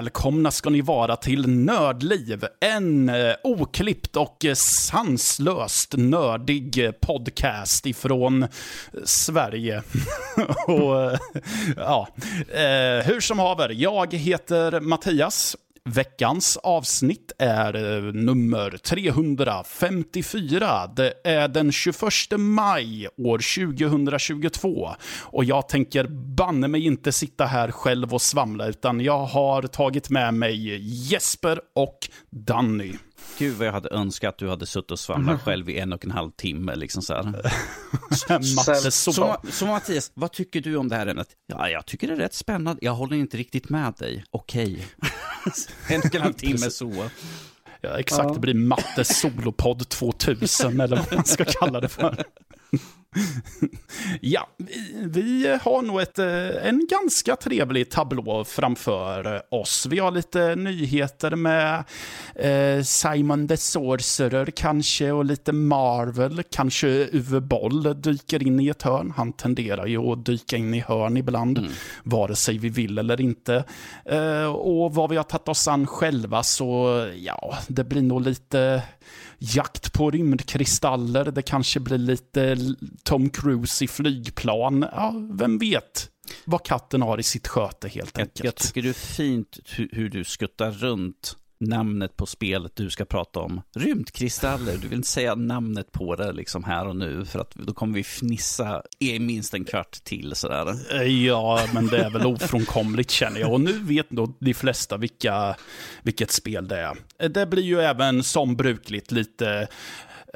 Välkomna ska ni vara till Nördliv. En eh, oklippt och sanslöst nördig podcast ifrån Sverige. och eh, ja, eh, hur som haver, jag heter Mattias. Veckans avsnitt är eh, nummer 354. Det är den 21 maj år 2022. Och jag tänker banne mig inte sitta här själv och svamla, utan jag har tagit med mig Jesper och Danny. Gud vad jag hade önskat att du hade suttit och svamlat själv i en och en halv timme. Liksom så, här. Matte så, så, så Mattias, vad tycker du om det här ämnet? Ja, jag tycker det är rätt spännande. Jag håller inte riktigt med dig. Okej. en och en halv timme så. Ja, exakt, det blir Matte Solopodd 2000 eller vad man ska kalla det för. ja, vi, vi har nog ett, eh, en ganska trevlig tablå framför oss. Vi har lite nyheter med eh, Simon the Sorcerer kanske och lite Marvel. Kanske Uwe Boll dyker in i ett hörn. Han tenderar ju att dyka in i hörn ibland, mm. vare sig vi vill eller inte. Eh, och vad vi har tagit oss an själva så, ja, det blir nog lite jakt på rymdkristaller, det kanske blir lite Tom Cruise i flygplan. Ja, vem vet vad katten har i sitt sköte helt enkelt. Jag, jag tycker det är fint hur, hur du skuttar runt namnet på spelet du ska prata om. Rymdkristaller, du vill inte säga namnet på det liksom här och nu för att då kommer vi fnissa i minst en kvart till sådär. Eh, ja, men det är väl ofrånkomligt känner jag. Och nu vet nog de flesta vilka, vilket spel det är. Eh, det blir ju även som brukligt lite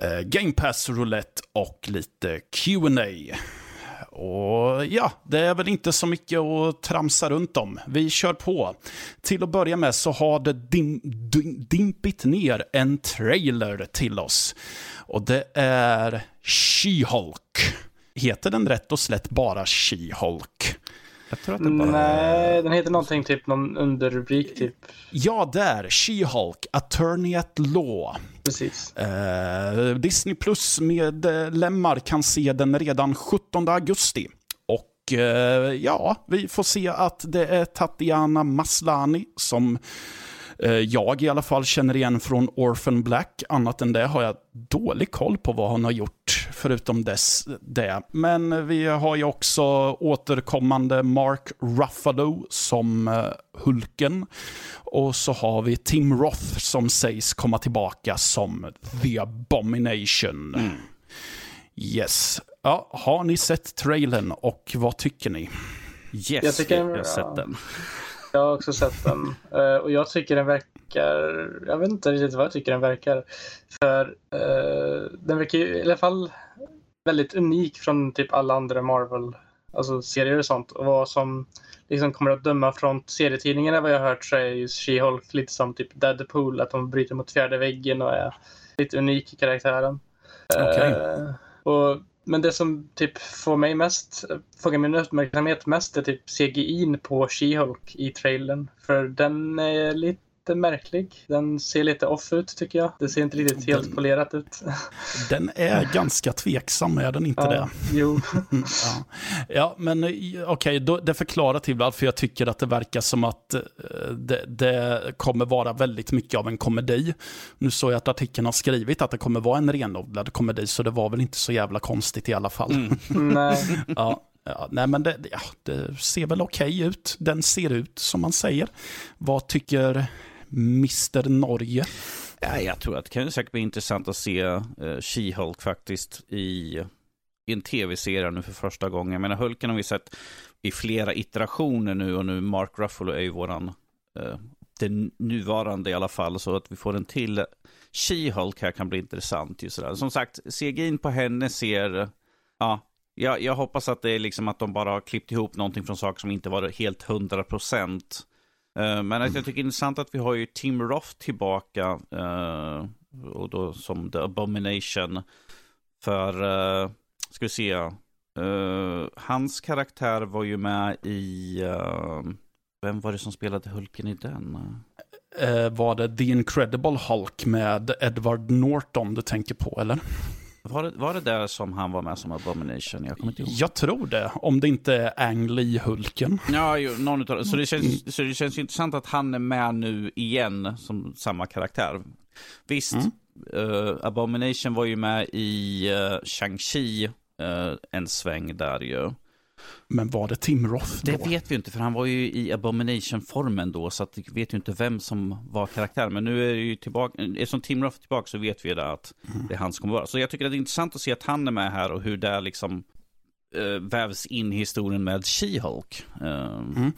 eh, Game Pass roulette och lite Q&A. Och ja, det är väl inte så mycket att tramsa runt om. Vi kör på. Till att börja med så har det dim, dim, dimpit ner en trailer till oss. Och det är She-Hulk. Heter den rätt och slätt bara She-Hulk? Jag tror att det bara... Nej, den heter någonting typ, någon underrubrik typ. Ja, där. She-Hulk, Attorney at Law. Precis. Eh, Disney Plus-medlemmar kan se den redan 17 augusti. Och eh, ja, vi får se att det är Tatiana Maslani som jag i alla fall känner igen från Orphan Black. Annat än det har jag dålig koll på vad hon har gjort, förutom dess, det. Men vi har ju också återkommande Mark Ruffalo som uh, Hulken. Och så har vi Tim Roth som sägs komma tillbaka som The Abomination. Mm. Yes. Ja, har ni sett trailern och vad tycker ni? Yes, jag, tycker, jag har sett den. Jag har också sett den. Uh, och jag tycker den verkar... Jag vet inte riktigt vad jag tycker den verkar. För uh, den verkar ju i alla fall väldigt unik från typ alla andra Marvel alltså serier och sånt. Och vad som liksom kommer att döma från serietidningarna vad jag har hört så är ju She-Hulk lite som typ Deadpool. Att de bryter mot fjärde väggen och är lite unik i karaktären. Okay. Uh, och men det som typ får mig mest, fångar min uppmärksamhet mest är typ CGI på She-Hulk i trailern. För den är lite märklig. Den ser lite off ut tycker jag. Det ser inte riktigt den, helt polerat ut. Den är ganska tveksam, är den inte ja, det? Jo. ja. ja, men okej, okay, det förklarar till varför jag tycker att det verkar som att eh, det, det, kommer vara väldigt mycket av en komedi. Nu såg jag att artikeln har skrivit att det kommer vara en renodlad komedi, så det var väl inte så jävla konstigt i alla fall. Mm. Nej. ja. Ja, nej men det, ja, det ser väl okej okay ut. Den ser ut som man säger. Vad tycker Mr Norge? Ja, jag tror att det kan säkert bli intressant att se uh, She-Hulk faktiskt i, i en tv-serie nu för första gången. Jag menar, Hulken har vi sett i flera iterationer nu och nu Mark Ruffalo är ju våran, uh, den nuvarande i alla fall, så att vi får en till She-Hulk här kan bli intressant. Just där. Som sagt, CGin på henne ser, ja, jag, jag hoppas att det är liksom att de bara har klippt ihop någonting från saker som inte var helt hundra procent. Eh, men jag tycker det är intressant att vi har ju Tim Roth tillbaka eh, och då som The Abomination. För, eh, ska vi se, hans karaktär var ju med i, vem var det som spelade Hulken i den? Var det The Incredible Hulk med Edward Norton du tänker på, eller? Var det, var det där som han var med som Abomination? Jag kommer inte ihåg. Jag tror det, om det inte är Ang Lee-Hulken. Ja, ju, någon utav, så, det känns, så det känns intressant att han är med nu igen som samma karaktär. Visst, mm. uh, Abomination var ju med i uh, Shang-Chi uh, en sväng där ju. Men var det Tim Roth då? Det vet vi inte, för han var ju i Abomination-formen då, så att vi vet ju inte vem som var karaktär. Men nu är det ju tillbaka, eftersom Tim Roth är tillbaka så vet vi det att mm. det är han som kommer vara. Så jag tycker att det är intressant att se att han är med här och hur det liksom uh, vävs in i historien med She-Hulk. Uh. Mm.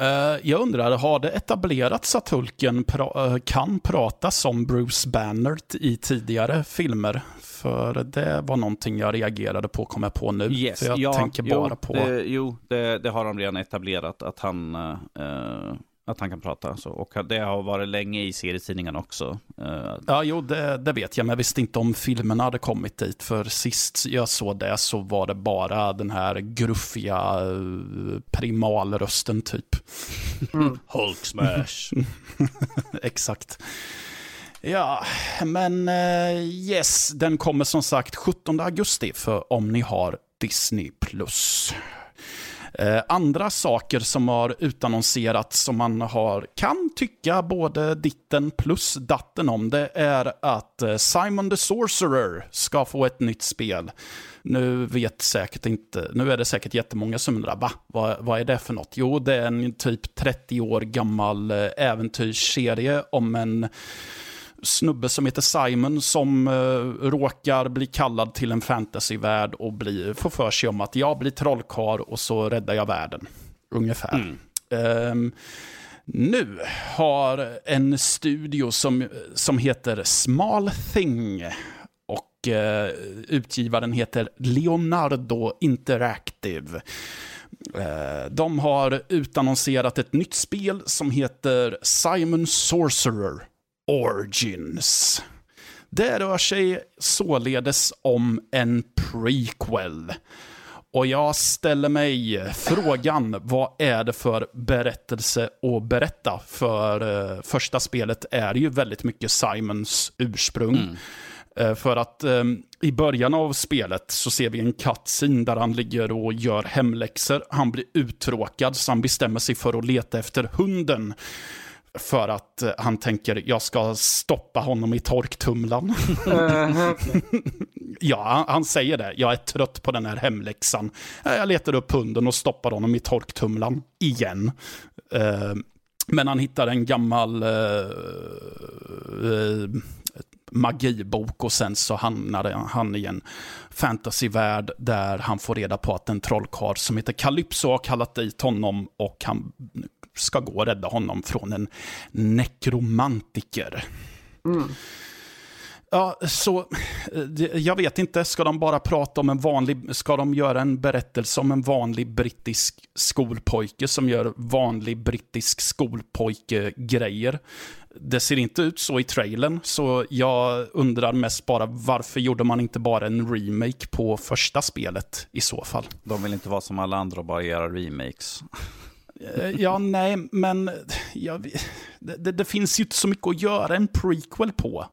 Uh, jag undrar, har det etablerats att Hulken pra kan prata som Bruce Banner i tidigare filmer? För det var någonting jag reagerade på, kom jag på nu. Yes, för jag ja, tänker bara jo, på... Det, jo, det, det, har de redan etablerat, att han, uh, att han kan prata. Så, och det har varit länge i serietidningen också. Uh, ja, jo, det, det, vet jag, men jag visste inte om filmerna hade kommit dit. För sist jag såg det så var det bara den här gruffiga uh, primalrösten typ. Mm. Hulk smash. Exakt. Ja, men uh, yes, den kommer som sagt 17 augusti för om ni har Disney+. Uh, andra saker som har utannonserats som man har, kan tycka både ditten plus datten om det är att eh, Simon the Sorcerer ska få ett nytt spel. Nu vet säkert inte, nu är det säkert jättemånga som undrar, va? Vad, vad är det för något? Jo, det är en typ 30 år gammal äventyrsserie om en snubbe som heter Simon som uh, råkar bli kallad till en fantasyvärld och bli, får för sig om att jag blir trollkar och så räddar jag världen. Ungefär. Mm. Um, nu har en studio som, som heter Small Thing och uh, utgivaren heter Leonardo Interactive. Uh, de har utannonserat ett nytt spel som heter Simon Sorcerer Origins. Det rör sig således om en prequel. Och jag ställer mig frågan, vad är det för berättelse att berätta? För uh, första spelet är ju väldigt mycket Simons ursprung. Mm. Uh, för att um, i början av spelet så ser vi en cutscene där han ligger och gör hemläxor. Han blir uttråkad så han bestämmer sig för att leta efter hunden. För att eh, han tänker, jag ska stoppa honom i torktumlan. ja, han säger det. Jag är trött på den här hemläxan. Jag letar upp hunden och stoppar honom i torktumlan igen. Eh, men han hittar en gammal eh, magibok och sen så hamnar han i en fantasyvärld där han får reda på att en trollkarl som heter Calypso har kallat dit honom och han ska gå och rädda honom från en nekromantiker. Mm. Ja, så eh, jag vet inte, ska de bara prata om en vanlig, ska de göra en berättelse om en vanlig brittisk skolpojke som gör vanlig brittisk skolpojke-grejer? Det ser inte ut så i trailern, så jag undrar mest bara varför gjorde man inte bara en remake på första spelet i så fall? De vill inte vara som alla andra och bara göra remakes. Eh, ja, nej, men ja, det, det, finns ju inte så mycket att göra en prequel på.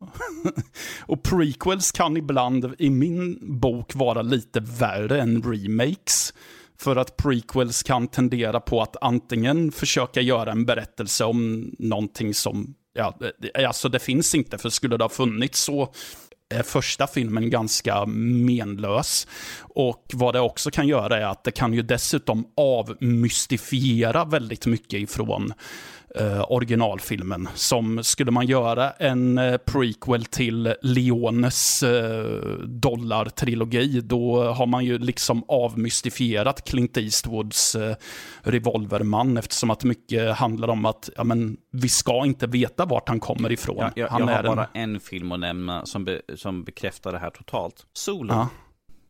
Och prequels kan ibland, i min bok, vara lite värre än remakes. För att prequels kan tendera på att antingen försöka göra en berättelse om någonting som, ja, alltså det finns inte, för skulle det ha funnits så första filmen ganska menlös. Och vad det också kan göra är att det kan ju dessutom avmystifiera väldigt mycket ifrån eh, originalfilmen. Som skulle man göra en eh, prequel till Leones eh, dollartrilogi, då har man ju liksom avmystifierat Clint Eastwoods eh, revolverman eftersom att mycket handlar om att ja, men, vi ska inte veta vart han kommer ifrån. Ja, jag, han jag har bara en... en film att nämna som, be, som bekräftar det här totalt. Solo. Ja.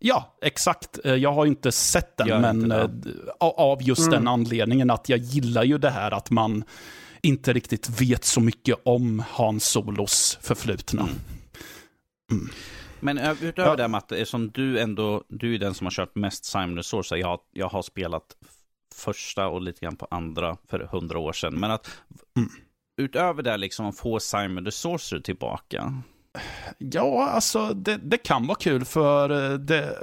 Ja, exakt. Eh, jag har inte sett den, men eh, av just mm. den anledningen att jag gillar ju det här att man inte riktigt vet så mycket om Hans Solos förflutna. Mm. Mm. Men utöver ja. det Matte, som du ändå, du är den som har kört mest Simon Source, jag, jag har spelat första och lite grann på andra för hundra år sedan. Men att mm. utöver det liksom få Simon the Sorcerer tillbaka. Ja, alltså det, det kan vara kul för eh, det,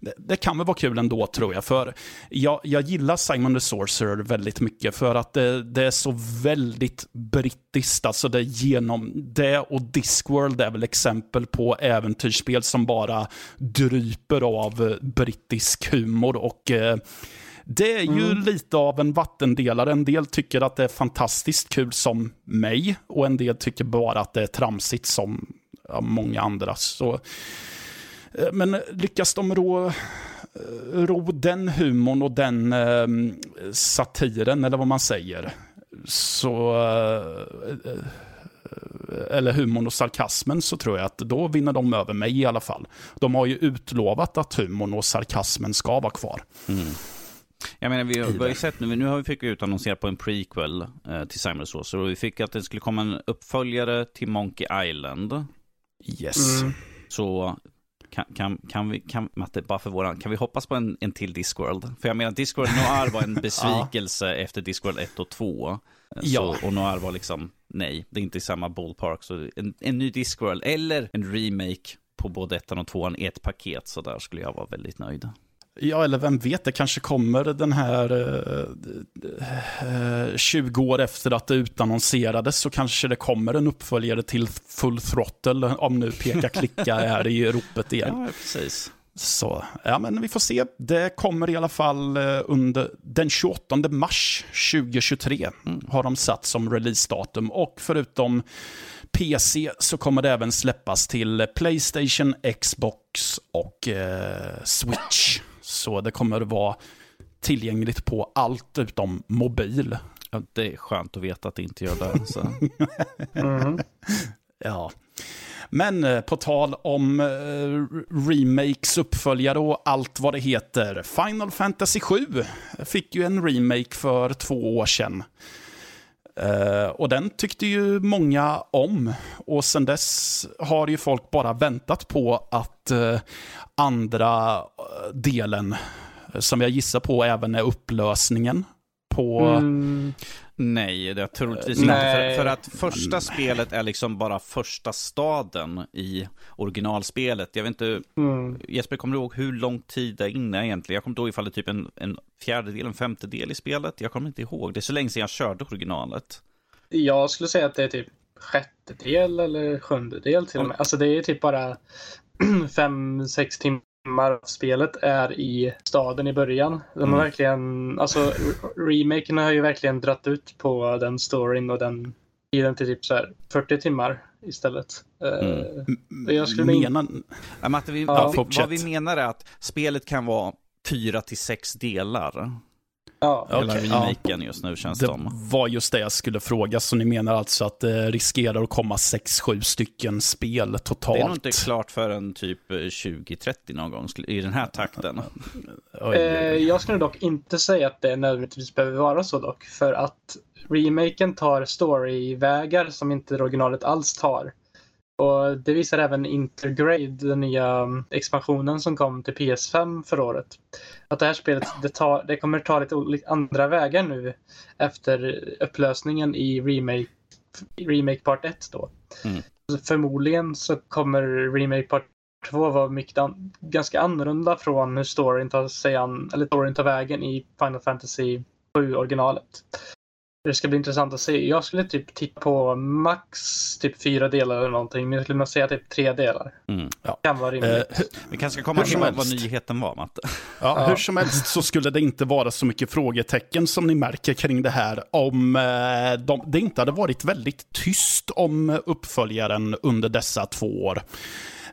det, det, kan väl vara kul ändå tror jag. För jag, jag gillar Simon the Sorcerer väldigt mycket för att det, det är så väldigt brittiskt. Alltså det genom det och Discworld är väl exempel på äventyrsspel som bara dryper av eh, brittisk humor och eh, det är ju mm. lite av en vattendelare. En del tycker att det är fantastiskt kul som mig och en del tycker bara att det är tramsigt som många andra. Så, eh, men lyckas de rå, eh, ro den humorn och den eh, satiren, eller vad man säger, så... Eh, eller humorn och sarkasmen så tror jag att då vinner de över mig i alla fall. De har ju utlovat att humorn och sarkasmen ska vara kvar. Mm. Jag menar, vi har ju sett nu, nu har vi fick utannonsera på en prequel eh, till Simon Saucer och vi fick att det skulle komma en uppföljare till Monkey Island. Yes. Mm. Så kan, kan, kan vi, kan, Matte, bara för våran, kan vi hoppas på en, en till Discworld? För jag menar, Discworld Noir var en besvikelse ja. efter Discworld 1 och 2. Så, ja. Och Noir var liksom, nej, det är inte i samma ballpark. Så en, en ny Discworld, eller en remake på både ettan och tvåan i ett paket, så där skulle jag vara väldigt nöjd. Ja, eller vem vet, det kanske kommer den här eh, eh, 20 år efter att det utannonserades så kanske det kommer en uppföljare till Full Throttle, om nu peka klicka är i ropet igen. Ja, precis. Så, ja men vi får se. Det kommer i alla fall eh, under den 28 mars 2023 mm. har de satt som releasedatum. Och förutom PC så kommer det även släppas till Playstation, Xbox och eh, Switch. Så det kommer att vara tillgängligt på allt utom mobil. Ja, det är skönt att veta att det inte gör det. Så. mm. Ja. Men eh, på tal om eh, remakes, uppföljare och allt vad det heter. Final Fantasy 7 fick ju en remake för två år sedan. Uh, och den tyckte ju många om. Och sen dess har ju folk bara väntat på att uh, andra eh, delen, som jag gissar på även är upplösningen på... Mm. Nej, det är troligtvis inte. För, för, att första spelet är liksom bara första staden i originalspelet. Jag vet inte, mm. Jesper, kommer du ihåg hur lång tid det är inne egentligen? Jag kommer inte ihåg ifall det är typ en, en fjärdedel, en femtedel i spelet. Jag kommer inte ihåg. Det är så länge sedan jag körde originalet. Jag skulle säga att det är typ sjättedel eller sjundedel till och med. Alltså det är typ bara fem, sex timmar timmar av spelet är i staden i början. De har mm. verkligen, alltså remaken har ju verkligen dratt ut på den storyn och den tiden till typ så här 40 timmar istället. Eh, mm. jag skulle mena... Ja, Matte, vi, ja. vad vi menar är att spelet kan vara fyra till sex delar. Ja. Hela okay, remaken ja. just nu känns det som. var just det jag skulle fråga, så ni menar alltså att det riskerar att komma 6-7 stycken spel totalt? Det är nog inte klart förrän typ 2030 eh, någon gång i den här takten. Eh, jag skulle dock inte säga att det nödvändigtvis behöver vara så dock, för att remaken tar storyvägar som inte originalet alls tar. Och det visar även Intergrade, den nya mm, expansionen som kom till PS5 förra året. Att det här spelet det, tar, det kommer ta lite andra vägar nu efter upplösningen i Remake, remake Part 1 då. Mm. Förmodligen så kommer Remake Part 2 vara mycket an, ganska annorlunda från hur storyn tar sig an, eller storyn tar vägen i Final Fantasy 7 originalet. Det ska bli intressant att se. Jag skulle typ titta på max typ fyra delar eller någonting. Men jag skulle nog säga typ tre delar. Mm. Ja. Kan vara rimligt. Eh, vi kanske ska komma ihåg vad nyheten var, Matte. Ja, ja, Hur som helst så skulle det inte vara så mycket frågetecken som ni märker kring det här om eh, de, det inte hade varit väldigt tyst om uppföljaren under dessa två år.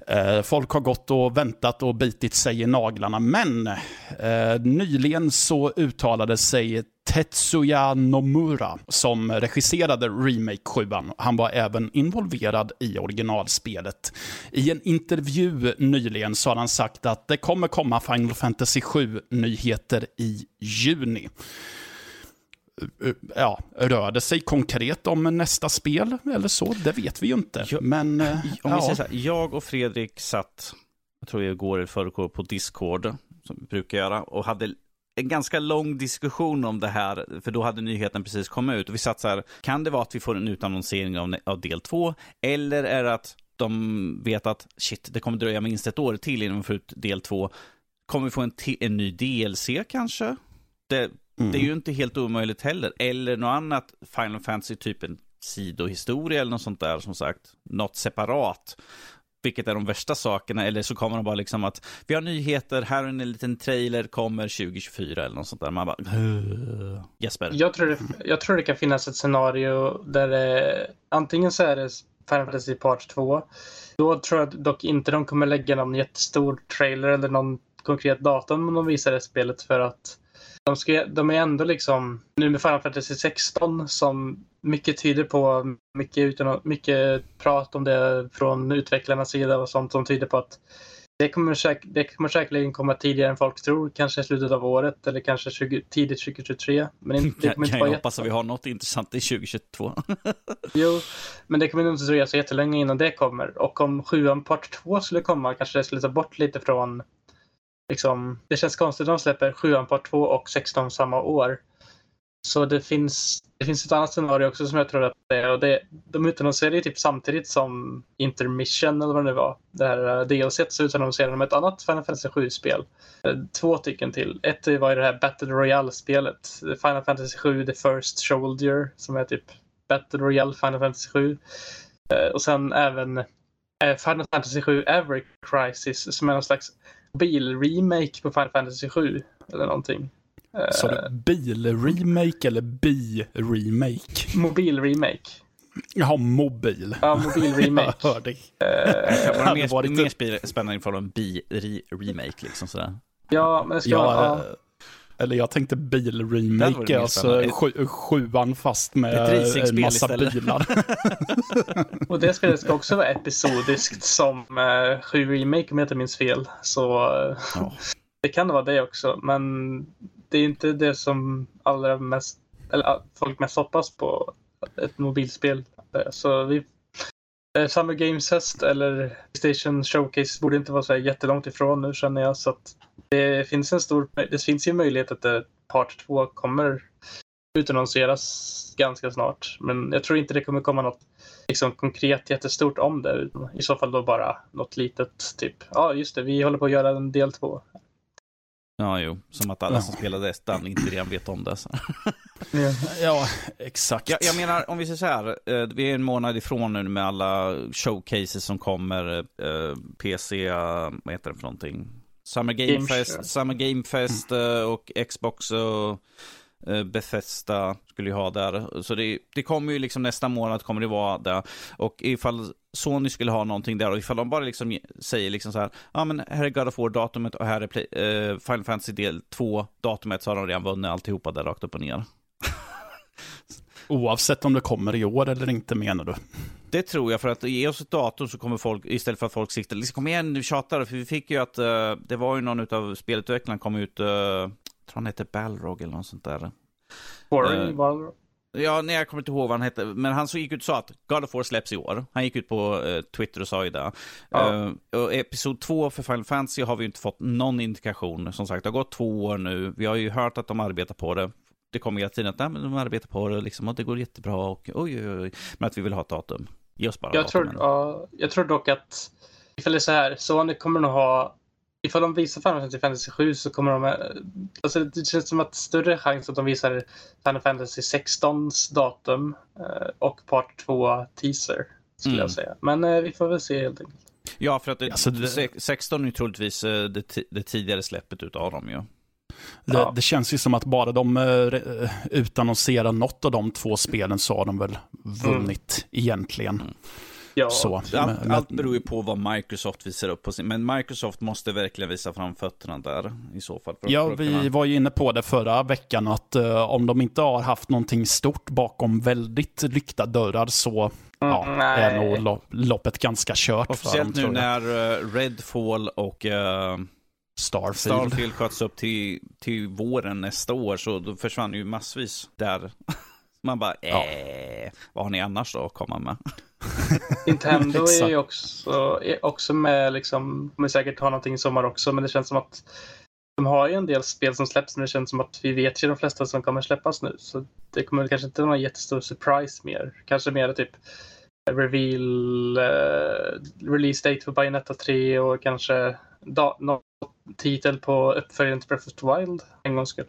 Eh, folk har gått och väntat och bitit sig i naglarna, men eh, nyligen så uttalade sig Tetsuya Nomura som regisserade Remake 7. Han var även involverad i originalspelet. I en intervju nyligen så har han sagt att det kommer komma Final Fantasy 7-nyheter i juni. eh, ja, rör det sig konkret om nästa spel eller så? Det vet vi ju inte. Ja, Men, eh, Om ja. vi säger så här, jag och Fredrik satt, jag tror jag går i förrgår på Discord, som vi brukar göra, och hade en ganska lång diskussion om det här, för då hade nyheten precis kommit ut. Och vi satt så här, kan det vara att vi får en utannonsering av, av del två, eller är det att de vet att shit, det kommer dröja minst ett år till innan vi får ut del två. Kommer vi få en, en ny DLC kanske? Det, Mm. det är ju inte helt omöjligt heller. Eller något annat Final Fantasy, typ en sidohistoria eller något sånt där, som sagt. Något separat. Vilket är de värsta sakerna, eller så kommer de bara liksom att vi har nyheter, här är en liten trailer, kommer 2024 eller något sånt där. Man bara, "Ugh." Jesper. Jag tror, det, jag tror det kan finnas ett scenario där det, antingen så är det Final Fantasy Part 2. Då tror jag dock inte de kommer lägga någon jättestor trailer eller någon konkret datum om de visar det spelet för att de, ska, de är ändå liksom, nu med Final Fantasy 16 som mycket tyder på, mycket, utan, mycket prat om det från utvecklarnas sida och sånt som tyder på att det kommer, säk, det kommer säkerligen komma tidigare än folk tror, kanske i slutet av året eller kanske 20, tidigt 2023. Men inte, det Kan, inte kan jag hoppas att vi har något intressant i 2022. Jo, men det kommer nog inte dröja så jättelänge innan det kommer. Och om sjuan part 2 skulle komma kanske det skulle ta bort lite från liksom, det känns konstigt att de släpper sjuan part 2 och 16 samma år. Så det finns, det finns ett annat scenario också som jag tror att det är. Och det, de utannonserade ju typ samtidigt som Intermission eller vad det nu var. Det här eh, DLC så utannonserade de ett annat Final Fantasy 7-spel. Eh, två stycken till. Ett var ju det här Battle Royale-spelet. Final Fantasy 7 The First Soldier som är typ Battle Royale Final Fantasy 7. Eh, och sen även Final Fantasy 7 Ever Crisis som är någon slags bil-remake på Final Fantasy 7. Eller någonting. Eh, Så det bil-remake eller bi-remake? Mobil-remake. Jaha, mobil. Ja, mobil-remake. Jag hörde. Eh, Det var hade mer, varit- mer sp- spännande ifall en bi-remake liksom sådär. ja, men det ska Ja, vara... eh, eller jag tänkte Det bil-remake, alltså sju, sjuan fast med en massa istället. bilar. Och det spelet ska också vara episodiskt som 7 Remake om jag inte minns fel. Så eh, Ja. det kan vara det också. Men det är inte det som allra mest, eller folk mest hoppas på. Ett mobilspel. Eh, så vi, eh, Summer Games Fest eller Playstation Showcase borde inte vara så här jättelångt ifrån nu känner jag. Så att det finns en stor, det finns ju möjlighet att det, Part 2 kommer utannonseras ganska snart. Men jag tror inte det kommer komma något liksom, konkret jättestort om det. I så fall då bara något litet, typ ja just det, vi håller på att göra en del två. Ja, jo. Som att alla Ja. som spelar Destan inte redan vet om det. Så. ja, exakt. Jag, jag menar, om vi säger så här, eh, vi är en månad ifrån nu med alla showcases som kommer, eh, PC, vad heter det för någonting? Summer Game Game Fest. Summer Game Fest eh, och Xbox och Bethesda skulle ju ha där. Så det, det kommer ju liksom nästa månad kommer det vara där. Och ifall Sony skulle ha någonting där och ifall de bara liksom ge- säger liksom så här, ja men här är God of War-datumet och här är Play, eh, Final Fantasy del 2-datumet så har de redan vunnit alltihopa där rakt upp och ner. Oavsett om det kommer i år eller inte menar du? Det tror jag, för att ge oss ett datum så kommer folk, istället för att folk siktar, liksom, kom igen nu tjatar, för vi fick ju att, eh, det var ju någon av spelutvecklarna kom ut, uh, tror han hette Balrog eller något sånt där. Boring, Eh, bara- Ja, nej, jag kommer inte ihåg vad han hette, men han så gick ut och sa att God of War släpps i år. Han gick ut på eh, Twitter och sa ju det. Ja. Eh, och episod två för Final Fantasy har vi ju inte fått någon indikation. Som sagt, det har gått två år nu. Vi har ju hört att de arbetar på det. Det kommer hela tiden att nej, de arbetar på det liksom, och det går jättebra och oj, oj, oj. Men att vi vill ha ett datum. Ge oss bara Jag tror, datumen. ja, jag tror dock att ifall det är så här, Sony kommer nog ha Ifall de visar Final Fantasy Fantasy 7 så kommer de... eh, Alltså det känns som att större chans att de visar Final Fantasy 16s datum eh, och Part 2 teaser. Skulle Mm. jag säga. Men eh, vi får väl se helt enkelt. Ja, för att det, Alltså, det- se- 16 är ju troligtvis det, det tidigare släppet utav dem ju. Det, Ja. det känns ju som att bara de re- utannonserar något av de två spelen så har de väl vunnit egentligen. Ja, Så. Allt, allt beror ju på vad Microsoft visar upp på sin, men Microsoft måste verkligen visa fram fötterna där i så fall. För, Ja, för att vi kunna- var ju inne på det förra veckan att eh, om de inte har haft någonting stort bakom väldigt lyckta dörrar så ja, Mm, är nog lo- loppet ganska kört för dem Officiellt nu när uh, Redfall och uh, Starfield. Starfield sköts upp till, till våren nästa år, så då försvann ju massvis där. Man bara, Ja. eh, vad har ni annars då att komma med? Nintendo är ju också, är också med, liksom, kommer säkert ha någonting i sommar också, men det känns som att de har ju en del spel som släpps, men det känns som att vi vet ju de flesta som kommer släppas nu. Så det kommer kanske inte vara någon jättestor surprise mer. Kanske mer typ reveal, eh, release date för Bayonetta 3 och kanske da- någon titel på uppföljaren till Breath of the Wild en gångs skull.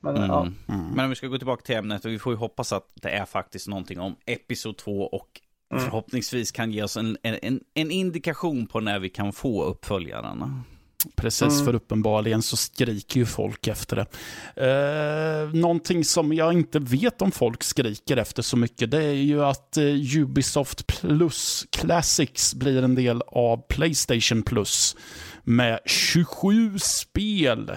Men Mm. ja, Mm. Men om vi ska gå tillbaka till ämnet, och vi får ju hoppas att det är faktiskt någonting om Episod 2 och Mm. förhoppningsvis kan ge oss en, en, en indikation på när vi kan få uppföljaren. Precis, Mm. för uppenbarligen så skriker ju folk efter det. Eh, någonting som jag inte vet om folk skriker efter så mycket, det är ju att eh, Ubisoft Plus Classics blir en del av Playstation Plus med 27 spel.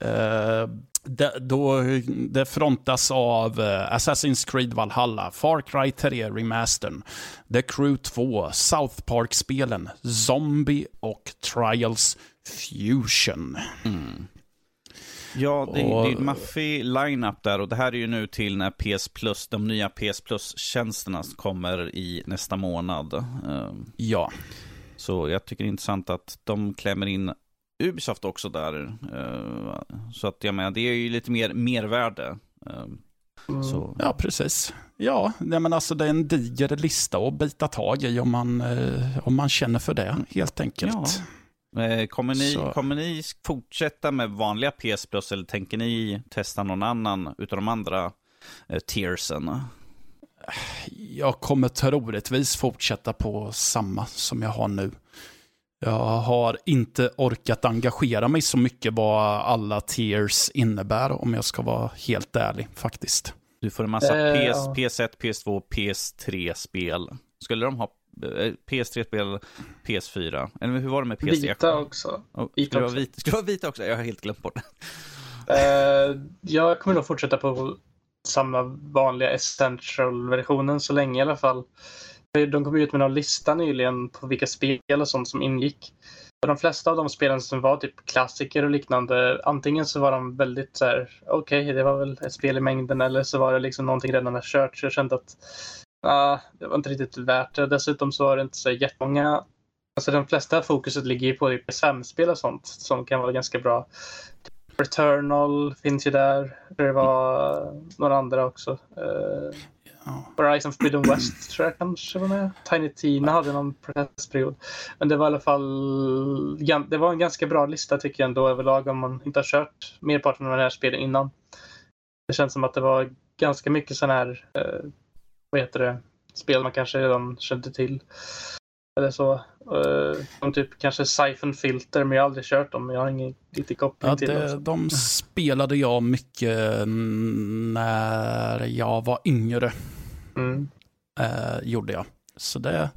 Eh, det, då, det frontas av eh, Assassin's Creed Valhalla, Far Cry 3 Remastern, The Crew 2, South Park-spelen, Zombie och Trials Fusion. Ja, det, Och- det är en maffig line-up där och det här är ju nu till när PS Plus, de nya PS Plus-tjänsterna kommer i nästa månad. Ehm, Ja, Så jag tycker det är intressant att de klämmer in Ubisoft också där. Eh, Så att jag menar, det är ju lite mer mervärde. Mm. Så, ja precis. Ja, nej, men alltså det är en diger lista att bita tag i om man, eh, om man känner för det, helt enkelt. Eh, Kommer ni, Så. kommer ni fortsätta med vanliga PS Plus eller tänker ni testa någon annan utav de andra eh, tiersen? Jag kommer troligtvis fortsätta på samma som jag har nu. Jag har inte orkat engagera mig så mycket vad alla tiers innebär, om jag ska vara helt ärlig faktiskt. Du får en massa Eh, PS, ja. PS1, PS2, PS3-spel. Skulle de ha eh, PS3-spel, PS4? Eller hur var det med PS3? Vita också. Oh, Vita skulle, också. vita, skulle det vara vita också? Jag har helt glömt bort det. Eh, jag kommer nog fortsätta på samma vanliga essential-versionen så länge i alla fall. De kom ut med någon lista nyligen på vilka spel och sånt som ingick. Och de flesta av de spelen som var typ klassiker och liknande, antingen så var de väldigt så här, okej, det var väl ett spel i mängden, eller så var det liksom någonting redan har kört. Så jag kände att uh, det var inte riktigt värt det. Dessutom så var det inte så jättemånga Alltså de flesta fokuset ligger ju på typ SM-spel och sånt som kan vara ganska bra. Returnal finns ju där. Det var några andra också. Eh, Ja. Horizon liksom Freedom West tror jag kanske var med. Tiny Tina hade någon protestperiod. Men det var i alla fall det var en ganska bra lista tycker jag ändå överlag om man inte har kört merparten av de här spelen innan. Det känns som att det var ganska mycket sådana här, eh, vad heter det, spel man kanske redan kände till. Eller så. Uh, som typ kanske Siphon Filter, men jag har aldrig kört dem. Jag har ingen riktig koppling Ja, till dem. det, de spelade jag mycket när jag var yngre. Mm. eh, gjorde jag. Så det,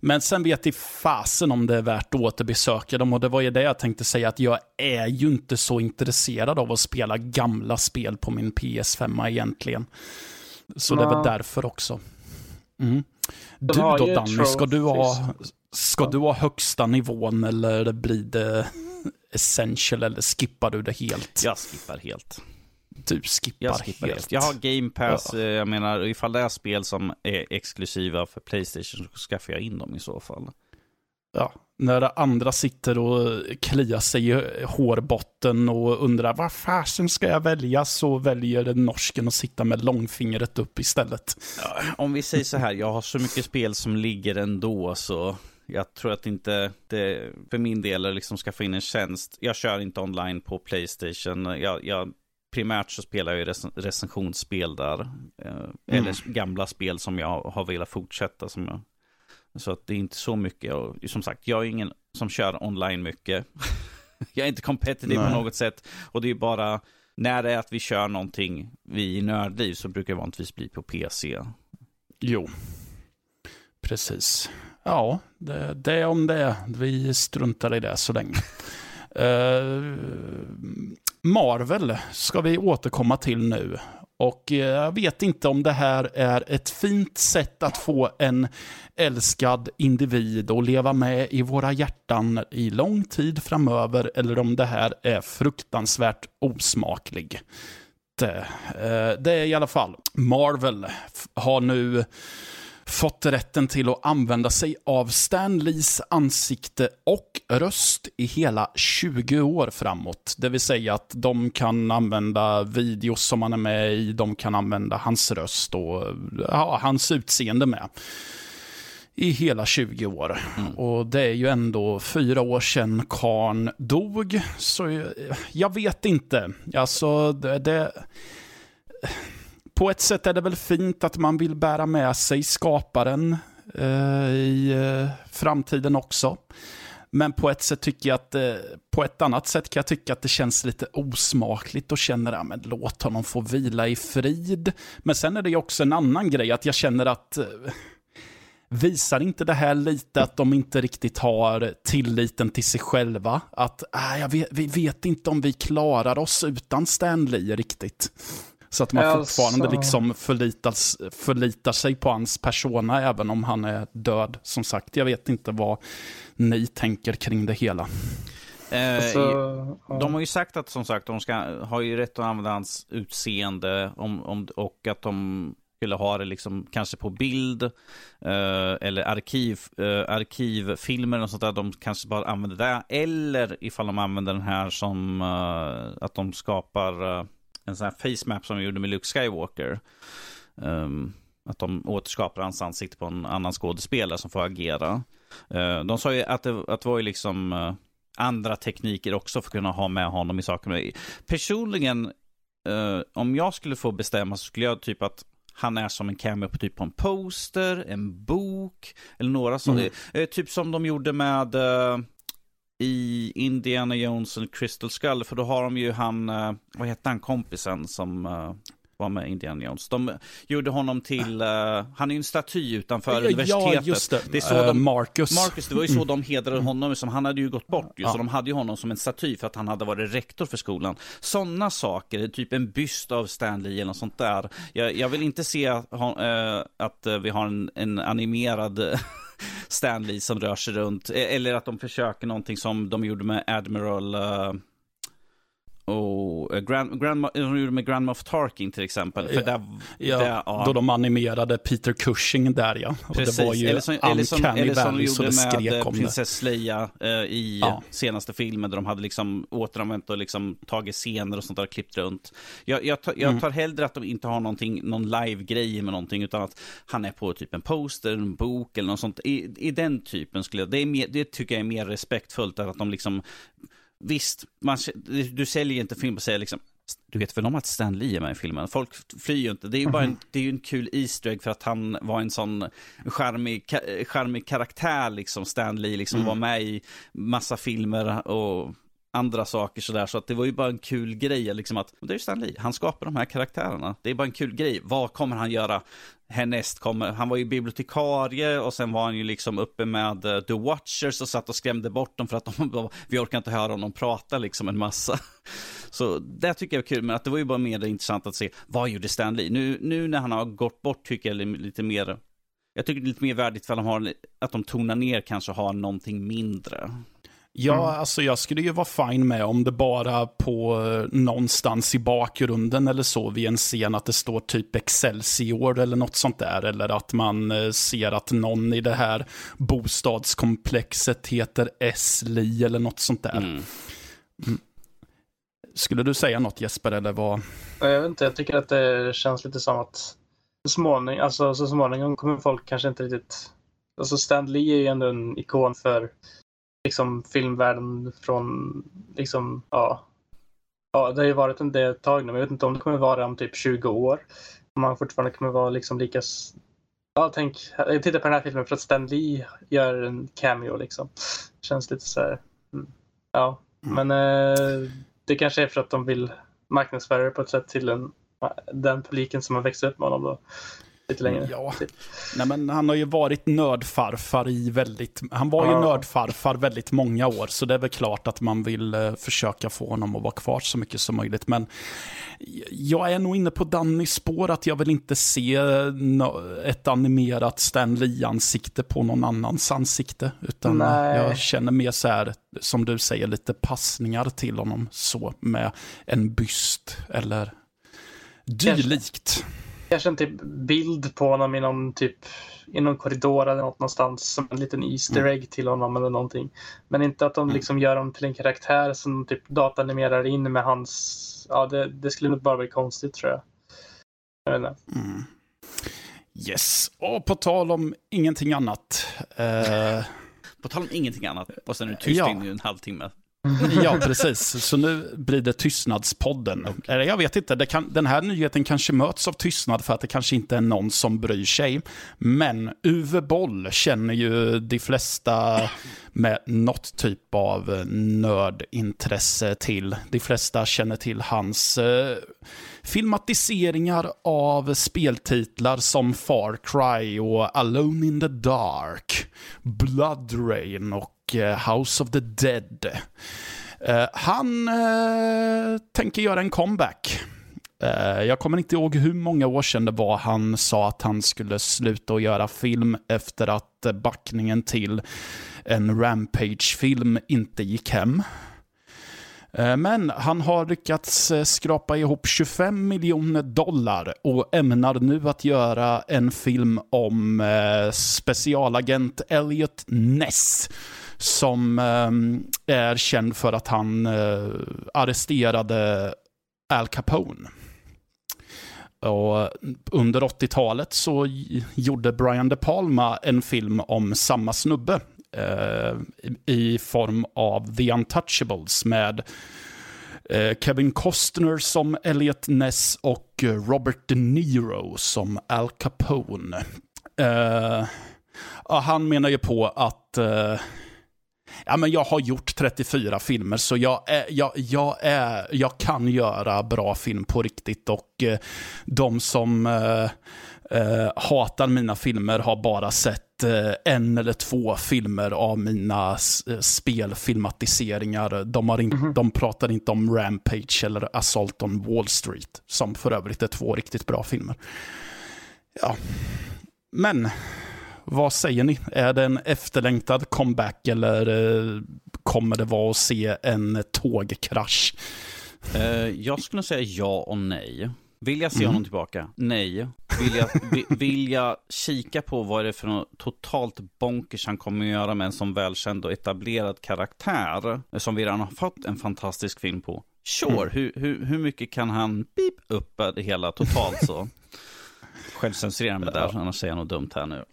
men sen vet i fasen om det är värt att återbesöka dem och det var ju det jag tänkte säga att jag är ju inte så intresserad av att spela gamla spel på min PS5 egentligen. Så det är väl Ja. därför också. Mm. Du då Danny, ska du, ha, ska du ha högsta nivån eller blir det essential eller skippar du det helt? Jag skippar helt. Du skippar, Jag skippar helt. helt. Jag har Game Pass, Ja. eh, jag menar ifall det är spel som är exklusiva för Playstation så skaffar jag in dem i så fall. Ja, när andra sitter och kliar sig i hårbotten och undrar vad fasen ska jag välja så väljer norsken att sitta med långfingret upp istället. Om vi säger så här, jag har så mycket spel som ligger ändå så jag tror att inte det för min del är liksom skaffa in en tjänst. Jag kör inte online på Playstation. Jag, jag primärt så spelar jag ju rec recensionsspel där. Eh, Eller gamla spel som jag har velat fortsätta. Som jag, så att det är inte så mycket. Och som sagt, jag är ingen som kör online mycket. jag är inte competitive Nej. på något sätt. Och det är bara när det är att vi kör någonting, vi i nördliv, så brukar det vanligtvis bli på PC. Jo, precis. Ja, det, det är om det. Vi struntar i det så länge. Eh, Marvel ska vi återkomma till nu. Och eh, jag vet inte om det här är ett fint sätt att få en älskad individ att leva med i våra hjärtan i lång tid framöver, eller om det här är fruktansvärt osmaklig. Det, eh, det är i alla fall, Marvel har nu fått rätten till att använda sig av Stan Lees ansikte och röst i hela 20 år framåt. Det vill säga att de kan använda videos som han är med i, de kan använda hans röst och ja, hans utseende med i hela 20 år. Mm. Och det är ju ändå fyra år sedan Karn dog, så jag vet inte. Alltså, det, det på ett sätt är det väl fint att man vill bära med sig skaparen eh, i eh, framtiden också. Men på ett sätt tycker jag att, eh, på ett annat sätt kan jag tycka att det känns lite osmakligt och känner att men låt honom få vila i frid. Men sen är det ju också en annan grej, att jag känner att eh, Visar inte det här lite att de inte riktigt har tilliten till sig själva? Att äh, jag vet, vi vet inte om vi klarar oss utan Stanley riktigt. Så att man alltså... fortfarande liksom förlitas, förlitar sig på hans persona även om han är död. Som sagt, jag vet inte vad ni tänker kring det hela. Eh, alltså, de har ju sagt att som sagt, de ska, har ju rätt att använda hans utseende om, om, och att de skulle ha det liksom kanske på bild eh, eller arkiv, eh, arkivfilmer och sånt där. De kanske bara använder det. Eller ifall de använder den här som eh, att de skapar eh, en sån här face map som de gjorde med Luke Skywalker. Um, att de återskapar hans ansikte på en annan skådespelare som får agera. Uh, de sa ju att det, att det var ju liksom uh, andra tekniker också för att kunna ha med honom i sakerna. Personligen, uh, om jag skulle få bestämma så skulle jag typ att han är som en cameo på typ på en poster, en bok eller några sådana. Mm. Typ som de gjorde med i Indiana Jones och Crystal Skull, för då har de ju han, eh, vad heter han, kompisen som uh, var med Indiana Jones. De gjorde honom till, uh, han är ju en staty utanför ja, universitetet. Ja, just det. det är så uh, de, Marcus. Marcus, det var ju så mm. de hedrade honom, som han hade ju gått bort ju, ja. så de hade ju honom som en staty för att han hade varit rektor för skolan. Sådana saker, typ en byst av Stanley eller något sånt där. Jag, jag vill inte se uh, att vi har en, en animerad Stanley som rör sig runt. E- eller att de försöker någonting som de gjorde med Admiral uh, och uh, Grand, Grand, de gjorde med Grand Moff Tarkin till exempel. För ja, där, ja, där, ja. Då de animerade Peter Cushing där ja. Precis. det var ju eller som, eller som, eller som de gjorde med eh, Princess Leia uh, i ja. senaste filmen. Där de hade liksom återanvänt och liksom tagit scener och sånt där och klippt runt. Jag, jag, tar, jag mm. tar hellre att de inte har någonting, någon live-grej med någonting. Utan att han är på typ en poster, en bok eller något sånt. I, i den typen skulle jag, det, mer, det tycker jag är mer respektfullt. Att de liksom visst, man, du säljer inte film och säger liksom, du vet väl om att Stan Lee är med i filmen? Folk flyr ju inte. Det är ju bara en, det är en kul Easter egg för att han var en sån charmig, charmig karaktär, liksom. Stan Lee liksom mm. var med i massa filmer och andra saker sådär. Så att det var ju bara en kul grej, liksom att det är ju Stan Lee, han skapar de här karaktärerna. Det är bara en kul grej. Vad kommer han göra härnäst? Kommer, han var ju bibliotekarie och sen var han ju liksom uppe med uh, The Watchers och satt och skrämde bort dem för att de, vi orkar inte höra honom prata liksom en massa. Så det tycker jag är kul, men att det var ju bara mer intressant att se vad gjorde Stan Lee? Nu, nu när han har gått bort tycker jag lite mer jag tycker det är lite mer värdigt för att de, har, att de tonar ner kanske har någonting mindre. Ja, mm. alltså jag skulle ju vara fine med om det bara på eh, någonstans i bakgrunden eller så vid en scen att det står typ Excelsior eller något sånt där. Eller att man eh, ser att någon i det här bostadskomplexet heter Esli eller något sånt där. Mm. Mm. Skulle du säga något Jesper eller vad? Jag vet inte, jag tycker att det känns lite som att så småningom, alltså, så småningom kommer folk kanske inte riktigt... Alltså Stan Lee är ju ändå en ikon för liksom filmvärlden från liksom, ja. Ja, det har ju varit en del tag nu, men jag vet inte om det kommer vara om typ 20 år. Om man fortfarande kommer vara liksom lika Ja, tänk, jag tittar på den här filmen för att Stan Lee gör en cameo liksom. Känns lite så här, mm, ja. Mm. Men eh, det kanske är för att de vill marknadsföra det på ett sätt till en, den publiken som har växt upp med honom då. Lite längre. Ja. Typ. Nej, men han har ju varit nördfarfar i väldigt... Han var ju Ja. nördfarfar väldigt många år, så det är väl klart att man vill eh, försöka få honom att vara kvar så mycket som möjligt. Men jag är nog inne på Dannys spår att jag vill inte se ett animerat Stan Lee-ansikte på någon annans ansikte. Utan Nej. jag känner mer så här, som du säger, lite passningar till honom så med en byst eller dylikt. Kanske en typ bild på honom i någon typ i någon korridor eller något någonstans som en liten Easter egg till honom eller någonting. Men inte att de liksom gör honom till en karaktär som typ datanimerar in med hans... Ja, det, det skulle nog bara bli konstigt tror jag. Jag vet inte. Mm. Yes, och på tal om ingenting annat. Eh, På tal om ingenting annat, och sen är du tyst Ja. in i en halvtimme. Ja, precis. Så nu blir det Tystnadspodden. Eller jag vet inte, det kan, den här nyheten kanske möts av tystnad för att det kanske inte är någon som bryr sig. Men Uwe Boll känner ju de flesta med något typ av nördintresse till. De flesta känner till hans eh, filmatiseringar av speltitlar som Far Cry och Alone in the Dark, Blood Rain och Eh, House of the Dead. Eh, han eh, tänker göra en comeback. Jag kommer inte ihåg hur många år sedan det var han sa att han skulle sluta att göra film efter att backningen till en Rampage-film inte gick hem. Men han har lyckats skrapa ihop 25 miljoner dollar och ämnar nu att göra en film om specialagent Elliot Ness som eh, är känd för att han eh, arresterade Al Capone. Och under 80-talet så gjorde Brian De Palma en film om samma snubbe eh, i- form av The Untouchables med eh, Kevin Costner som Elliot Ness och Robert De Niro som Al Capone. Eh, han menar ju på att eh, Ja, men jag har gjort 34 filmer, så jag, är, jag, jag, är, jag kan göra bra film på riktigt. Och eh, de som eh, eh, hatar mina filmer har bara sett eh, en eller två filmer av mina spelfilmatiseringar. De, har in, de pratar inte om Rampage eller Assault on Wall Street, som för övrigt är två riktigt bra filmer. Ja, men vad säger ni? Är det en efterlängtad comeback eller eh, kommer det vara att se en tågkrasch? Eh, jag skulle säga ja och nej. Vill jag se Mm. honom tillbaka? Nej. Vill jag, vi- vill jag kika på vad det är för något totalt bonkers han kommer att göra med en sån välkänd och etablerad karaktär eh, som vi redan har fått en fantastisk film på? Sure, Mm. hur, hur, hur mycket kan han beep upp det hela totalt så? Självcensurera mig där, annars säger jag något dumt här nu.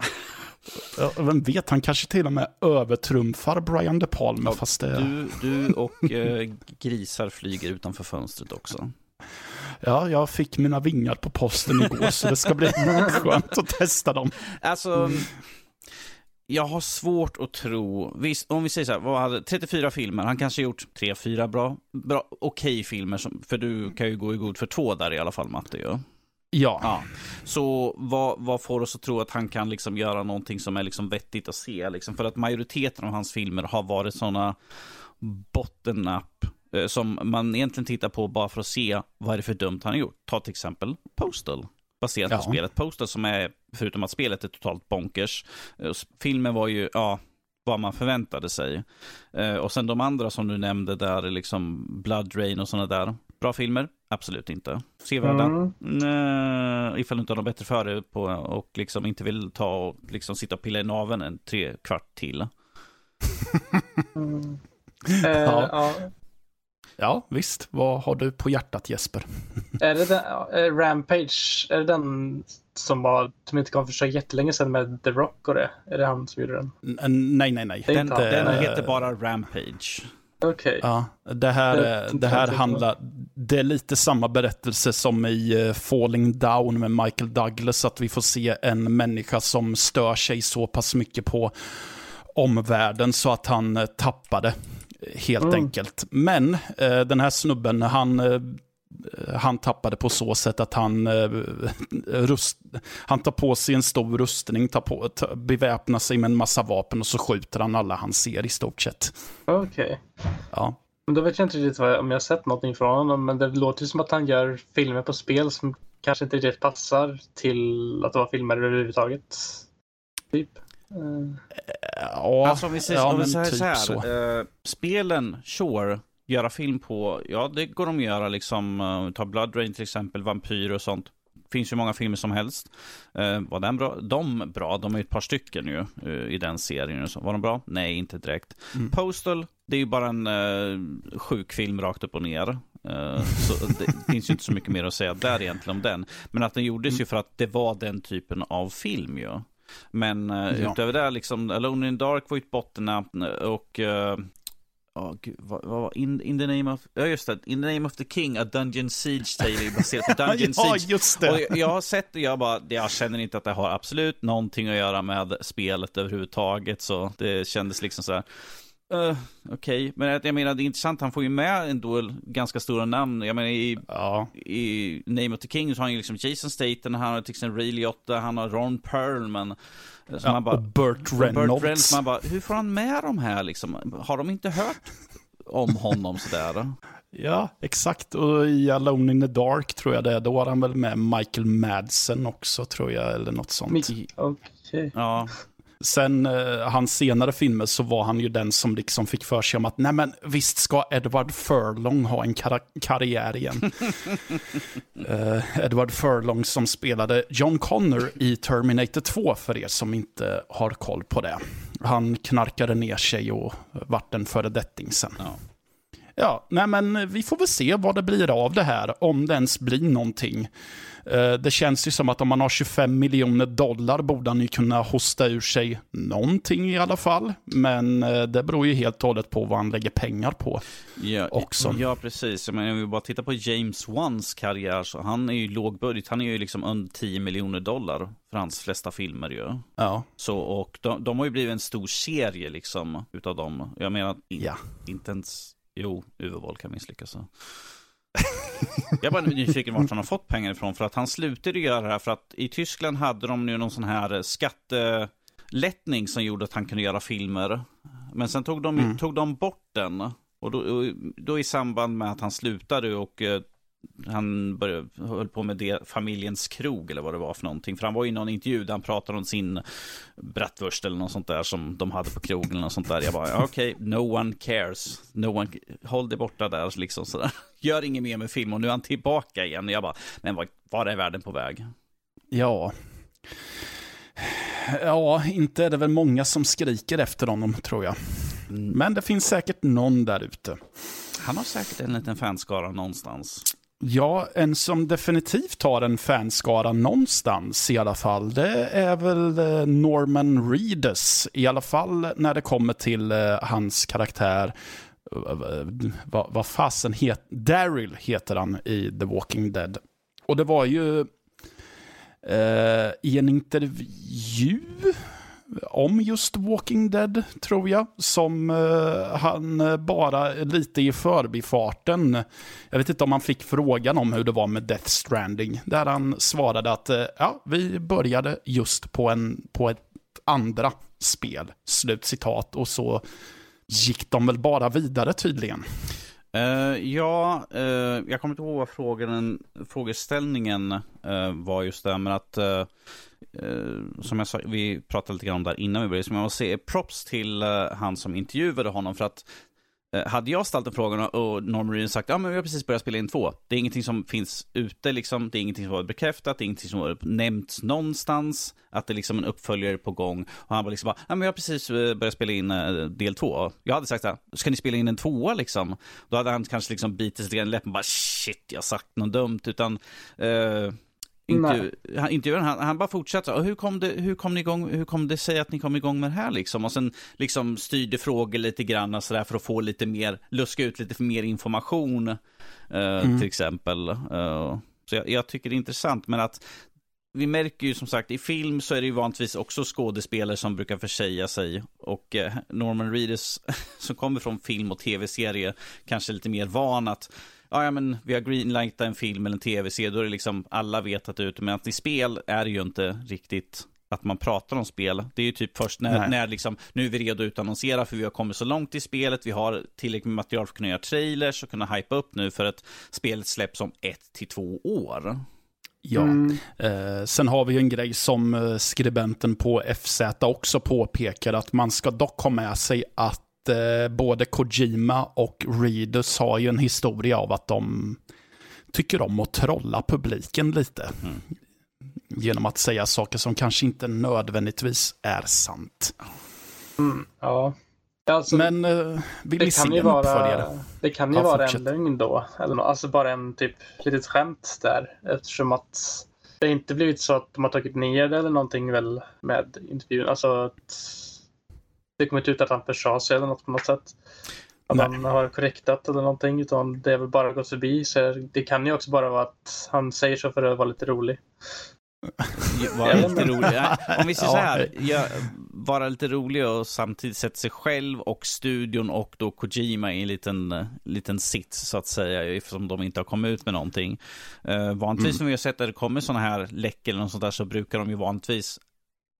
Ja, Vem vet, han kanske till och med övertrumfar Brian De Palma. Ja, fast det, Du, du och eh, grisar flyger utanför fönstret också. ja, jag fick mina vingar på posten igår så det ska bli skönt att testa dem. Alltså, jag har svårt att tro, visst, om vi säger så här, vad hade, 34 filmer, han kanske gjort 3-4 bra, bra okej filmer, som, för du kan ju gå i god för två där i alla fall Matte ju. Ja, Ja. Så vad, vad får oss att tro att han kan liksom göra någonting som är liksom vettigt att se? Liksom? För att majoriteten av hans filmer har varit sådana bottom-up eh, som man egentligen tittar på bara för att se vad är det för dumt han har gjort. Ta till exempel Postal. Baserat Ja. på spelet Postal som är, förutom att spelet är totalt bonkers. eh, Filmen var ju, ja, vad man förväntade sig. Eh, och sen de andra som du nämnde där, liksom Blood Rain och sådana där. Bra filmer? Absolut inte. Sevärda? Mm. Nej, ifall du inte har något bättre för dig på och liksom inte vill ta och liksom sitta och pilla i naveln en tre kvart till. Mm. Eh, Ja. ja. ja, visst. Vad har du på hjärtat Jesper? Är det den, ja, eh, Rampage, är det den som var, som inte kom för så jättelänge sedan med The Rock och det? Är det han som gjorde den? N- nej, nej, nej. Är Den, han. den Eh, heter bara Rampage. Okej. Ja, det här, Det- är- det här handlar, det är lite samma berättelse som i eh, Falling Down med Michael Douglas, att vi får se en människa som stör sig så pass mycket på omvärlden så att han eh, tappade, eh, helt Mm. enkelt. Men eh, den här snubben, han, eh, han tappade på så sätt att han, eh, rust, han tar på sig en stor rustning, tar på, tar, beväpnar sig med en massa vapen och så skjuter han alla han ser i stort sett. Okej. Okay. Ja. Men då vet jag inte riktigt vad, om jag har sett någonting från honom, men det låter som att han gör filmer på spel som kanske inte riktigt passar till att vara filmer överhuvudtaget. Typ. Uh. Ja, alltså om vi säger, ja, om vi säger typ så här. Så. Uh, spelen, sure, göra film på, ja det går de att göra liksom. Uh, ta Blood Rain till exempel, Vampyr och sånt. Finns ju många filmer som helst. Uh, var den bra? De bra? De är ett par stycken ju uh, i den serien. Var de bra? Nej, inte direkt. Mm. Postal, det är ju bara en uh, sjuk film rakt upp och ner. Så det finns ju inte så mycket mer att säga där egentligen om den. Men att den gjordes mm. ju för att det var den typen av film ju. Men ja. utöver det, liksom, Alone in Dark var ju ett bottennamn och uh, Oh, gud, vad, vad, in, in the name of, ja just det, In the name of the king, a Dungeon Siege tale baserat på Dungeon ja, Siege. just det. Och jag, jag har sett det, jag bara, jag känner inte att det har absolut någonting att göra med spelet överhuvudtaget, så det kändes liksom så här, Uh, Okej, okay. men jag menar det är intressant, han får ju med ändå ganska stora namn. Jag menar i, ja. i Name of the King så har han ju liksom Jason Staten, han har till exempel Ray Liotta, han har Ron Perlman. Ja, man bara, och Burt Reynolds. Burt Reynolds. Man bara, hur får han med de här liksom? Har de inte hört om honom sådär? Ja, exakt. Och i Alone in the Dark tror jag det är. Då har han väl med Michael Madsen också, tror jag, eller något sånt. Okej. Okay. Ja. Sen eh, hans senare filmer så var han ju den som liksom fick för sig om att nej men visst ska Edward Furlong ha en kar karriär igen. eh, Edward Furlong som spelade John Connor i Terminator 2 för er som inte har koll på det. Han knarkade ner sig och vart en föredetting sen. Ja. Ja, nej men vi får väl se vad det blir av det här, om det ens blir någonting. Eh, det känns ju som att om man har 25 miljoner dollar borde han ju kunna hosta ur sig någonting i alla fall. Men eh, det beror ju helt och hållet på vad han lägger pengar på. Ja, också. ja precis. Men om vi bara tittar på James Wans karriär, så han är ju lågbudget. Han är ju liksom under 10 miljoner dollar för hans flesta filmer ju. Ja. Så, och de, de har ju blivit en stor serie liksom, utav dem. Jag menar, in, ja. inte ens, jo, Uwe kan misslyckas. Så. Jag är bara nyfiken vart han har fått pengar ifrån. För att han slutade göra det här för att i Tyskland hade de nu någon sån här skattelättning som gjorde att han kunde göra filmer. Men sen tog de, mm. tog de bort den. Och då, då i samband med att han slutade och eh, han började, höll på med det, familjens krog eller vad det var för någonting. För han var i någon intervju där han pratade om sin bratwurst eller något sånt där som de hade på krogen eller något sånt där. Jag bara, okej, okay, no one cares. No one, håll dig borta där liksom sådär. Gör inget mer med film och nu är han tillbaka igen. Jag bara, men vad, var är världen på väg? Ja. Ja, inte är det väl många som skriker efter honom tror jag. Mm. Men det finns säkert någon där ute. Han har säkert en liten fanskara någonstans. Ja, en som definitivt har en fanskara någonstans i alla fall, det är väl eh, Norman Reedus. I alla fall när det kommer till eh, hans karaktär. Eh, vad, vad fasen heter... Daryl heter han i The Walking Dead. Och det var ju eh, i en intervju om just Walking Dead, tror jag. Som eh, han eh, bara lite i förbifarten, jag vet inte om han fick frågan om hur det var med Death Stranding, där han svarade att eh, ja, vi började just på, en, på ett andra spel, slut citat, och så gick de väl bara vidare tydligen. Uh, ja, uh, jag kommer inte ihåg vad frågan, frågeställningen uh, var just där. men att som jag sa, vi pratade lite grann om där innan vi började, som jag måste säga props till han som intervjuade honom för att Eh, hade jag ställt en fråga och Norman Reedus sagt ja men vi har precis börjat spela in två. Det är ingenting som finns ute liksom. Det är ingenting som har bekräftat. Det är ingenting som har nämnts någonstans. Att det liksom är liksom en uppföljare på gång. Och han var liksom bara, ja men vi har precis eh, börjat spela in eh, del två. Jag hade sagt så här, ska ni spela in en tvåa liksom? Då hade han kanske liksom bitit sig i läppen och bara shit, jag har sagt något dumt. Utan eh, intervju, han, han, han bara fortsätter. Och hur kom det, hur kom ni igång, hur kom det sig att ni kom igång med det här liksom? Och sen liksom styrde frågor lite grann så där för att få lite mer, luska ut lite mer information. Uh, mm. Till exempel. Uh, så jag, jag, tycker det är intressant, men att vi märker ju som sagt i film så är det ju vanligtvis också skådespelare som brukar försäga sig. Och eh, Norman Reedus som kommer från film och tv-serie kanske lite mer van att ja, ja men vi har greenlightat en film eller en tv-serie, då är det liksom, alla vet att det är ute, men att i spel är det ju inte riktigt att man pratar om spel. Det är ju typ först när, när liksom, nu är vi redo att utannonsera för vi har kommit så långt i spelet, vi har tillräckligt med material för att kunna göra trailers och kunna hypa upp nu för att spelet släpps om ett till två år. Ja, mm. eh, sen har vi en grej som eh, skribenten på FZ också påpekar att man ska dock ha med sig att både Kojima och Readers har ju en historia av att de tycker om att trolla publiken lite. Mm. Genom att säga saker som kanske inte nödvändigtvis är sant. Mm, ja. Alltså, Men uh, vill ni se en uppföljare? Det kan ju ja, vara fortsätt. en lögn då. Eller, alltså bara en typ litet skämt där. Eftersom att det inte blivit så att de har tagit ner det eller någonting väl med intervjun. Alltså att det kommit ut att han försade sig eller något på något sätt. Att Nej. han har korrektat eller någonting. Utan det är väl bara gått förbi. Så det kan ju också bara vara att han säger så för att vara lite rolig. Vara lite rolig. Om vi säger så här, ja, vara lite rolig och samtidigt sätta sig själv och studion och då Kojima i en liten, liten sits så att säga, eftersom de inte har kommit ut med någonting. Uh, vanligtvis mm. när vi har sett att det kommer sådana här läck eller något sånt där så brukar de ju vanligtvis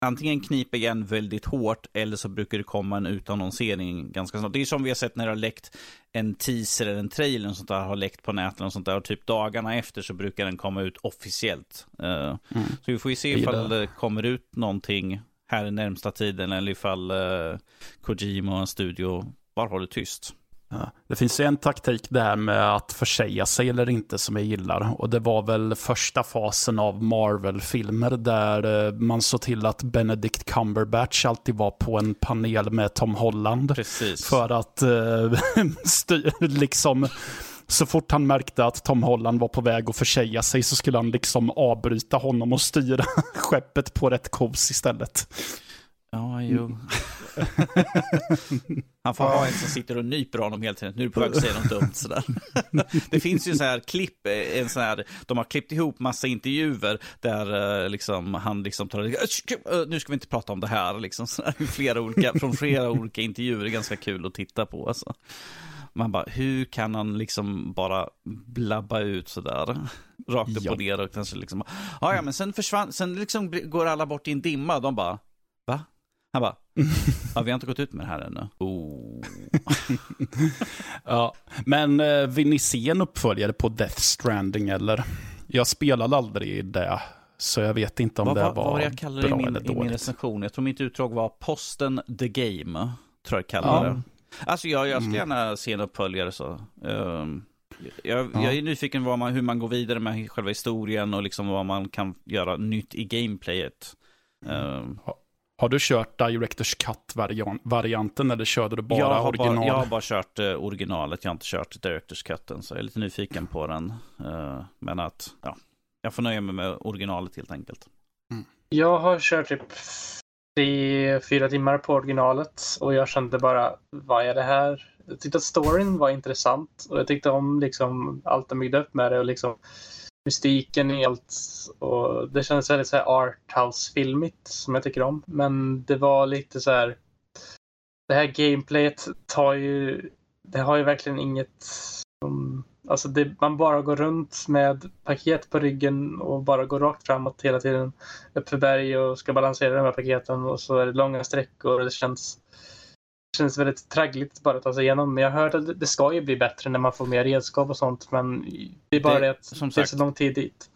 antingen knipa igen väldigt hårt eller så brukar det komma en utannonsering ganska snart. Det är som vi har sett när det har läckt en teaser eller en trailer och sånt där har läckt på nätet och sånt där och typ dagarna efter så brukar den komma ut officiellt. Uh, mm. Så vi får ju se ifall det kommer ut någonting här i närmsta tiden eller ifall uh, Kojima och en studio bara håller tyst. Ja. Det finns ju en taktik där med att försäga sig eller inte som jag gillar. Och det var väl första fasen av Marvel-filmer där eh, man såg till att Benedict Cumberbatch alltid var på en panel med Tom Holland. Precis. För att eh, liksom så fort han märkte att Tom Holland var på väg att försäga sig så skulle han liksom avbryta honom och styra skeppet på rätt kurs istället. Ja, jo. Han får ha en som sitter och nyper honom hela tiden. Nu är du på väg att säga något dumt sådär. Det finns ju så här klipp, eh, en så här, de har klippt ihop massa intervjuer där eh, liksom, han liksom tar, eh, nu ska vi inte prata om det här, liksom, så flera olika, från flera olika intervjuer, det är ganska kul att titta på. Alltså. Man bara, hur kan han liksom bara blabba ut sådär? Rakt upp ja. och ner och kanske liksom, ja men sen försvann, sen liksom går alla bort i en dimma, de bara, va? Han bara, ja, vi har inte gått ut med det här ännu. Oh. ja, men eh, vill ni se en uppföljare på Death Stranding eller? Jag spelade aldrig det, så jag vet inte om vad, det var, vad jag kallade bra i min, eller dåligt. i min recension? Jag tror mitt utdrag var Posten the Game, tror jag kallade ja. det. Alltså jag, jag skulle mm. gärna se en uppföljare så. Um, jag, ja. jag, är nyfiken på hur man går vidare med själva historien och liksom vad man kan göra nytt i gameplayet. Um, har du kört Directors Cut-varianten eller körde du bara jag original? Bara, jag har bara kört uh, originalet, jag har inte kört Directors Cutten, så jag är lite nyfiken på den. Uh, men att, ja, jag får nöja mig med originalet helt enkelt. Mm. Jag har kört typ tre, fyra timmar på originalet och jag kände bara, vad är det här? Jag tyckte att storyn var intressant och jag tyckte om liksom allt de byggde upp med det och liksom mystiken i allt. Och det kändes väldigt så här arthouse-filmigt som jag tycker om. Men det var lite så här. Det här gameplayet tar ju. Det har ju verkligen inget. Som, alltså det, man bara går runt med paket på ryggen och bara går rakt framåt hela tiden. Upp för berg och ska balansera de här paketen och så är det långa sträckor och det känns känns väldigt traggligt bara att ta sig igenom. Men jag hört att det ska ju bli bättre när man får mer redskap och sånt. Men det är bara det att som det är så lång tid dit.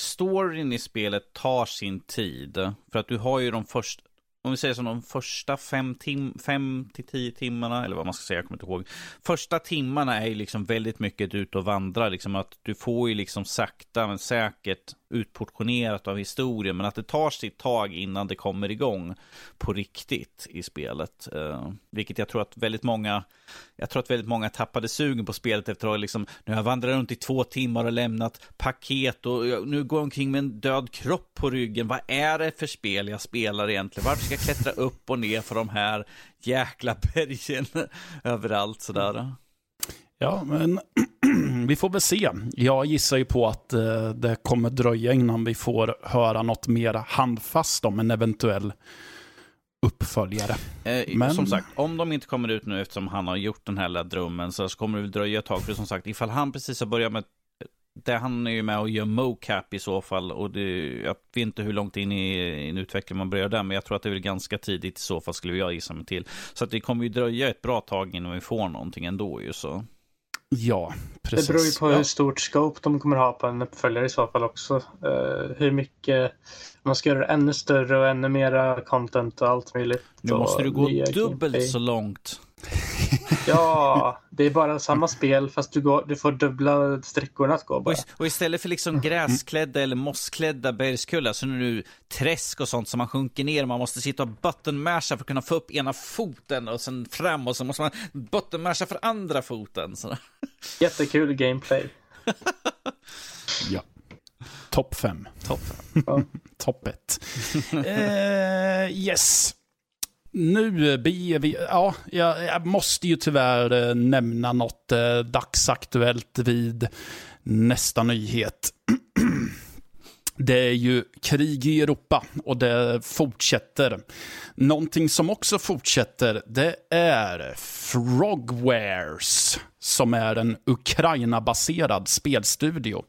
Storyn i spelet tar sin tid. För att du har ju de första, om vi säger som de första fem, tim fem till tio timmarna, eller vad man ska säga, jag kommer inte ihåg. Första timmarna är ju liksom väldigt mycket ut och vandra, liksom att du får ju liksom sakta men säkert utportionerat av historien, men att det tar sitt tag innan det kommer igång på riktigt i spelet. Eh, vilket jag tror att väldigt många, jag tror att väldigt många tappade sugen på spelet efter att ha liksom, nu har jag vandrat runt i två timmar och lämnat paket och jag, nu går jag omkring med en död kropp på ryggen. Vad är det för spel jag spelar egentligen? Varför ska jag klättra upp och ner för de här jäkla bergen överallt sådär? Ja, men vi får väl se. Jag gissar ju på att eh, det kommer dröja innan vi får höra något mer handfast om en eventuell uppföljare. Eh, Men... Som sagt, om de inte kommer ut nu eftersom han har gjort den här lilla drömmen så kommer det väl dröja ett tag. För som sagt, ifall han precis har börjat med det han är ju med och gör mocap i så fall. Och det, jag vet inte hur långt in i, en utveckling man börjar där. Men jag tror att det är ganska tidigt i så fall skulle jag gissa mig till. Så att det kommer ju dröja ett bra tag innan vi får någonting ändå ju så. Ja, precis. Det beror ju på hur stort scope de kommer ha på en uppföljare i så fall också. Uh, hur mycket, man ska göra det ännu större och ännu mera content och allt möjligt. Nu måste du gå dubbelt gameplay. så långt. Ja, det är bara samma spel fast du, går, du får dubbla sträckorna att gå bara. Och, istället för liksom gräsklädda eller mossklädda bergskullar så är det nu träsk och sånt som man sjunker ner. Man måste sitta och buttonmasha för att kunna få upp ena foten och sen fram och så måste man buttonmasha för andra foten. Så. Jättekul gameplay. ja. Topp fem. Topp fem. Ja. Topp ett. uh, yes. Nu beger vi... Ja, jag, jag, måste ju tyvärr eh, nämna något eh, dagsaktuellt vid nästa nyhet. Det är ju krig i Europa och det fortsätter. Någonting som också fortsätter, det är Frogwares, som är en Ukraina-baserad spelstudio.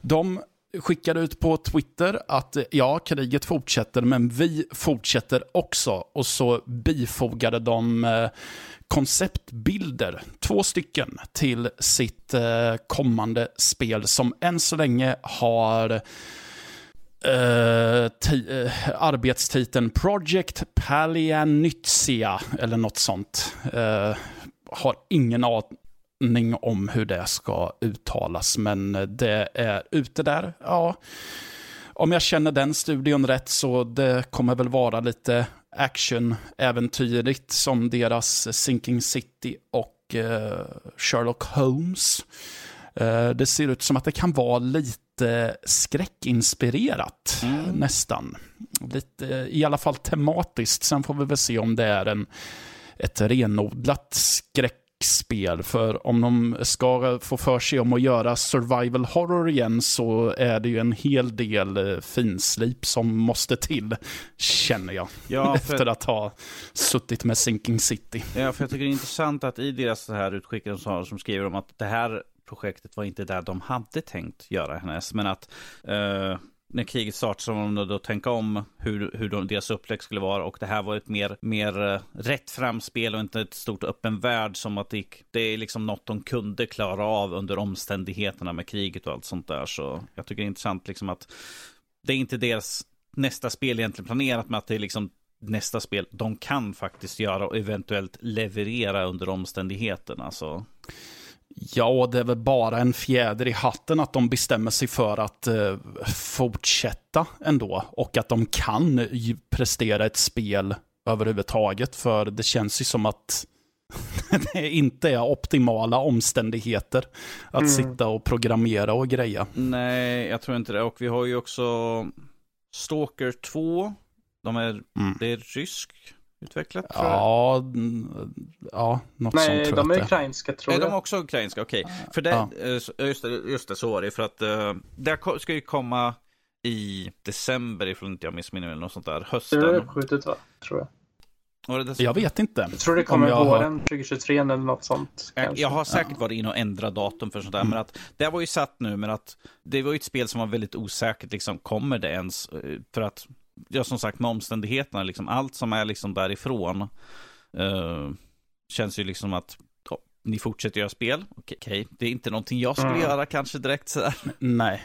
De skickade ut på Twitter att eh, ja, kriget fortsätter, men vi fortsätter också. Och så bifogade de eh, konceptbilder, två stycken, till sitt eh, kommande spel som än så länge har eh, eh arbetstiteln Project Palianytsia, eller något sånt. Eh, har ingen aning om hur det ska uttalas, men det är ute där. Ja, om jag känner den studion rätt så det kommer väl vara lite action-äventyrligt som deras Sinking City och uh, Sherlock Holmes. Uh, det ser ut som att det kan vara lite skräckinspirerat, mm. nästan. Lite, I alla fall tematiskt. Sen får vi väl se om det är en, ett renodlat skräck spel. För om de ska få för sig om att göra survival horror igen så är det ju en hel del eh, finslip som måste till, känner jag. Ja, för... Efter att ha suttit med Sinking City. Ja, för jag tycker det är intressant att i deras så här utskick som skriver om att det här projektet var inte där de hade tänkt göra hennes, men att uh när kriget startade så de då tänka om hur, hur de, deras upplägg skulle vara och det här var ett mer, mer uh, rätt framspel och inte ett stort öppen värld som att det, det är liksom något de kunde klara av under omständigheterna med kriget och allt sånt där. Så jag tycker det är intressant liksom att det är inte deras nästa spel egentligen planerat med att det är liksom nästa spel de kan faktiskt göra och eventuellt leverera under omständigheterna. Så. Ja, det är väl bara en fjäder i hatten att de bestämmer sig för att eh, fortsätta ändå. Och att de kan prestera ett spel överhuvudtaget. För det känns ju som att det inte är optimala omständigheter att mm. sitta och programmera och greja. Nej, jag tror inte det. Och vi har ju också Stalker 2. De är, mm. Det är rysk utvecklat? Ja, ja, något Nej, sånt tror de är ukrainska tror jag. Är de också ukrainska? Okej. Okay. För det, ja. Eh, just, det, just det, så var det. För att uh, det ska ju komma i december, ifall inte jag missminner mig, något sånt där. Hösten. Det är uppskjutet va? Tror jag. Jag vet inte. Jag tror det kommer jag våren har... 2023 eller något sånt. Jag, jag har säkert ja. varit inne och ändrat datum för sånt där. Mm. Men att det var ju satt nu, men att det var ju ett spel som var väldigt osäkert. Liksom, kommer det ens? Eh, för att ja, som sagt med omständigheterna, liksom, allt som är liksom därifrån uh, känns ju liksom att oh, ni fortsätter göra spel. Okej, okay, det är inte någonting jag skulle mm. göra kanske direkt sådär. Nej.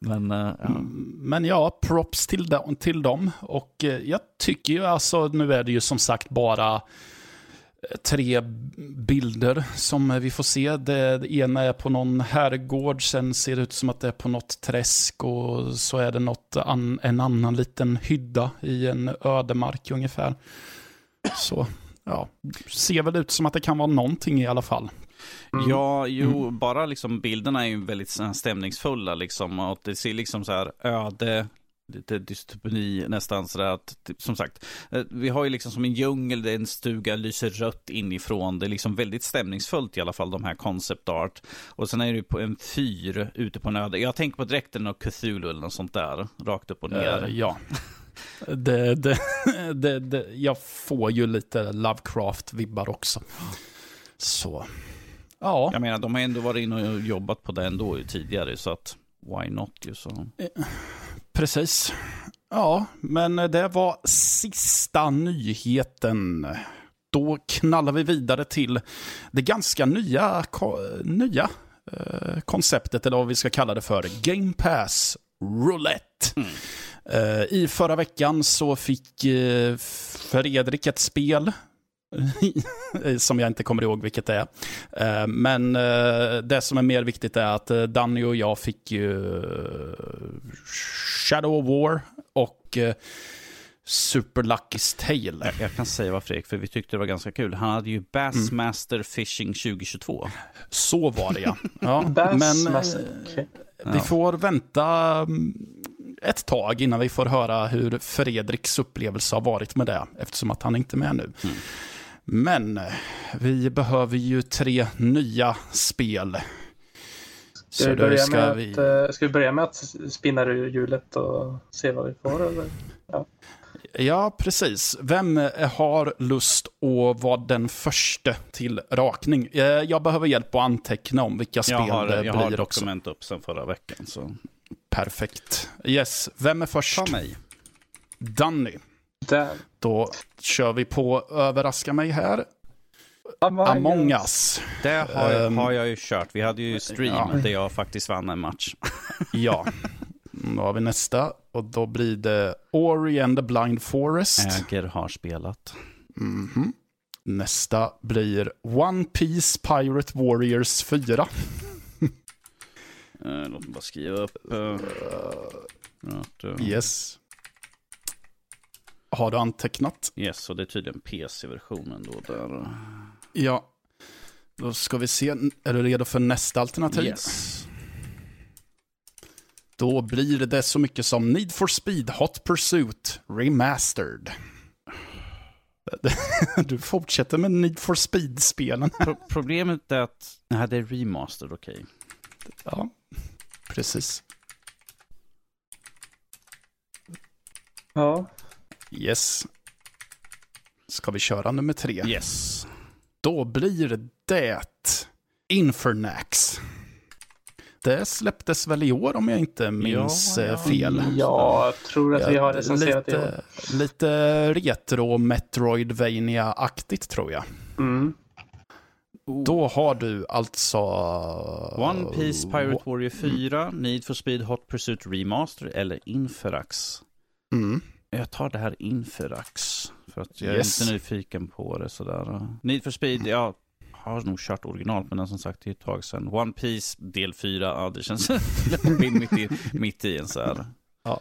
Men, uh, ja. Men ja, props till dem. Till dem. Och uh, jag tycker ju alltså, nu är det ju som sagt bara tre bilder som vi får se. Det, ena är på någon herrgård, sen ser det ut som att det är på något träsk och så är det något an, en annan liten hydda i en ödemark ungefär. Så, ja, ser väl ut som att det kan vara någonting i alla fall. Mm. Ja, jo, mm. bara liksom bilderna är ju väldigt stämningsfulla liksom och det ser liksom så här öde lite dystopni nästan sådär att, typ, som sagt, eh, vi har ju liksom som en djungel där en stuga lyser rött inifrån. Det är liksom väldigt stämningsfullt i alla fall de här concept art. Och sen är det på en fyr ute på en öde. Jag tänker på dräkten av Cthulhu eller något sånt där, rakt upp och ner. Uh, ja. Det, det, det, det, jag får ju lite Lovecraft-vibbar också. Så, ja. Jag menar, de har ändå varit inne och jobbat på det ändå tidigare, så att why not? Ju så. Precis. Ja, men det var sista nyheten. Då knallar vi vidare till det ganska nya, nya eh, konceptet, eller vad vi ska kalla det för, Game Pass Roulette. Mm. Eh, I förra veckan så fick eh, Fredrik ett spel som jag inte kommer ihåg vilket det är. Eh, men det som är mer viktigt är att Danny och jag fick ju Shadow of War och Super Lucky's Tale. Jag, jag, kan säga vad Fredrik, för vi tyckte det var ganska kul. Han hade ju Bassmaster mm. Fishing 2022. Så var det ja. ja men okay. vi får vänta mm, ett tag innan vi får höra hur Fredriks upplevelse har varit med det, eftersom att han inte är med nu. Mm. Men vi behöver ju tre nya spel. Ska vi, börja ska, med vi... Att, eh, ska vi börja med att spinna ur hjulet och se vad vi får? Eller? Ja. ja, precis. Vem har lust att vara den första till rakning? Eh, jag behöver hjälp att anteckna om vilka spel har, det jag blir har dokument upp sen förra veckan. Så. Perfekt. Yes, vem är först? Ta mig. Danny. Där. Då kör vi på överraska mig här. Among, us. Det har, um, har, jag ju kört. Vi hade ju stream ja. där jag faktiskt vann en match. ja. Då har vi nästa. Och då blir det Ori and the Blind Forest. Äger har spelat. Mm -hmm. Nästa blir One Piece Pirate Warriors 4. Eh, låt mig bara skriva upp. Uh, yes. Har du antecknat? Yes, och det är tydligen PC-versionen då där. Ja. Då ska vi se. Är du redo för nästa alternativ? Yes. Då blir det så mycket som Need for Speed Hot Pursuit Remastered. Du fortsätter med Need for Speed-spelen. Pro problemet är att, nej det är remastered, okej. Okay. Ja, precis. Ja. Yes. Ska vi köra nummer tre? Yes. Då blir det Infernax. Det släpptes väl i år om jag inte minns ja, ja. Eh, fel. Ja, jag tror att vi har recenserat lite, det i år. Lite retro Metroidvania-aktigt tror jag. Mm. Då har du alltså... One Piece Pirate Warrior 4, Need for Speed Hot Pursuit Remaster eller Inferax. Mm. Jag tar det här Inferax. För att jag yes. är inte nyfiken på det sådär. Need for Speed, jag har nog kört original, men som sagt det är ett tag sedan. One Piece del 4, ja det känns mitt, i, mitt i en så här. Ja.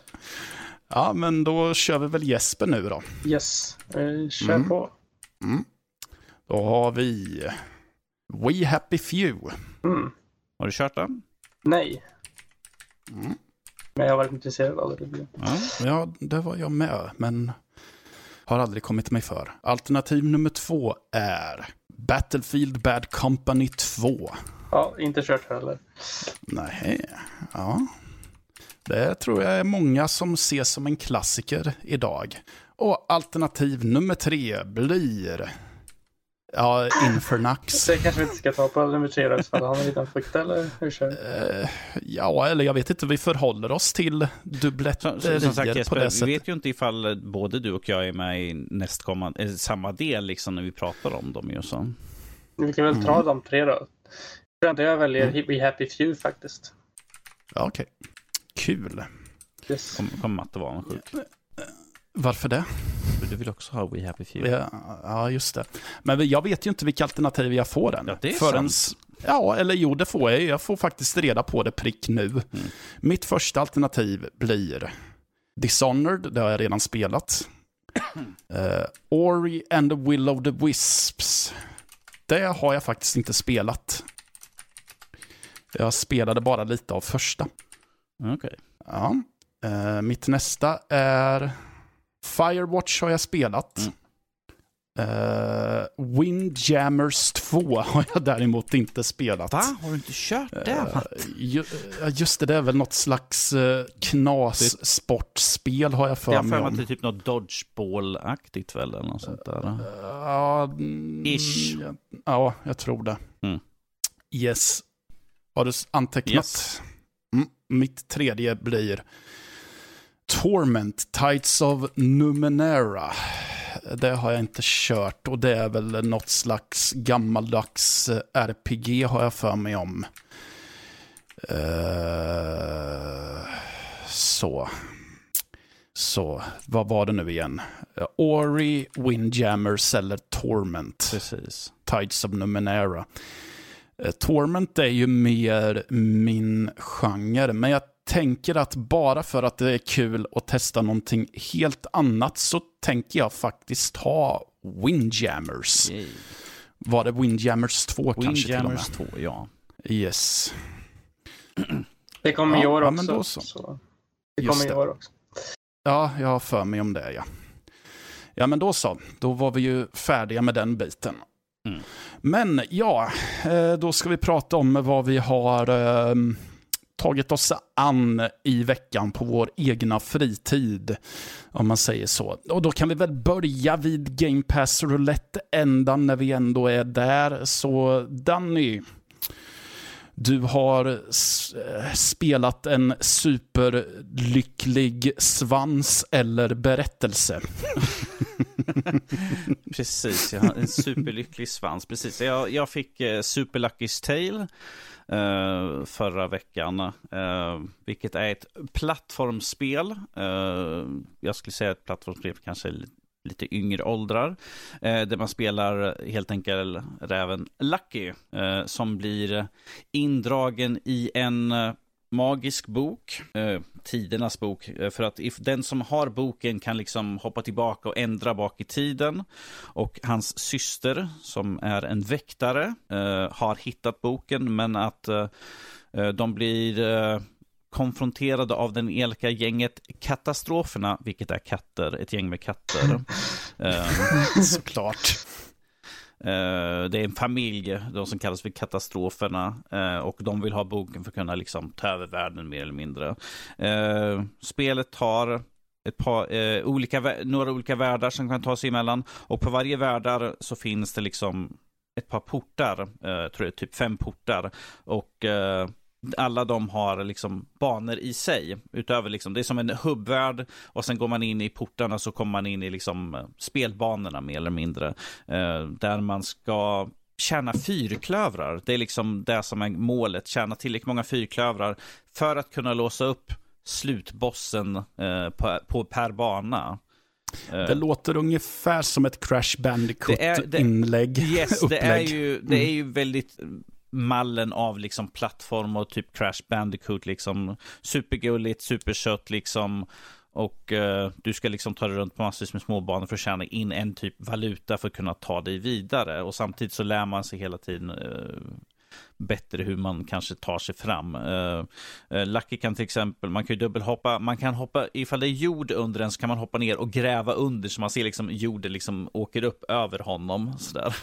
ja, men då kör vi väl Jesper nu då. Yes, eh, kör mm. på. Mm. Då har vi We Happy Few. Mm. Har du kört den? Nej. Mm. Men jag har varit intresserad av det. Ja. ja, det var jag med, men har aldrig kommit mig för. Alternativ nummer två är Battlefield Bad Company 2. Ja, inte kört heller. Nej, ja. Det tror jag är många som ser som en klassiker idag. Och alternativ nummer tre blir Ja, Infernax. Det kanske vi inte ska ta på nummer tre då, ifall han är redan fukt eller hur kör uh, Ja, eller jag vet inte, vi förhåller oss till dubbletterier som sagt, Jesper, på det sättet. Vi vet ju inte ifall både du och jag är med i nästkommande, eh, samma del liksom när vi pratar om dem ju så. Vi kan väl mm. ta de tre då. Jag jag väljer mm. We Happy Few faktiskt. Ja, okej. Okay. Kul. Yes. Kommer kom Matte vara sjuk? Varför det? Du vill också ha We Happy Few. Ja, ja, just det. Men jag vet ju inte vilka alternativ jag får än. Ja, det är Förrän, sant. Ja, eller jo, det får jag. Jag får faktiskt reda på det prick nu. Mm. Mitt första alternativ blir Dishonored, det har jag redan spelat. uh, Ori and the Will of the Wisps. Det har jag faktiskt inte spelat. Jag spelade bara lite av första. Okej. Okay. Ja. Uh, mitt nästa är Firewatch har jag spelat. Mm. Uh, Windjammers 2 har jag däremot inte spelat. Va? Har du inte kört det? Uh, ju, just det, det är väl något slags uh, knas-sportspel har jag för mig. Jag har för mig att det är typ något dodgeball-aktigt väl, eller något sånt där? Ja, uh, Ish. Ja, ja, jag tror det. Mm. Yes. Har du antecknat? Yes. Mm, mitt tredje blir Torment, Tides of Numenera. Det har jag inte kört och det är väl något slags gammaldags eh, RPG har jag för mig om. Uh, så. Så, vad var det nu igen? Ori, Windjammers eller Torment. Precis. Tides of Numenera. Uh, Torment är ju mer min genre, men jag tänker att bara för att det är kul att testa någonting helt annat så tänker jag faktiskt ha Windjammers. Yay. Var det Windjammers 2 Windjammers kanske till och med? 2, ja. Yes. Det kommer ja, i år också. Ja, men då så. så. Det kommer i år också. Ja, jag har för mig om det, ja. Ja, men då så. Då var vi ju färdiga med den biten. Mm. Men ja, eh, då ska vi prata om vad vi har ehm, tagit oss an i veckan på vår egna fritid. Om man säger så. Och då kan vi väl börja vid Game Pass Roulette-ändan när vi ändå är där. Så Danny, du har eh, spelat en superlycklig svans eller berättelse. Precis, jag har en superlycklig svans. Precis, jag, jag fick eh, Super Lucky's Tale eh, förra veckan. Eh, vilket är ett plattformsspel. Eh, jag skulle säga ett plattformsspel för kanske lite yngre åldrar. Eh, där man spelar helt enkelt räven Lucky. Eh, som blir indragen i en magisk bok, eh, tidernas bok, eh, för att if, den som har boken kan liksom hoppa tillbaka och ändra bak i tiden. Och hans syster, som är en väktare, eh, har hittat boken, men att eh, eh, de blir eh, konfronterade av den elaka gänget Katastroferna, vilket är katter, ett gäng med katter. Såklart. Eh, det är en familj, de som kallas för katastroferna. Eh, och de vill ha boken för att kunna liksom, ta över världen mer eller mindre. Eh, spelet har ett par, olika, några olika världar som kan ta sig emellan. Och på varje världar så finns det liksom ett par portar, tror jag, typ fem portar. Och alla de har liksom banor i sig. Utöver liksom, det är som en hubbvärld och sen går man in i portarna så kommer man in i liksom eh, spelbanorna mer eller mindre. Eh, där man ska tjäna fyrklövrar. Det är liksom det som är målet. Tjäna tillräckligt många fyrklövrar för att kunna låsa upp slutbossen eh, på, på per bana. Eh, det låter ungefär som ett Crash Bandicoot-inlägg. Yes, det är, ju, det är ju väldigt mallen av liksom plattform och typ Crash Bandicoot liksom. Supergulligt, supersött liksom. Och uh, du ska liksom ta dig runt på massvis med småbanor för att tjäna in en typ valuta för att kunna ta dig vidare. Och samtidigt så lär man sig hela tiden uh, bättre hur man kanske tar sig fram. Uh, uh, Lucky kan till exempel, man kan ju dubbelhoppa, man kan hoppa, ifall det är jord under den så kan man hoppa ner och gräva under så man ser liksom jorden liksom åker upp över honom. Sådär.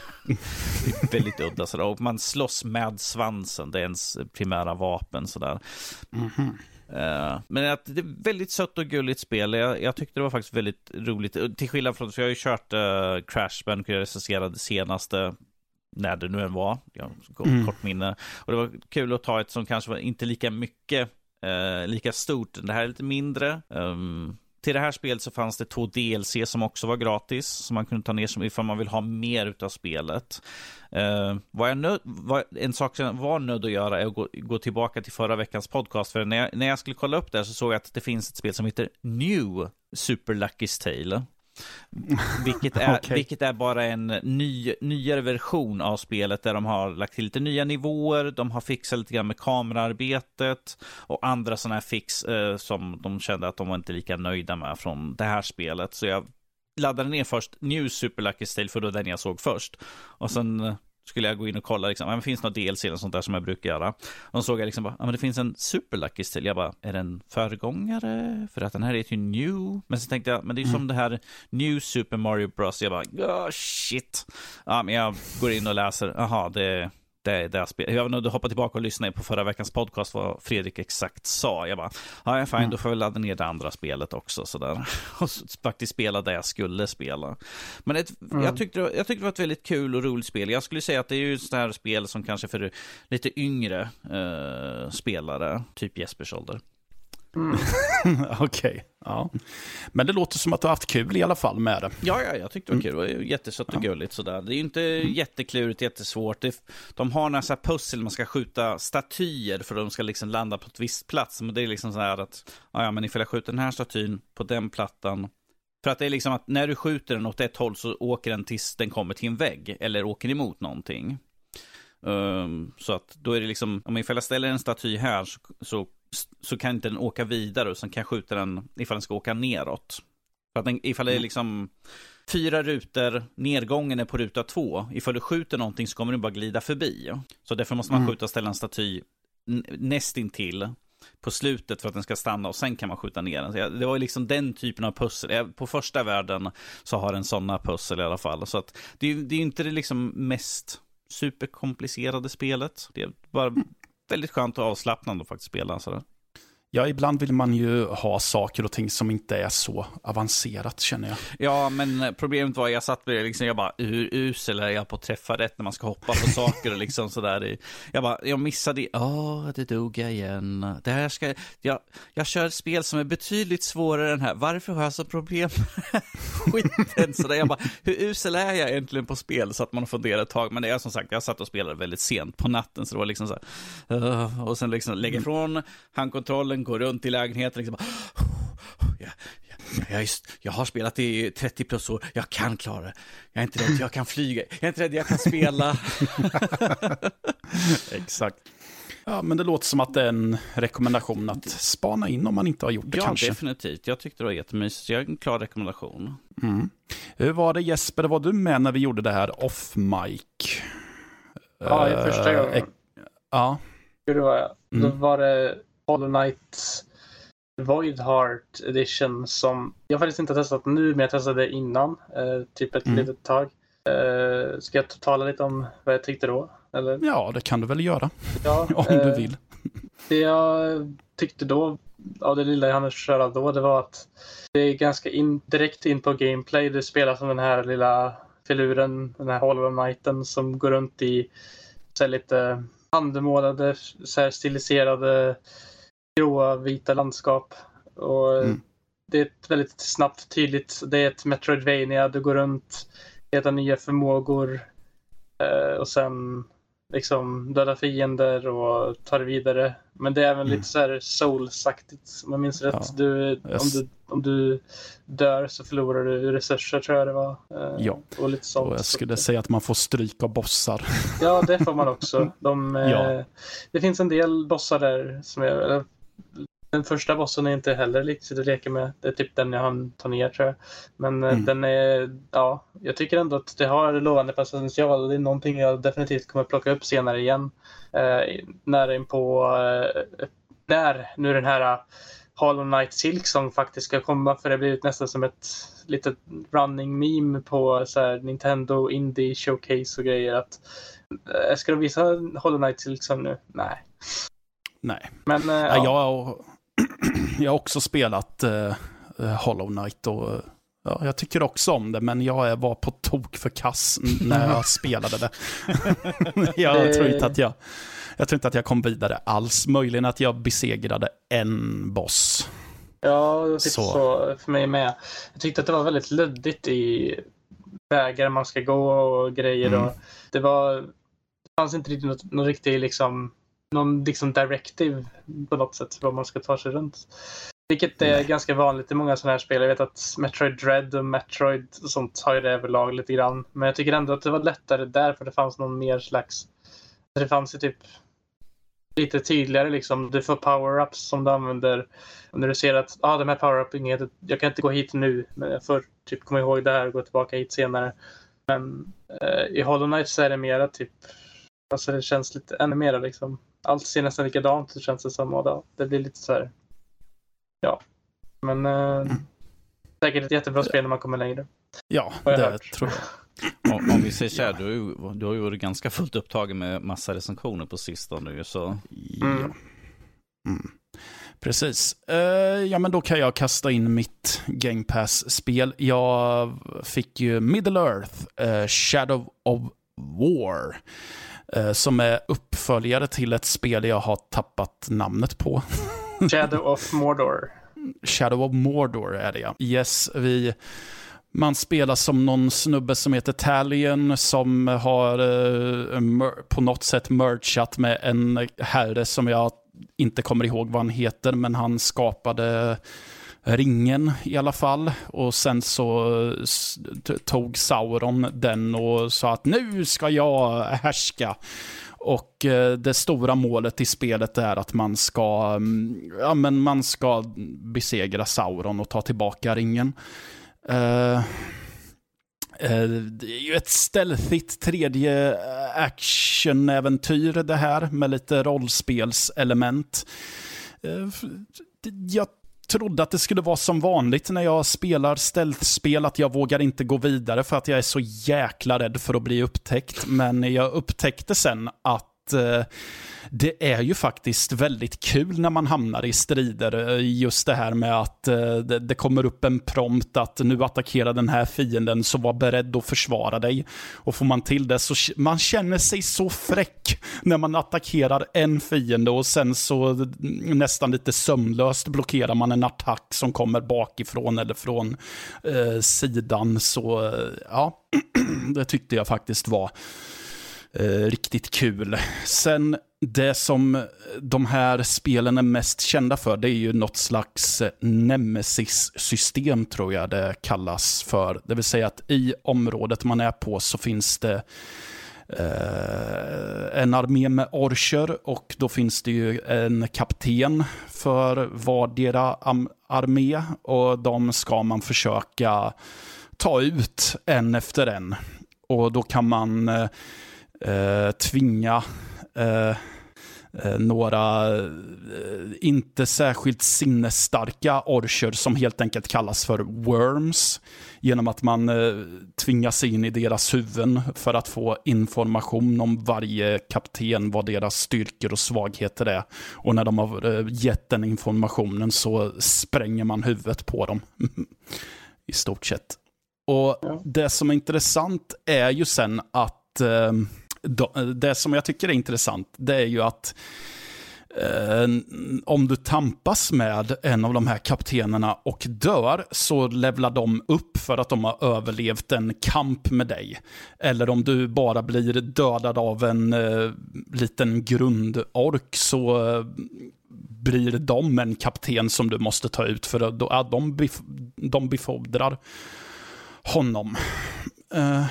väldigt udda sådär. Och man slåss med svansen, det är ens primära vapen sådär. Mm -hmm. Uh, men att det är väldigt sött och gulligt spel. Jag, jag, tyckte det var faktiskt väldigt roligt. Till skillnad från, för jag har ju kört uh, Crash Bandicoot, jag recenserade senaste när det nu än var. Jag har mm. kort minne. Och det var kul att ta ett som kanske var inte lika mycket, eh, lika stort. Det här är lite mindre. Um, till det här spelet så fanns det två DLC som också var gratis. Som man kunde ta ner som ifall man vill ha mer av spelet. Uh, vad jag nöd, vad, en sak som jag var nödd att göra är att gå, gå, tillbaka till förra veckans podcast. För när jag, när jag skulle kolla upp det så såg jag att det finns ett spel som heter New Super Lucky's Tale. Vilket är, okay. vilket är bara en ny, nyare version av spelet där de har lagt till lite nya nivåer, de har fixat lite grann med kamerarbetet och andra sådana här fix eh, som de kände att de var inte lika nöjda med från det här spelet. Så jag laddade ner först New Super Lucky Stale för var den jag såg först. Och sen skulle jag gå in och kolla, liksom, men finns det något DLC eller sånt där som jag brukar göra. Och såg jag liksom, bara, ja, men det finns en Super Lucky Still. Jag bara, är det en föregångare? För att den här heter ju New. Men så tänkte jag, men det är ju mm. som det här New Super Mario Bros. Jag bara, oh, shit. Ja, men jag går in och läser, jaha, det det det spelet. Jag vill hoppa tillbaka och lyssna på förra veckans podcast vad Fredrik exakt sa. Jag bara, ja, fine, mm. då får jag ladda ner det andra spelet också. Sådär. Och faktiskt spela det jag skulle spela. Men ett, mm. jag, tyckte, jag tyckte det var ett väldigt kul och roligt spel. Jag skulle säga att det är ju ett sånt här spel som kanske för lite yngre uh, spelare, typ Jespers ålder. Mm. Okej, okay. ja. Men det låter som att du har haft kul i alla fall med det. Ja, ja jag tyckte det var kul. Det var jättesött och ja. gulligt sådär. Det är ju inte jätteklurigt, jättesvårt. Det, de har några så pussel, man ska skjuta statyer för att de ska liksom landa på ett visst plats. Men det är liksom så här att, ja, men ifall jag skjuter den här statyn på den plattan. För att det är liksom att när du skjuter den åt ett håll så åker den tills den kommer till en vägg. Eller åker emot någonting. Um, så att då är det liksom, om jag ställer en staty här så, så så kan inte den åka vidare och sen kan jag skjuta den ifall den ska åka neråt. För att den, ifall det är mm. liksom fyra rutor, nedgången är på ruta två. Ifall du skjuter någonting så kommer den bara glida förbi. Så därför måste man mm. skjuta och ställa en staty nästintill på slutet för att den ska stanna och sen kan man skjuta ner den. Det var ju liksom den typen av pussel. På första världen så har den sådana pussel i alla fall. Så att det, är, är inte det liksom mest superkomplicerade spelet. Det är bara väldigt skönt och avslappnande att faktiskt spela. Sådär. Ja, ibland vill man ju ha saker och ting som inte är så avancerat känner jag. Ja, men problemet var jag satt med det liksom, jag bara, hur usel är jag på att träffa rätt när man ska hoppa på saker och liksom sådär. Jag bara, jag missade, åh, oh, det dog jag igen. Det här ska, jag, jag kör ett spel som är betydligt svårare än här. Varför har jag så problem med skiten? Sådär, jag bara, hur usel är jag egentligen på spel? Så att man funderar ett tag. Men det är som sagt, jag satt och spelade väldigt sent på natten, så det var liksom så här, uh, och sen liksom lägga ifrån handkontrollen, går runt i lägenheten liksom. Jag, jag, jag, jag, har spelat i 30 plus år, jag kan klara det. Jag är inte rädd, jag kan flyga, jag är inte rädd, jag kan spela. Exakt. Ja, men det låter som att det är en rekommendation att spana in om man inte har gjort det ja, kanske. Ja, definitivt. Jag tyckte det var jättemysigt. Jag en klar rekommendation. Mm. Hur var det Jesper, var du med när vi gjorde det här off-mic? Ja, i första gången. Uh, ja. Det var jag. Mm. Då var det Hollow Knight Void Heart Edition som jag faktiskt inte har testat nu, men jag testade innan. Eh, typ ett mm. litet tag. Eh, ska jag tala lite om vad jag tyckte då? Eller? Ja, det kan du väl göra. Ja, om eh, du vill. Det jag tyckte då, av det lilla jag hann köra då, det var att det är ganska in, direkt in på gameplay. Du spelar som den här lilla filuren, den här Hollow Knighten som går runt i så lite handmålade, så här stiliserade gråa vita landskap. Och mm. Det är ett väldigt snabbt tydligt, det är ett Metroidvania, du går runt, hittar nya förmågor eh, och sen liksom döda fiender och tar vidare. Men det är även mm. lite så här soulsaktigt. Om jag minns rätt. Ja. Du, yes. om, du, om du dör så förlorar du resurser tror jag det var. Eh, ja, och lite sånt. Och jag skulle säga att man får stryk av bossar. Ja, det får man också. De, ja. eh, det finns en del bossar där som är, den första bossen är inte heller riktigt att leka med. Det är typ den jag hann ta ner tror jag. Men eh, mm. den är, ja, jag tycker ändå att det har lovande potential. Det är någonting jag definitivt kommer plocka upp senare igen. Eh, nära in på, eh, när nu den här Hollow Knight Silk som faktiskt ska komma. För det har blivit nästan som ett litet running meme på så här, Nintendo Indie Showcase och grejer. Att, eh, ska de visa Hollow Knight Silk som nu? Nej. Nej. Men, uh, ja. jag, jag har också spelat uh, Hollow Knight och ja, jag tycker också om det, men jag var på tok för kass när jag spelade det. jag tror inte att jag... Jag tror inte att jag kom vidare alls. Möjligen att jag besegrade en boss. Ja, det så. så för mig med. Jag tyckte att det var väldigt luddigt i vägar man ska gå och grejer. Mm. Och det var det fanns inte riktigt något, något riktigt liksom någon liksom directive på något sätt vad man ska ta sig runt. Vilket är Nej. ganska vanligt i många sådana här spel. Jag vet att Metroid Dread och Metroid och sånt har ju det överlag lite grann. Men jag tycker ändå att det var lättare där för det fanns någon mer slags... Det fanns ju typ lite tydligare liksom. Du får power-ups som du använder. Och när du ser att ah, de här power-upen, jag kan inte gå hit nu, men jag får typ komma ihåg det här och gå tillbaka hit senare. Men eh, i Hollow Knight så är det mera typ, alltså det känns lite ännu mera liksom, allt ser nästan likadant ut känns det som och då, det blir lite så här, ja. Men eh, säkert ett jättebra spel när man kommer längre. Ja, det hört. tror jag. Om, om vi säger så här, du, har ju- du har ju varit ganska fullt upptagen med massa recensioner på sistone ju, så Ja. Mm. Mm. Precis. Eh, ja, men då kan jag kasta in mitt Game Pass-spel. Jag fick ju Middle Earth, eh, Shadow of War. Eh, som är uppföljare till ett spel jag har tappat namnet på. Shadow of Mordor. Shadow of Mordor är det ja. Yes, vi... Man spelar som någon snubbe som heter Talion som har eh, på något sätt merchat med en herre som jag inte kommer ihåg vad han heter, men han skapade ringen i alla fall. Och sen så tog Sauron den och sa att nu ska jag härska. Och eh, det stora målet i spelet är att man ska, mm, ja, men man ska besegra Sauron och ta tillbaka ringen. Uh, det är ju ett stealthigt tredje actionäventyr action-äventyr det här med lite rollspelselement. Jag trodde att det skulle vara som vanligt när jag spelar stealth-spel, att jag vågar inte gå vidare för att jag är så jäkla rädd för att bli upptäckt. Men jag upptäckte sen att eh, det är ju faktiskt väldigt kul när man hamnar i strider. Eh, just det här med att eh, det, det kommer upp en prompt att nu attackerar den här fienden, så var beredd att försvara dig. Och får man till det så man känner sig så fräck när man attackerar en fiende och sen så mm, nästan lite sömlöst blockerar man en attack som kommer bakifrån eller från eh, sidan. Så eh, ja, det tyckte jag faktiskt var Eh, riktigt kul. Sen det som de här spelen är mest kända för, det är ju något slags nemesis-system tror jag det kallas för. Det vill säga att i området man är på så finns det eh, en armé med orcher och då finns det ju en kapten för vardera am- armé och de ska man försöka ta ut en efter en. Och då kan man eh, eh, tvinga eh, eh, några eh, inte särskilt sinnesstarka orcher som helt enkelt kallas för worms genom att man eh, tvingas in i deras huvuden för att få information om varje kapten, vad deras styrkor och svagheter är. Och när de har gett den informationen så spränger man huvudet på dem. I stort sett. Och det som är intressant är ju sen att eh, det som jag tycker är intressant, det är ju att eh, om du tampas med en av de här kaptenerna och dör så levlar de upp för att de har överlevt en kamp med dig. Eller om du bara blir dödad av en eh, liten grundork så eh, blir de en kapten som du måste ta ut för att då- ja, de, bef de befordrar honom. Eh,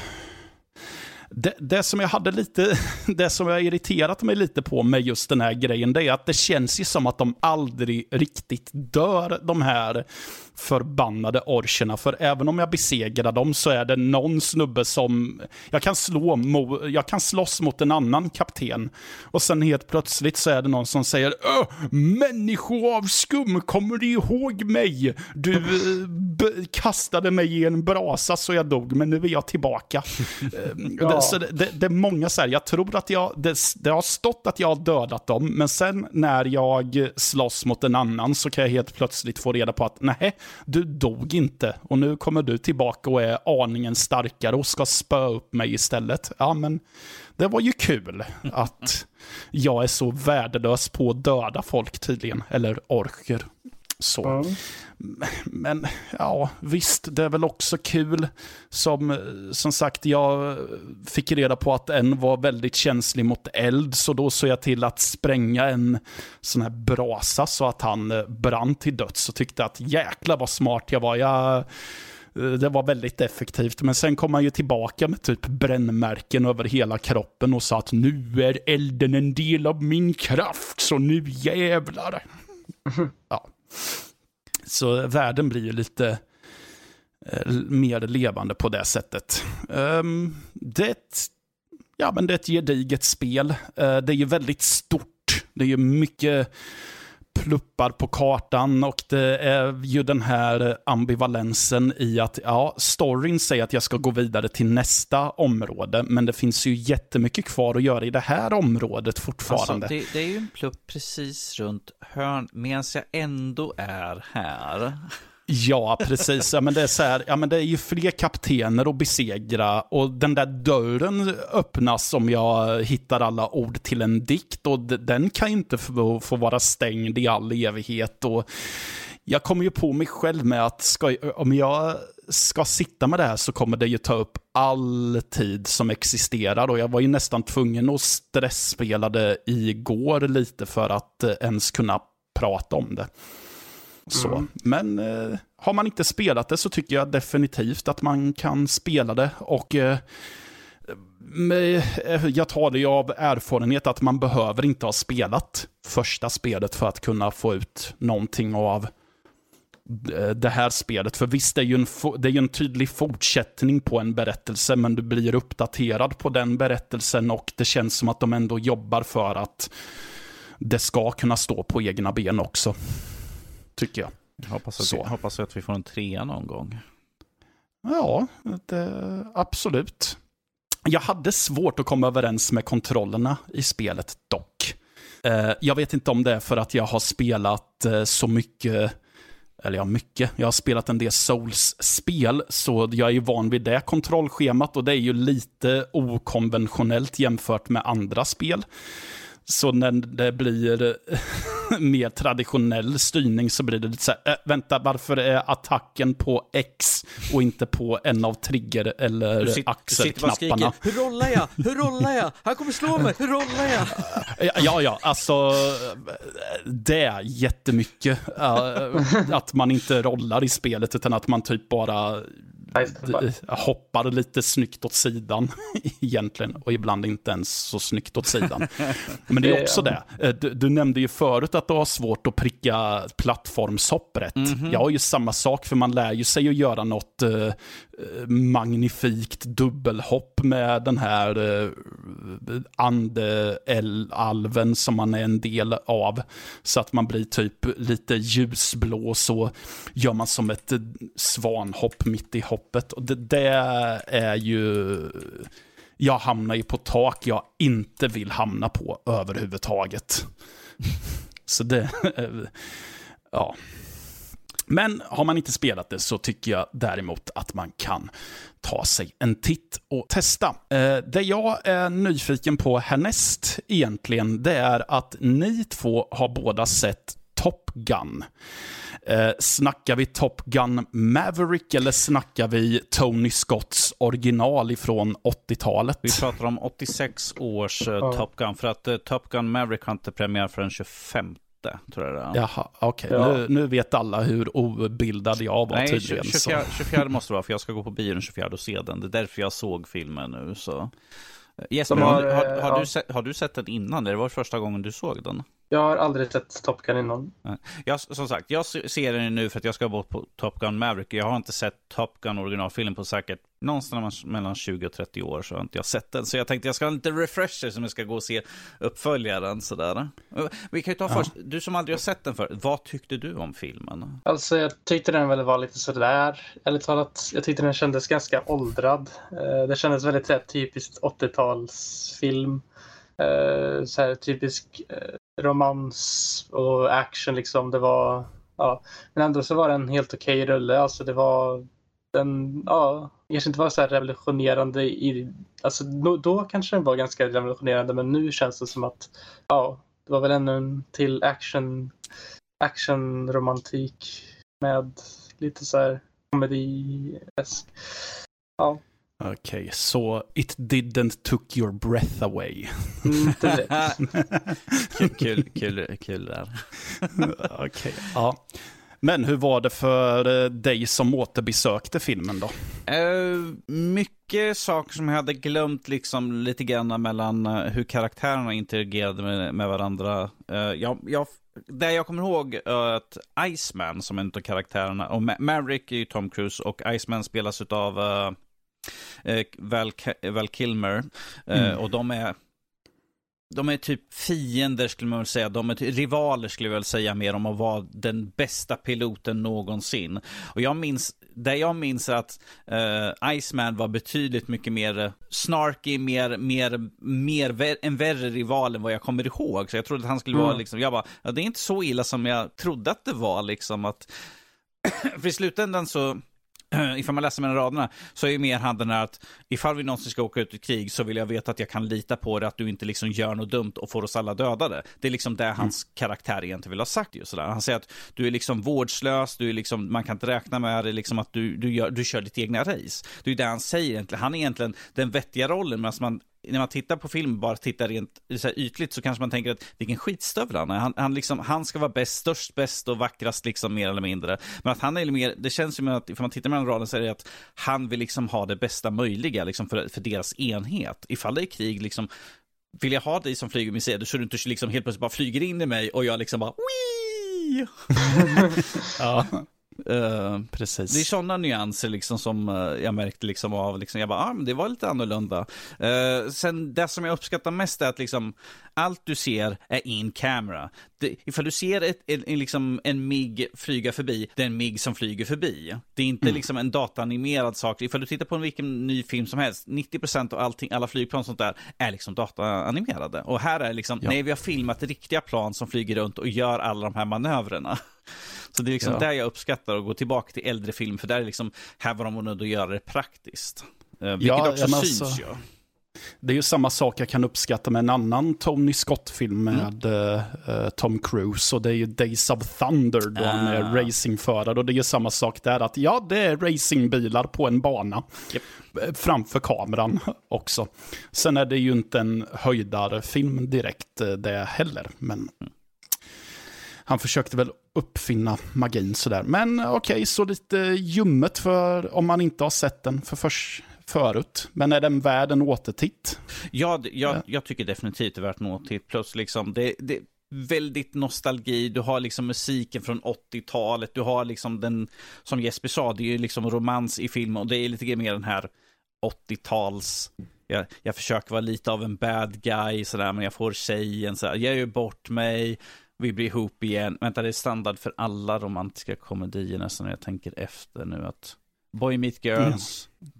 det, det som jag hade lite, det som jag irriterat mig lite på med just den här grejen, det är att det känns ju som att de aldrig riktigt dör, de här förbannade orcherna. För även om jag besegrar dem så är det någon snubbe som, jag kan slå, mo, jag kan slåss mot en annan kapten. Och sen helt plötsligt så är det någon som säger Åh, människoavskum, kommer du ihåg mig? Du eh, kastade mig i en brasa så jag dog, men nu är jag tillbaka. Eh, det, så det, det, det är många så här, jag tror att jag, det, det har stått att jag har dödat dem, men sen när jag slåss mot en annan så kan jag helt plötsligt få reda på att nej, du dog inte och nu kommer du tillbaka och är aningen starkare och ska spöa upp mig istället. Ja, men det var ju kul att jag är så värdelös på att döda folk tydligen, eller orker. Så. Mm. Men ja, visst, det är väl också kul. Som, som sagt, jag fick reda på att en var väldigt känslig mot eld, så då såg jag till att spränga en sån här brasa så att han eh, brann till döds och tyckte att jäkla vad smart jag var. Jag, eh, det var väldigt effektivt, men sen kom han ju tillbaka med typ brännmärken över hela kroppen och sa att nu är elden en del av min kraft, så nu jävlar. ja. Så världen blir ju lite eh, mer levande på det sättet. Ehm, det, är ett, ja, men det är ett gediget spel. Eh, det är ju väldigt stort. Det är ju mycket pluppar på kartan och det är ju den här ambivalensen i att ja, storyn säger att jag ska gå vidare till nästa område, men det finns ju jättemycket kvar att göra i det här området fortfarande. Alltså, det, det, är ju en plupp precis runt hörn, medan jag ändå är här. Ja, precis. Ja, men det, är så här, ja, men det är ju fler kaptener att besegra och den där dörren öppnas om jag hittar alla ord till en dikt och den kan ju inte få, få vara stängd i all evighet. Och jag kommer ju på mig själv med att ska, om jag ska sitta med det här så kommer det ju ta upp all tid som existerar och jag var ju nästan tvungen att stressspela det igår lite för att ens kunna prata om det. Så. Mm. Men eh, har man inte spelat det så tycker jag definitivt att man kan spela det. Och eh, eh jag tar det av erfarenhet att man behöver inte ha spelat första spelet för att kunna få ut någonting av eh, det här spelet. För visst, det är, ju en, det är ju en tydlig fortsättning på en berättelse, men du blir uppdaterad på den berättelsen och det känns som att de ändå jobbar för att det ska kunna stå på egna ben också tycker jag. Jag hoppas att, Så. Vi, hoppas att vi får en trea någon gång. Ja, det, absolut. Jag hade svårt att komma överens med kontrollerna i spelet dock. Eh, jag vet inte om det är för att jag har spelat eh, så mycket, eller ja, mycket. Jag har spelat en del Souls-spel, så jag är ju van vid det kontrollschemat och det är ju lite okonventionellt jämfört med andra spel. Så när det blir mer traditionell styrning så blir det lite så här, äh, vänta, varför är attacken på X och inte på en av trigger eller du axelknapparna? Hur rollar jag? Hur rollar jag? Han kommer slå mig, hur rollar jag? ja, ja, alltså det är jättemycket. att man inte rollar i spelet utan att man typ bara hoppar lite snyggt åt sidan egentligen. Och ibland inte ens så snyggt åt sidan. Men det är också det. Eh, du, du nämnde ju förut att du har svårt att pricka plattformshopp rätt. Mm -hmm. Jag har ju samma sak, för man lär ju sig att göra något uh, magnifikt dubbelhopp med den här uh, ande-alven som man är en del av. Så att man blir typ lite ljusblå, så gör man som ett svanhopp mitt i hoppet. Och det, det är ju... Jag hamnar ju på tak jag inte vill hamna på överhuvudtaget. Så det... Ja. Men har man inte spelat det så tycker jag däremot att man kan ta sig en titt och testa. Eh, det jag är nyfiken på härnäst egentligen, det är att ni två har båda sett Top Gun. Eh, snackar vi Top Gun Maverick eller snackar vi Tony Scotts original ifrån 80-talet? Vi pratar om 86 års eh, Top Gun, för att eh, Top Gun Maverick har inte premiär förrän 25 tror jag det är. Jaha, okej. Okay. Ja. Nu, nu, vet alla hur obildad jag var Nej, tydligen. 24, 24 måste det vara, för jag ska gå på bio den 24 och se den. Det är därför jag såg filmen nu. Så. Jesper, har, har, har, ja. du sett, har du sett den innan? Det var första gången du såg den? Jag har aldrig sett Top Gun innan. Jag, som sagt, jag ser den nu för att jag ska bort på Top Gun Maverick. Jag har inte sett Top Gun originalfilm på säkert någonstans mellan 20 och 30 år så har inte jag sett den. Så jag tänkte jag ska ha lite refresher som jag ska gå och se uppföljaren sådär. Vi kan ju ta ja. först, du som aldrig har sett den för, vad tyckte du om filmen? Alltså jag tyckte den väl var lite sådär, ärligt talat. Jag tyckte den kändes ganska åldrad. Eh, det kändes väldigt här, typiskt 80-talsfilm. Eh, så här, typisk eh, romans och action liksom. Det var, ja. Men ändå så var det en helt okej okay rulle. Alltså det var den, ja, kanske inte var så här revolutionerande i, alltså då kanske den var ganska revolutionerande men nu känns det som att, ja, det var väl ännu en till action, actionromantik med lite så här komedi-esk. Ja. Okej, okay, så it didn't took your breath away. Mm, kul, kul, kul, kul där. Okej, okay, ja. Men hur var det för eh, dig som återbesökte filmen då? Uh, mycket saker som jag hade glömt liksom lite grann mellan uh, hur karaktärerna interagerade med, med varandra. Uh, jag, jag, det jag kommer ihåg är att Iceman som en av karaktärerna, och Ma Maverick är ju Tom Cruise och Iceman spelas av Val, Val Kilmer. Mm. Och de är de är typ fiender skulle man väl säga. De är rivaler skulle jag väl säga mer om att vara den bästa piloten någonsin. Och jag minns, det jag minns att uh, Iceman var betydligt mycket mer snarky, mer, mer, mer en värre rival än vad jag kommer ihåg. Så jag trodde att han skulle mm. vara liksom, jag bara, ja, det är inte så illa som jag trodde att det var liksom att, för i slutändan så ifall man läser mellan raderna, så är ju mer han den här att ifall vi någonsin ska åka ut i krig så vill jag veta att jag kan lita på det, att du inte liksom gör något dumt och får oss alla dödade. Det är liksom det hans mm. karaktär egentligen vill ha sagt. Just sådär. Han säger att du är liksom vårdslös, du är liksom, man kan inte räkna med det, liksom att du, du, gör, du kör ditt egna race. Det är det han säger egentligen. Han är egentligen den vettiga rollen, medan man när man tittar på film, bara tittar rent så här, ytligt, så kanske man tänker att vilken skitstövel han är. Han, han, liksom, han ska vara bäst, störst, bäst och vackrast, liksom, mer eller mindre. Men att han är mer, det känns som att, ifall man tittar mellan raderna så är det att han vill liksom ha det bästa möjliga liksom, för, för deras enhet. Ifall det är krig, liksom, vill jag ha dig som flyger med sig, så du inte liksom helt plötsligt bara flyger in i mig och jag liksom bara Wii! ja. Uh, Precis. Det är sådana nyanser liksom som uh, jag märkte liksom av, liksom, jag bara, ah, men det var lite annorlunda. Uh, sen det som jag uppskattar mest är att liksom, allt du ser är in camera. Det, ifall du ser ett, en, en, liksom, en MIG flyga förbi, det är en MIG som flyger förbi. Det är inte mm. liksom en dataanimerad sak. Ifall du tittar på vilken ny film som helst, 90% av allting, alla flygplan och sånt där är liksom dataanimerade. Och här är liksom, ja. nej vi har filmat riktiga plan som flyger runt och gör alla de här manövrerna. Så det är liksom ja. där jag uppskattar att gå tillbaka till äldre film, för där är liksom, här var de nödda att göra det praktiskt. Eh, vilket ja, också syns alltså, ju. Det är ju samma sak jag kan uppskatta med en annan Tony Scott-film mm. med mm. uh, Tom Cruise. Och det är ju Days of Thunder då uh. han är ah. racingförare. Och det är ju samma sak där att ja, det är racingbilar på en bana. Yep. Framför kameran också. Sen är det ju inte en höjdarfilm direkt det heller. Men mm han försökte väl uppfinna magin sådär. Men okej, okay, så lite ljummet för om man inte har sett den för förs förut. Men är den värd en återtitt? Ja, jag, jag tycker definitivt det är värt en återtitt. Plus liksom, det, det väldigt nostalgi, du har liksom musiken från 80-talet, du har liksom den, som Jesper sa, det är ju liksom romans i filmen och det är lite mer den här 80-tals, jag, jag försöker vara lite av en bad guy sådär, men jag får tjejen sådär, jag gör bort mig, vi blir ihop igen. Vänta, det är standard för alla romantiska komedier nästan jag tänker efter nu att Boy Meet Girls, mm.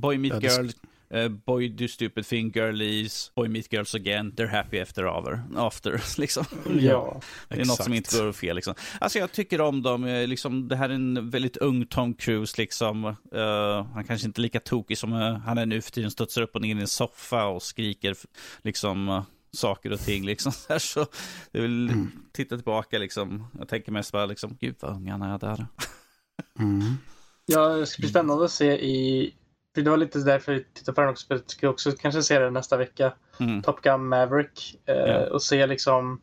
Boy Meet ja, Girl, uh, Boy Do Stupid Thing, Girlies, Boy Meet Girls Again, They're Happy After Over, after liksom. Ja, Det är exakt. något som inte går fel liksom. Alltså jag tycker om dem, eh, liksom, det här är en väldigt ung Tom Cruise liksom. Uh, han kanske inte är lika tokig som uh, han är nu för tiden, studsar upp och ner i en soffa och skriker liksom saker och ting. Liksom. Så det vill mm. titta tillbaka, liksom. jag tänker mest bara, liksom, gud vad ung han är där. Mm. Ja, det ska bli spännande att se i, för det var lite därför jag tittade på den också, jag ska också kanske se den nästa vecka, mm. Top Gun Maverick, eh, ja. och se liksom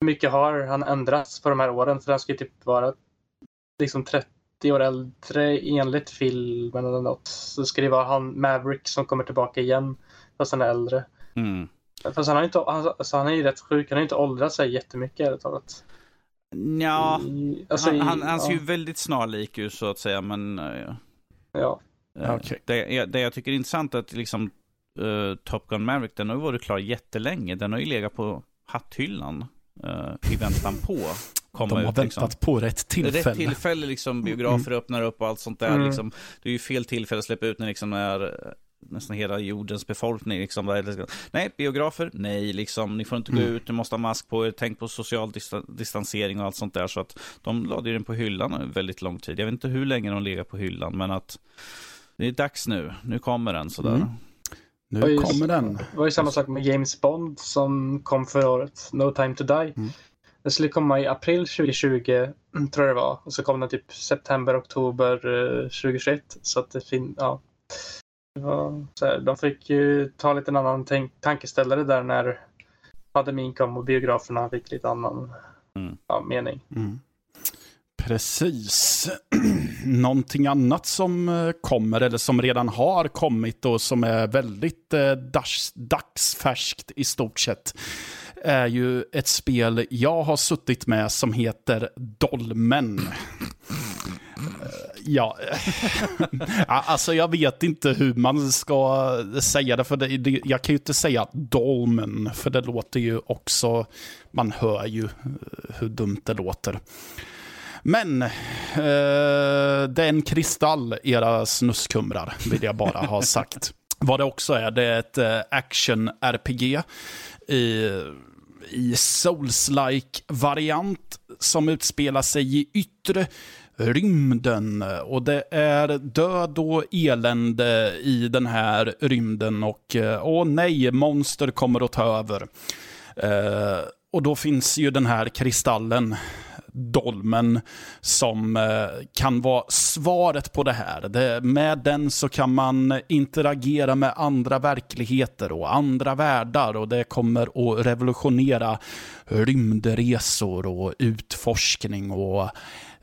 hur mycket har han ändrats på de här åren, för han ska ju typ vara liksom 30 år äldre enligt filmen eller något. Så ska det vara han Maverick som kommer tillbaka igen, fast han är äldre. Mm. Fast han har, inte, alltså han är ju rätt sjuk. Han har inte åldrats sig jättemycket ärligt talat. Ja, alltså, han, han, han, ser ju väldigt snarlik ut så att säga, men... Uh, ja. Uh, okay. det, det jag tycker är intressant är att liksom uh, Top Gun Maverick, den har ju varit klar jättelänge. Den har ju legat på hatthyllan i väntan på. Komma De har ut, väntat liksom. på rätt tillfälle. Rätt tillfälle, liksom, biografer mm. öppnar upp och allt sånt där. Mm. Liksom, det är ju fel tillfälle att släppa ut när liksom är nästan hela jordens befolkning. Liksom, nej, biografer, nej, liksom, ni får inte gå mm. ut, ni måste ha mask på er, tänk på social distansering och allt sånt där. Så att de lade den på hyllan väldigt lång tid. Jag vet inte hur länge de legat på hyllan, men att det är dags nu. Nu kommer den sådär. Mm. Nu ju, kommer den. Det var ju samma sak med James Bond som kom förra året, No time to die. Mm. Den skulle komma i april 2020, tror jag det var. Och så kom den typ september, oktober 2021. Eh, så att det fin ja, så här, de fick ju ta lite en annan tankeställare där när pandemin kom och biograferna fick lite annan mm. ja, mening. Mm. Precis. Någonting annat som eh, kommer, eller som redan har kommit och som är väldigt eh, dags, dagsfärskt i stort sett, är ju ett spel jag har suttit med som heter Dolmen. Ja, alltså jag vet inte hur man ska säga det, för det, det, jag kan ju inte säga Dolmen, för det låter ju också, man hör ju eh, hur dumt det låter. Men, eh, det är en kristall, era snuskumrar, vill jag bara ha sagt. Vad det också är, det är ett eh, action-RPG i, i Souls-like variant som utspelar sig i yttre rymden. Och det är död och elände i den här rymden och eh, åh nej, monster kommer att ta över. Eh, och då finns ju den här kristallen dolmen som eh, kan vara svaret på det här. Det, med den så kan man interagera med andra verkligheter och andra världar och det kommer att revolutionera rymdresor och utforskning och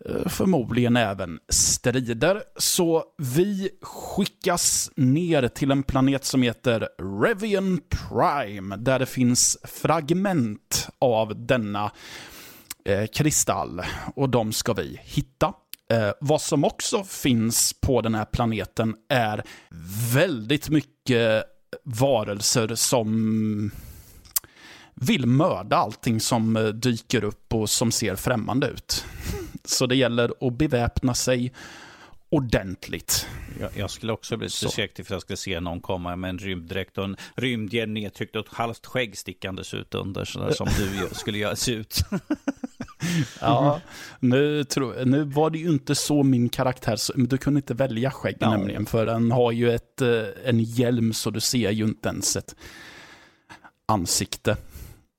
Eh, förmodligen även strider. Så vi skickas ner till en planet som heter Revian Prime, där det finns fragment av denna eh, kristall och de ska vi hitta. Eh, vad som också finns på den här planeten är väldigt mycket varelser som vill mörda allting som eh, dyker upp och som ser främmande ut. Så det gäller att beväpna sig ordentligt. Jag, jag skulle också bli förskräckt ifall jag skulle se någon komma med en rymddräkt och en rymdhjälm nedtryckt och ett halvt skägg stickandes ut under, sådär som du skulle göra se ut. ja, nu, tro, nu var det ju inte så min karaktär, du kunde inte välja skägg ja. nämligen, för den har ju ett, eh, en hjälm så du ser ju inte ens ett ansikte.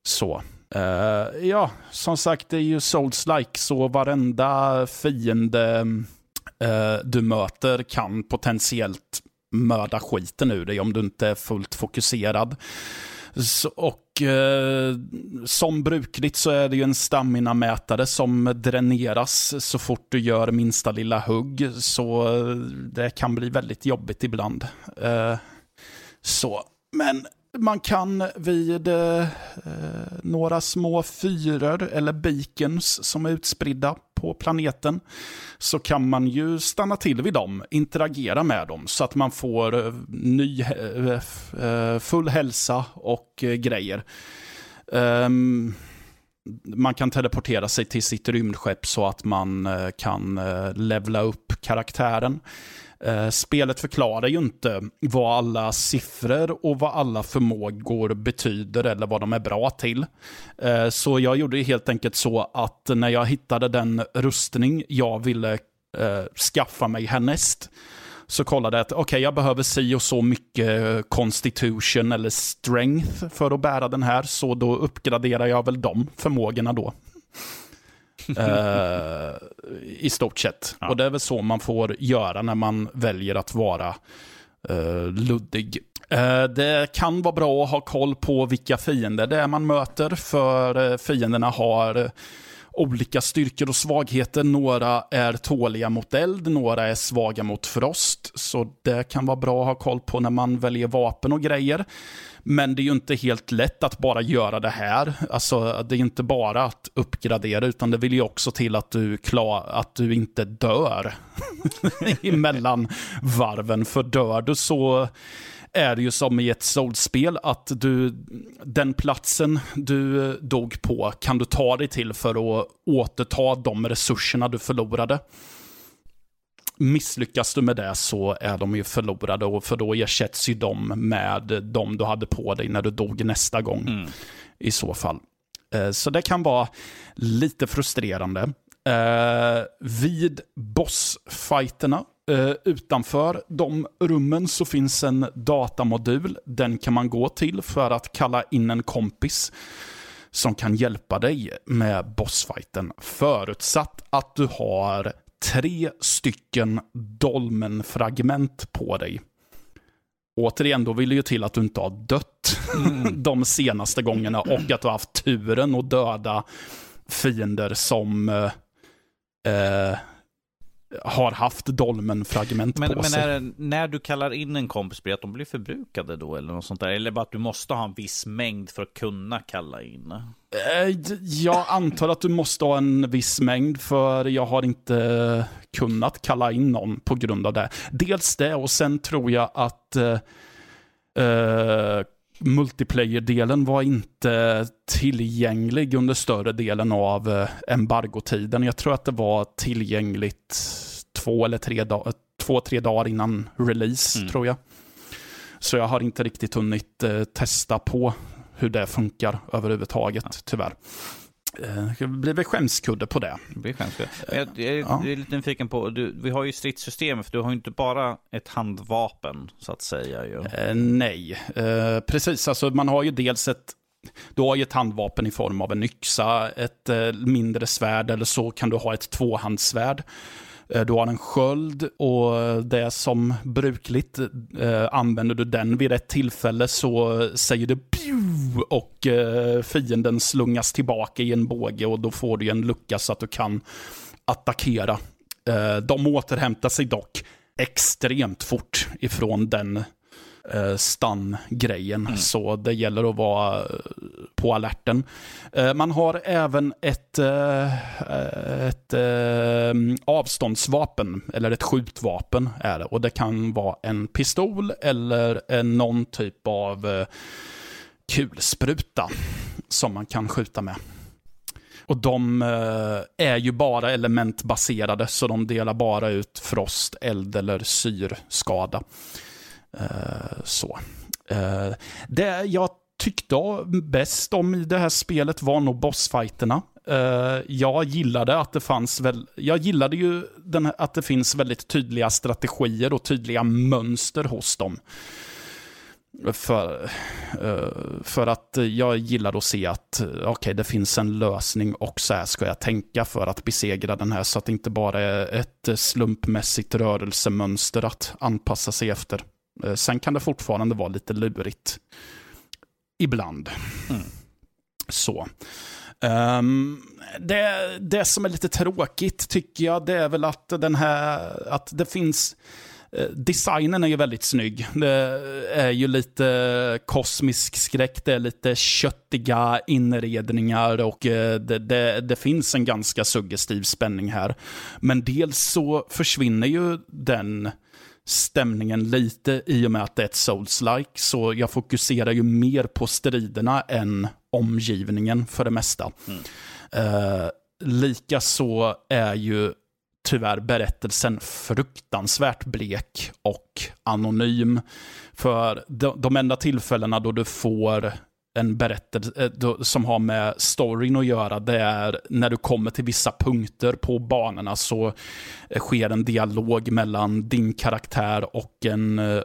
Så. Uh, ja, som sagt, det är ju Souls-like, så varenda fiende uh, du möter kan potentiellt mörda skiten ur dig om du inte är fullt fokuserad. Så, och eh, som brukligt så är det ju en stamina-mätare som dräneras så fort du gör minsta lilla hugg. Så eh, det kan bli väldigt jobbigt ibland. Eh, så, men man kan vid eh, några små fyror eller beacons som är utspridda på planeten så kan man ju stanna till vid dem, interagera med dem så att man får eh, ny, eh, eh, full hälsa och eh, grejer. Um, man kan teleportera sig till sitt rymdskepp så att man kan levla upp karaktären. Eh, spelet förklarar ju inte vad alla siffror och vad alla förmågor betyder eller vad de är bra till. Eh, så jag gjorde helt enkelt så att när jag hittade den rustning jag ville eh, skaffa mig härnäst, så kollade jag att okej, okay, jag behöver si och så mycket constitution eller strength för att bära den här, så då uppgraderar jag väl de förmågorna då uh, I stort sett. Ja. Och det är väl så man får göra när man väljer att vara uh, luddig. Uh, det kan vara bra att ha koll på vilka fiender det är man möter, för fienderna har olika styrkor och svagheter. Några är tåliga mot eld, några är svaga mot frost. Så det kan vara bra att ha koll på när man väljer vapen och grejer. Men det är ju inte helt lätt att bara göra det här. Alltså, det är inte bara att uppgradera, utan det vill ju också till att du, klar, att du inte dör emellan varven. För dör du så är det ju som i ett Souls-spel att du, den platsen du dog på kan du ta dig till för att återta de resurserna du förlorade. Misslyckas du med det så är de ju förlorade, och för då ersätts ju de med de du hade på dig när du dog nästa gång. Mm. I så fall. Eh, så det kan vara lite frustrerande. Eh, vid bossfighterna Uh, utanför de rummen så finns en datamodul. Den kan man gå till för att kalla in en kompis som kan hjälpa dig med bossfighten. Förutsatt att du har tre stycken dolmenfragment på dig. Återigen, då vill det ju till att du inte har dött mm. de senaste gångerna och att du har haft turen att döda fiender som uh, eh, har haft dolmenfragment men, på men sig. det, när du kallar in en kompis, blir att de blir förbrukade då eller något sånt där? Eller bara att du måste ha en viss mängd för att kunna kalla in? Eh, Jag antar att du måste ha en viss mängd för jag har inte kunnat kalla in någon på grund av det. Dels det och sen tror jag att eh, eh, multiplayer-delen var inte tillgänglig under större delen av eh, embargotiden. Jag tror att det var tillgängligt två eller tre, dag- två, tre dagar innan release, Mm. tror jag. Så jag har inte riktigt hunnit eh, testa på hur det funkar överhuvudtaget, tyvärr. Eh, Det blir väl skämskudde på det. Det blir. Men Jag, jag, Ja. jag är lite nyfiken på, du, vi har ju stridssystemet, för du har ju inte bara ett handvapen, så att säga. Ju. Eh, nej, eh, precis. Alltså man har ju dels ett du har ju ett handvapen i form av en yxa, ett eh, mindre svärd eller så kan du ha ett tvåhandssvärd. Eh, Du har en sköld och det är som brukligt. Eh, använder du den vid ett tillfälle så säger det pew och eh, fienden slungas tillbaka i en båge och då får du en lucka så att du kan attackera. De återhämtar sig dock extremt fort ifrån den eh, stun-grejen. Så det gäller att vara på alerten. Eh, man har även ett, eh, eh, ett avståndsvapen, eller ett skjutvapen är det. Och det kan vara en pistol eller någon typ av kulspruta som man kan skjuta med. Och de är ju bara elementbaserade, så de delar bara ut frost, eld eller syrskada. Så. Det jag tyckte bäst om i det här spelet var nog bossfighterna. Eh, jag gillade att det fanns väl, jag gillade ju den, här- att det finns väldigt tydliga strategier och tydliga mönster hos dem. För, eh, för att jag gillar att se att okej, okej, det finns en lösning och så här ska jag tänka för att besegra den här så att det inte bara är ett slumpmässigt rörelsemönster att anpassa sig efter. Sen kan det fortfarande vara lite lurigt. Ibland. Mm. Så. Ehm, det, det som är lite tråkigt tycker jag, det är väl att den här, att det finns eh, Designen är ju väldigt snygg. Det är ju lite kosmisk skräck, det är lite köttiga inredningar och eh, det, det, det finns en ganska suggestiv spänning här. Men dels så försvinner ju den stämningen lite i och med att det är ett Souls-like. Så jag fokuserar ju mer på striderna än omgivningen för det mesta. Eh, Likaså är ju tyvärr berättelsen fruktansvärt blek och anonym. För de, de enda tillfällena då du får en berättelse eh, som har med storyn att göra, det är när du kommer till vissa punkter på banorna så eh, sker en dialog mellan din karaktär och en eh,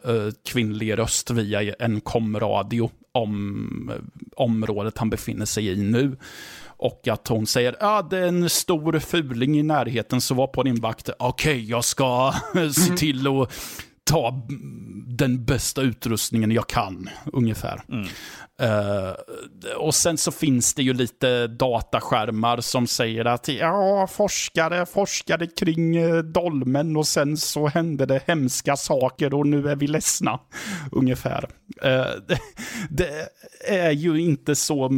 kvinnlig röst via en komradio om området han befinner sig i nu. Och att hon säger, ja ah, det är en stor fuling i närheten så var på din vakt, okej jag ska se till att ta den bästa utrustningen jag kan, ungefär. Eh, och sen så finns det ju lite dataskärmar som säger att ja, forskare forskade kring eh, dolmen och sen så hände det hemska saker och nu är vi ledsna, ungefär. Eh, det, det är ju inte så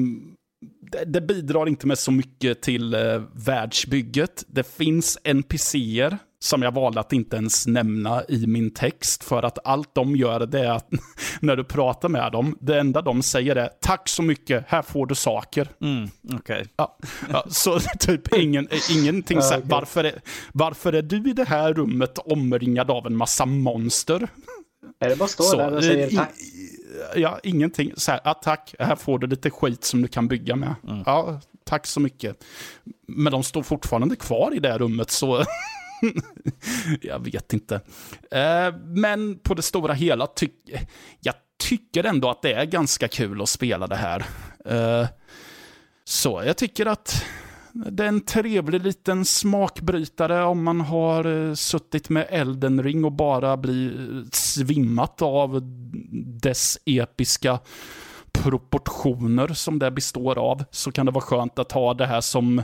det, det bidrar inte med så mycket till eh, världsbygget. Det finns NPCer som jag valde att inte ens nämna i min text för att allt de gör det är att när du pratar med dem, det enda de säger är tack så mycket, här får du saker. Mm, Okej. Ja, ja, så typ ingen, ingenting så här, varför, är, varför är du i det här rummet omringad av en massa monster? Är det bara stå Så, där och säger tack? Ja, ingenting. Så här, ja, tack, här får du lite skit som du kan bygga med. Ja, tack så mycket. Men de står fortfarande kvar i det här rummet, så jag vet inte. Eh, men på det stora hela, ty jag tycker ändå att det är ganska kul att spela det här. Eh, så jag tycker att det är en trevlig liten smakbrytare om man har eh, suttit med Elden Ring och bara blir svimmat av dess episka proportioner som det består av så kan det vara skönt att ha det här som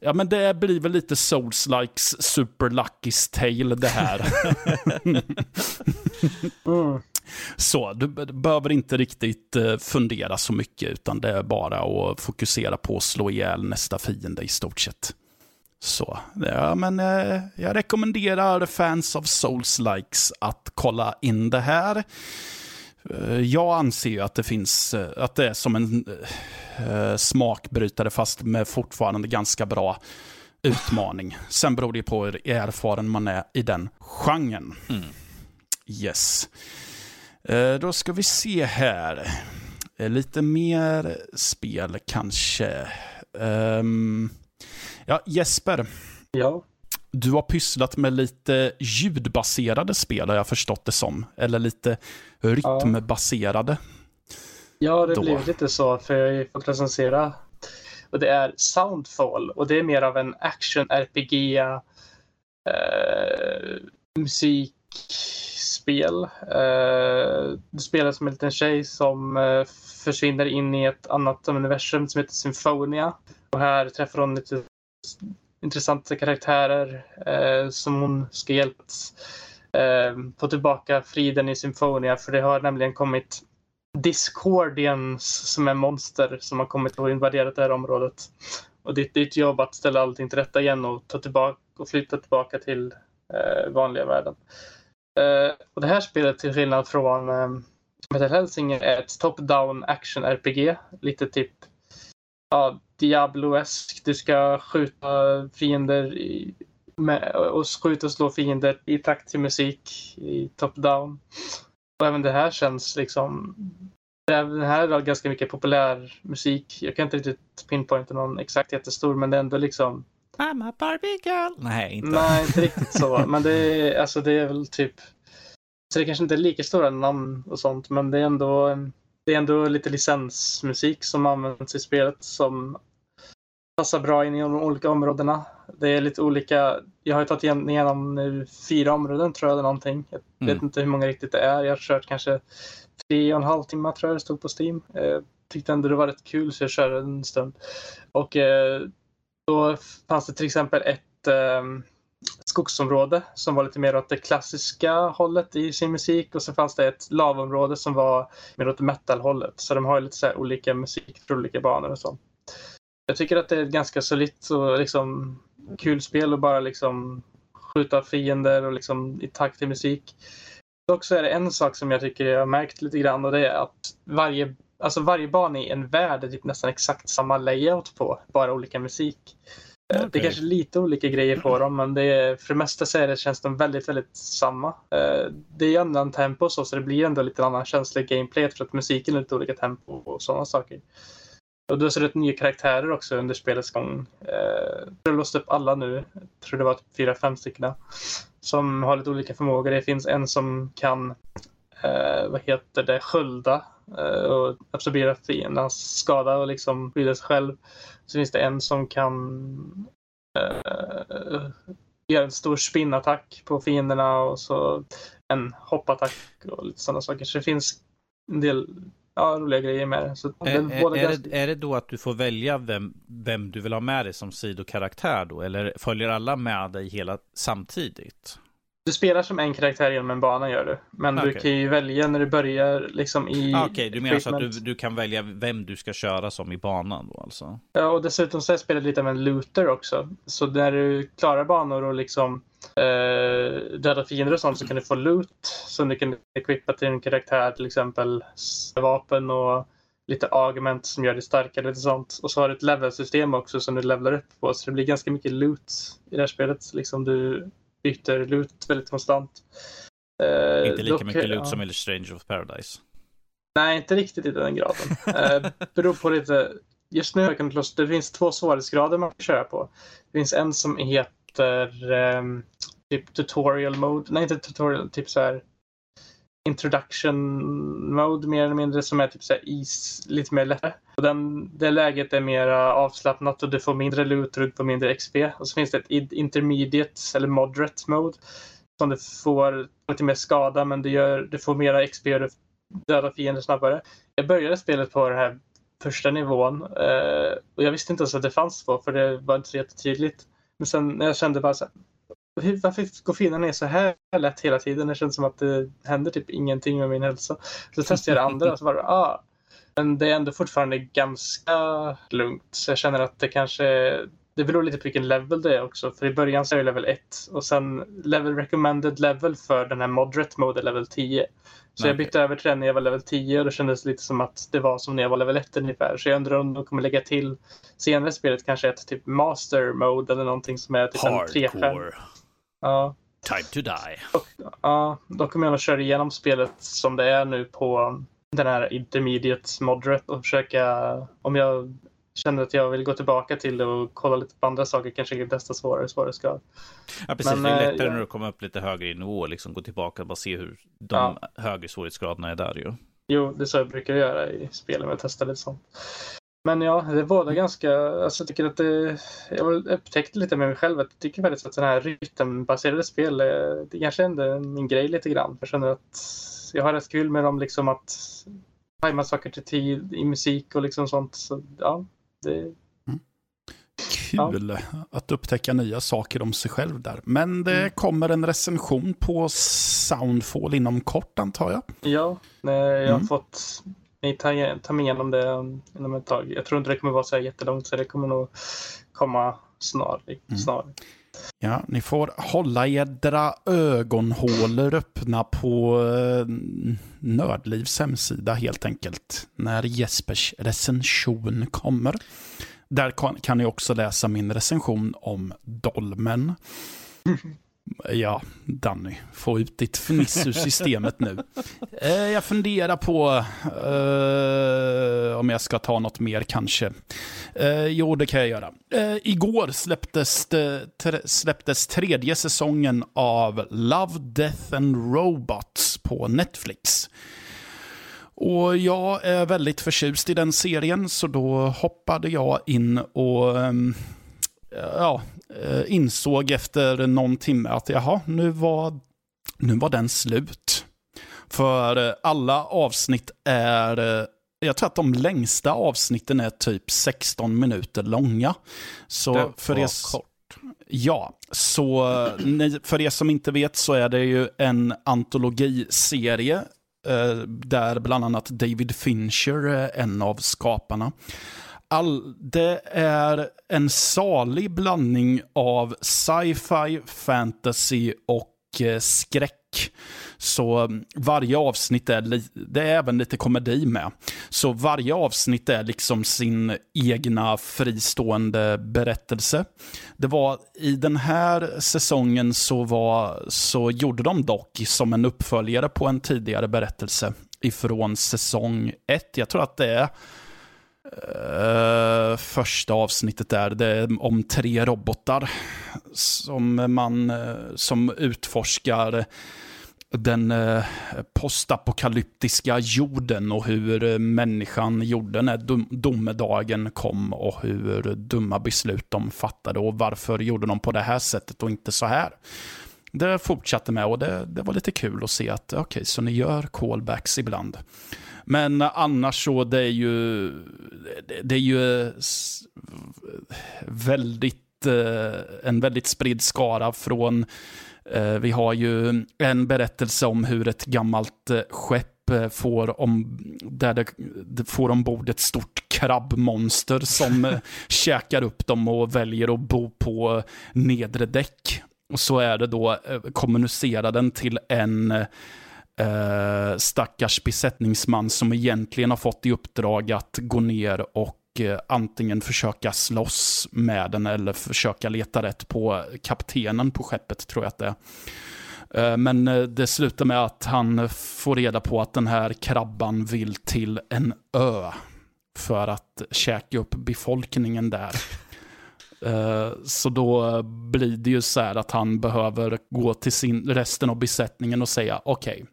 Ja, men det blir väl lite Souls-likes Super Lucky's Tale det här. mm. Så, du, behöver inte riktigt uh, fundera så mycket, utan det är bara att fokusera på att slå ihjäl nästa fiende i stort sett. Så, ja men uh, jag rekommenderar fans av Souls-likes att kolla in det här. Uh, jag anser ju att det finns, att det är som en smakbrytare fast med fortfarande ganska bra utmaning. Sen beror det på hur erfaren man är i den genren. Mm. Yes. Eh, då ska vi se här. Eh, lite mer spel kanske. Um, ja, Jesper. Ja. Du har pysslat med lite ljudbaserade spel har jag förstått det som. Eller lite rytmbaserade. Ja, det blir lite så för jag har fått recensera. Och det är Soundfall och det är mer av en action-RPG eh, musik spel. Eh, du spelar som en liten tjej som eh, försvinner in i ett annat universum som heter Symphonia. Och här träffar hon lite intressanta karaktärer eh, som hon ska hjälpa eh, få tillbaka friden i Symfonia För det har nämligen kommit Discordians som är monster som har kommit och invaderat det här området. Och det är ditt jobb att ställa allting till rätta igen och, ta tillbaka, och flytta tillbaka till eh, vanliga världen. Eh, och det här spelet till skillnad från eh, Metal Hellsinger är ett top-down action-RPG. Lite typ ja, Diablo-esk. Du ska skjuta fiender i, med, och skjuta och slå fiender i takt till musik i top-down. Och även det här känns liksom... Den här har ganska mycket populär musik. Jag kan inte riktigt pinpointa någon exakt jättestor men det är ändå liksom I'm a Barbie girl. Nej, inte. Nej, inte riktigt så. Men det är, alltså, det är väl typ... Så det kanske inte är lika stora namn och sånt, men det är ändå, det är ändå lite licensmusik som används i spelet som passar bra in i de olika områdena. Det är lite olika. Jag har tagit igenom nu fyra områden tror jag eller någonting. Jag mm. vet inte hur många riktigt det är. Jag har kört kanske tre och en halv timme tror jag det stod på Steam. Eh, tyckte ändå det var rätt kul så jag körde en stund. Och eh, då fanns det till exempel ett eh, skogsområde som var lite mer åt det klassiska hållet i sin musik och så fanns det ett lavområde som var mer åt metal-hållet. Så de har lite så olika musik för olika banor och så. Jag tycker att det är ett ganska solitt och liksom kul spel att bara liksom skjuta fiender och liksom i takt till musik. Dock så är det en sak som jag tycker jag har märkt lite grann och det är att varje Alltså varje bana i en värld är typ nästan exakt samma layout på, bara olika musik. Okay. Det är kanske lite olika grejer på dem, men det är, för det mesta så är det, känns de väldigt, väldigt samma. Eh, det är ju annan tempo och så, så det blir ändå lite annan känsla i gameplayet för att musiken är lite olika tempo och sådana saker. Och då har det nya karaktärer också under spelets gång. Eh, jag har låst upp alla nu, jag tror det var typ fyra, fem stycken. Som har lite olika förmågor. Det finns en som kan, eh, vad heter det, skölda Eh, och absorbera fiendens skada och liksom skydda sig själv. Så finns det en som kan eh, göra en stor spinnattack på fienderna och så en hoppattack och lite sådana saker. Så det finns en del ja, roliga grejer med det. Så är, är, är, det, är det då att du får välja vem, vem du vill ha med dig som sidokaraktär då? Eller följer alla med dig hela samtidigt? Du spelar som en karaktär genom en bana gör du. Men okay. du kan ju välja när du börjar liksom i... Ah, Okej, okay. du menar så att du, du kan välja vem du ska köra som i banan då alltså? Ja, och dessutom så är spelet lite av en looter också. Så när du klarar banor och liksom eh, döda fiender och sånt så kan du få loot som du kan equippa till din karaktär. Till exempel vapen och lite argument som gör dig starkare. Lite sånt. Och så har du ett levelsystem också som du levlar upp på. Så det blir ganska mycket loot i det här spelet. Liksom du byter loot väldigt konstant. Uh, inte lika dock, mycket loot ja. som i Strange of Paradise. Nej, inte riktigt i den graden. uh, beror på lite. Just nu kan det, det finns två svårighetsgrader man kan köra på. Det finns en som heter um, typ tutorial mode. Nej, inte tutorial, typ så här introduction mode mer eller mindre som är typ så is, lite mer lättare. Och den, det läget är mer avslappnat och du får mindre loot och du får mindre XP. Och så finns det ett intermediate eller moderate mode som du får lite mer skada men du, gör, du får mera XP och du dödar fiender snabbare. Jag började spelet på den här första nivån eh, och jag visste inte ens att det fanns två för det var inte så jättetydligt. Men sen när jag kände bara så här, varför går fienden ner så här lätt hela tiden? Det känns som att det händer typ ingenting med min hälsa. Så testade jag det andra och så var det, ah. Men det är ändå fortfarande ganska lugnt. Så jag känner att det kanske, det beror lite på vilken level det är också. För i början så är det level 1 och sen level recommended level för den här moderate mode är level 10. Så jag bytte över till den när jag var level 10 och det kändes lite som att det var som när jag var level 1 ungefär. Så jag undrar om de kommer lägga till senare i spelet kanske ett typ master mode eller någonting som är typ Hardcore. en 3-5. Ja. Time to die. Och, ja, då kommer jag nog köra igenom spelet som det är nu på den här intermediate moderate och försöka, om jag känner att jag vill gå tillbaka till det och kolla lite på andra saker, kanske kan testa svårare svårighetsgrad. Ja, precis. Men, det är eh, lättare ja. när du kommer upp lite högre i nivå, liksom gå tillbaka och bara se hur de Ja. högre svårighetsgraderna är där ju. Jo, det är så jag brukar göra i spelen, jag testar lite sånt. Men ja, det båda ganska, alltså jag tycker att det, jag har upptäckt lite med mig själv att jag tycker faktiskt att sådana här rytmbaserade spel, eh, det kanske ändå är min grej lite grann. Jag känner att jag har rätt kul med dem, liksom att tajma saker till tid i musik och liksom sånt. Så ja, det, Kul att upptäcka nya saker om sig själv där. Men det Mm. kommer en recension på Soundfall inom kort antar jag. ja nej, jag har Mm. fått ni tar, tar mig igenom det inom ett tag. Jag tror inte det kommer vara så här jättelångt så det kommer nog komma snart. Mm. Ja, ni får hålla edra ögonhålor öppna på eh, Nördlivs hemsida helt enkelt. När Jespers recension kommer. Där kan, kan ni också läsa min recension om Dolmen. Ja, Danny, få ut ditt fniss ur systemet nu. Eh, jag funderar på eh, om jag ska ta något mer kanske. Eh, jo, det kan jag göra. Eh, igår släpptes, tre, släpptes tredje säsongen av Love, Death and Robots på Netflix. Och jag är väldigt förtjust i den serien, så då hoppade jag in och eh, ja, insåg efter någon timme att jaha, nu var, nu var den slut. För eh, alla avsnitt är, eh, jag tror att de längsta avsnitten är typ 16 minuter långa. Så Det för var er, kort. Ja, så eh, för er som inte vet så är det ju en antologiserie eh, där bland annat David Fincher är en av skaparna. All, det är en salig blandning av sci-fi, fantasy och eh, skräck. Så mm, varje avsnitt är, li- det är även lite komedi med. Så varje avsnitt är liksom sin egna fristående berättelse. Det var i den här säsongen så, var, så gjorde de dock som en uppföljare på en tidigare berättelse ifrån säsong ett. Jag tror att det är Uh, första avsnittet där. Det är om tre robotar som man uh, som utforskar den uh, postapokalyptiska jorden och hur människan gjorde när dom, domedagen kom och hur dumma beslut de fattade och varför gjorde de på det här sättet och inte så här. Det fortsatte med och det, det var lite kul att se att okej, så ni gör callbacks ibland. Men annars så det är ju, det, är ju väldigt, eh, en väldigt spridd skara från Eh, Vi har ju en berättelse om hur ett gammalt eh, skepp får om, där det, det får ombord ett stort krabbmonster som käkar upp dem och väljer att bo på nedre däck. Och så är det då, kommunicerar den till en eh, stackars besättningsman som egentligen har fått i uppdrag att gå ner och eh, antingen försöka slåss med den eller försöka leta rätt på kaptenen på skeppet, tror jag att det är. Eh, men eh, det slutar med att han får reda på att den här krabban vill till en ö för att käka upp befolkningen där. Så då blir det ju så här att han behöver gå till sin, resten av besättningen och säga okej,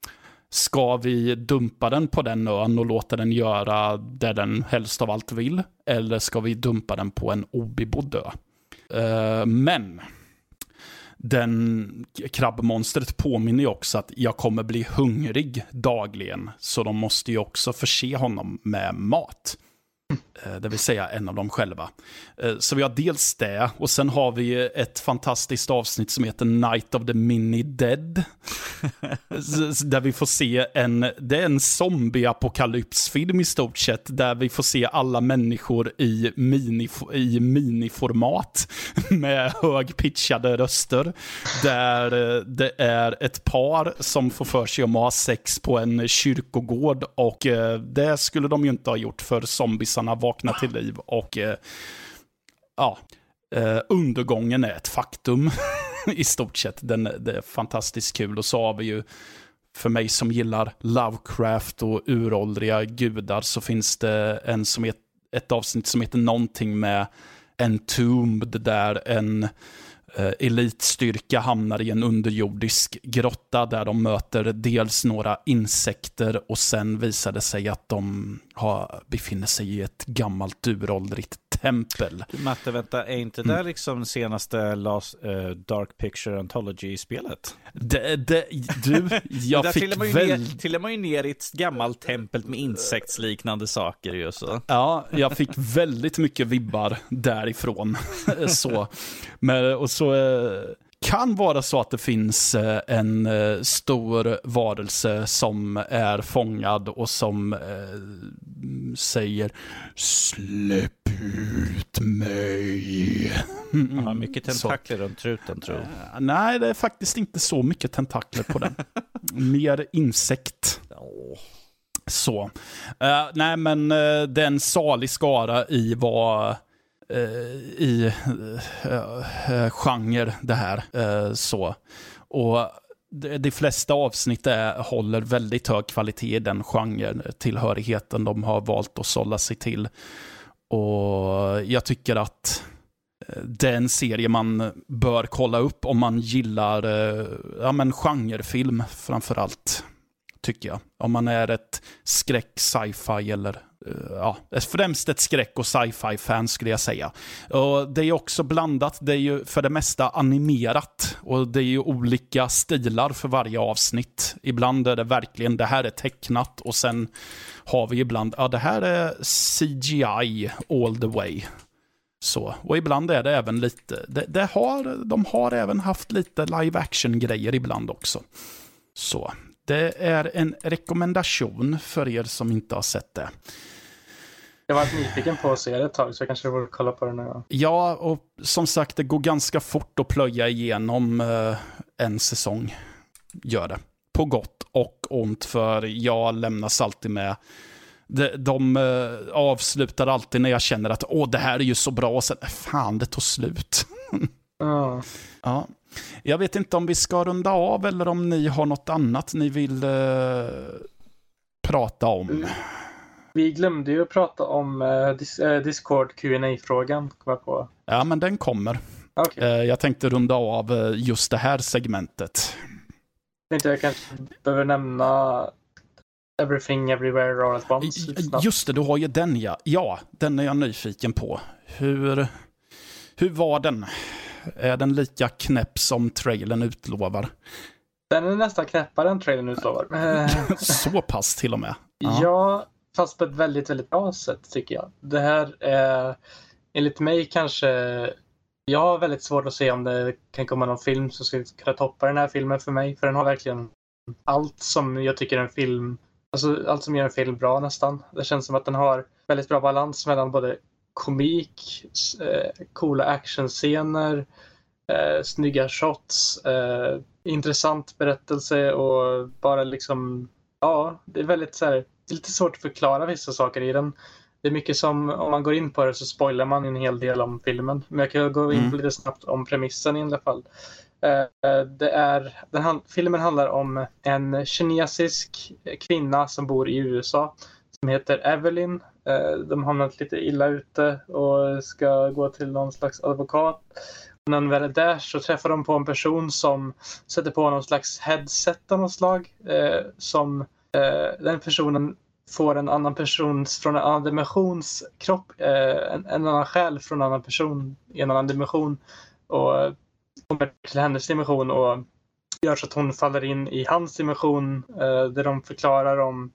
ska vi dumpa den på den ön och låta den göra det den helst av allt vill? Eller ska vi dumpa den på en obebodd ö? Uh, Men den krabbmonstret påminner ju också att jag kommer bli hungrig dagligen. Så de måste ju också förse honom med mat. Eh, det vill säga en av dem själva. Eh, så vi har dels det, och sen har vi ett fantastiskt avsnitt som heter Night of the Mini Dead. där vi får se en, det är en zombie-apokalypsfilm i stort sett, där vi får se alla människor i, mini, i miniformat med högpitchade röster. Där eh, det är ett par som får för sig att ha sex på en kyrkogård och det skulle de ju inte ha gjort för zombiesarna vaknar till liv och eh, ja, eh, undergången är ett faktum i stort sett. Den, det är fantastiskt kul och så har vi ju för mig som gillar Lovecraft och uråldriga gudar så finns det en som är ett avsnitt som heter någonting med Entombed där en Eh, elitstyrka hamnar i en underjordisk grotta där de möter dels några insekter och sen visar det sig att de har, befinner sig i ett gammalt uråldrigt tempel. Matte, vänta, är inte det mm. liksom senaste Last, uh, Dark Picture Anthology-spelet? Det, det, du, jag där fick man, väl... ner, trillar man ju ner i ett gammalt tempel med insektsliknande saker ju så. Ja, jag fick väldigt mycket vibbar därifrån. så. Men, och så uh, kan vara så att det finns eh, en eh, stor varelse som är fångad och som eh, säger släpp ut mig. Ja, mycket tentakler runt truten tror jag. nej, det är faktiskt inte så mycket tentakler på den. Mer insekt. Så. Uh, nej, men uh, det är en salig skara i vad Eh, Eh, i eh, eh, genre det här. Eh, så. Och de, de flesta avsnitt är, håller väldigt hög kvalitet i den genren, tillhörigheten de har valt att sålla sig till. Och jag tycker att det är en serie man bör kolla upp om man gillar ja, men genrefilm framför allt. Tycker jag. Om man är ett skräck, sci-fi eller eh, ja, främst ett skräck och sci-fi-fan skulle jag säga. Och det är också blandat, det är ju för det mesta animerat. Och det är ju olika stilar för varje avsnitt. Ibland är det verkligen, det här är tecknat och sen har vi ibland, ja det här är CGI all the way. Så, och ibland är det även lite, det, det har, de har även haft lite live action-grejer ibland också. Så, det är en rekommendation för er som inte har sett det. Jag var nyfiken på att se det ett tag, så jag kanske borde kolla på det nu. Ja, och som sagt, det går ganska fort att plöja igenom eh, en säsong. Gör det. På gott och ont, för jag lämnas alltid med de, de uh, avslutar alltid när jag känner att åh, det här är ju så bra, och sen, fan, det tog slut. mm. Ja. Jag vet inte om vi ska runda av eller om ni har något annat ni vill uh, prata om. Mm. Vi glömde ju prata om uh, Discord qa frågan på. Ja, men den kommer. Okay. Uh, jag tänkte runda av just det här segmentet. Jag tänkte jag kanske behöver nämna Everything Everywhere All At Once. Just det, du har ju den ja. Ja, den är jag nyfiken på. Hur, hur var den? Är den lika knäpp som trailern utlovar? Den är nästan knäppare än trailern utlovar. Så pass till och med? Ja. ja, fast på ett väldigt, väldigt bra sätt tycker jag. Det här är enligt mig kanske jag har väldigt svårt att se om det kan komma någon film som skulle kunna toppa den här filmen för mig. För den har verkligen allt som jag tycker en film, alltså allt som gör en film bra nästan. Det känns som att den har väldigt bra balans mellan både komik, eh, coola actionscener, eh, snygga shots, eh, intressant berättelse och bara liksom, ja, det är väldigt så här, det är lite svårt att förklara vissa saker i den. Det är mycket som, om man går in på det så spoilar man en hel del om filmen. Men jag kan gå in mm. lite snabbt om premissen i alla fall. Uh, det är, den, filmen handlar om en kinesisk kvinna som bor i USA som heter Evelyn. Eh, de hamnat lite illa ute och ska gå till någon slags advokat när de väl är där så träffar de på en person som sätter på någon slags headset av något slag. Eh, som eh, den personen får en annan persons, från en annan dimensions kropp, en, en, annan själ från en annan person i en annan dimension och kommer till hennes dimension och gör så att hon faller in i hans dimension där de förklarar om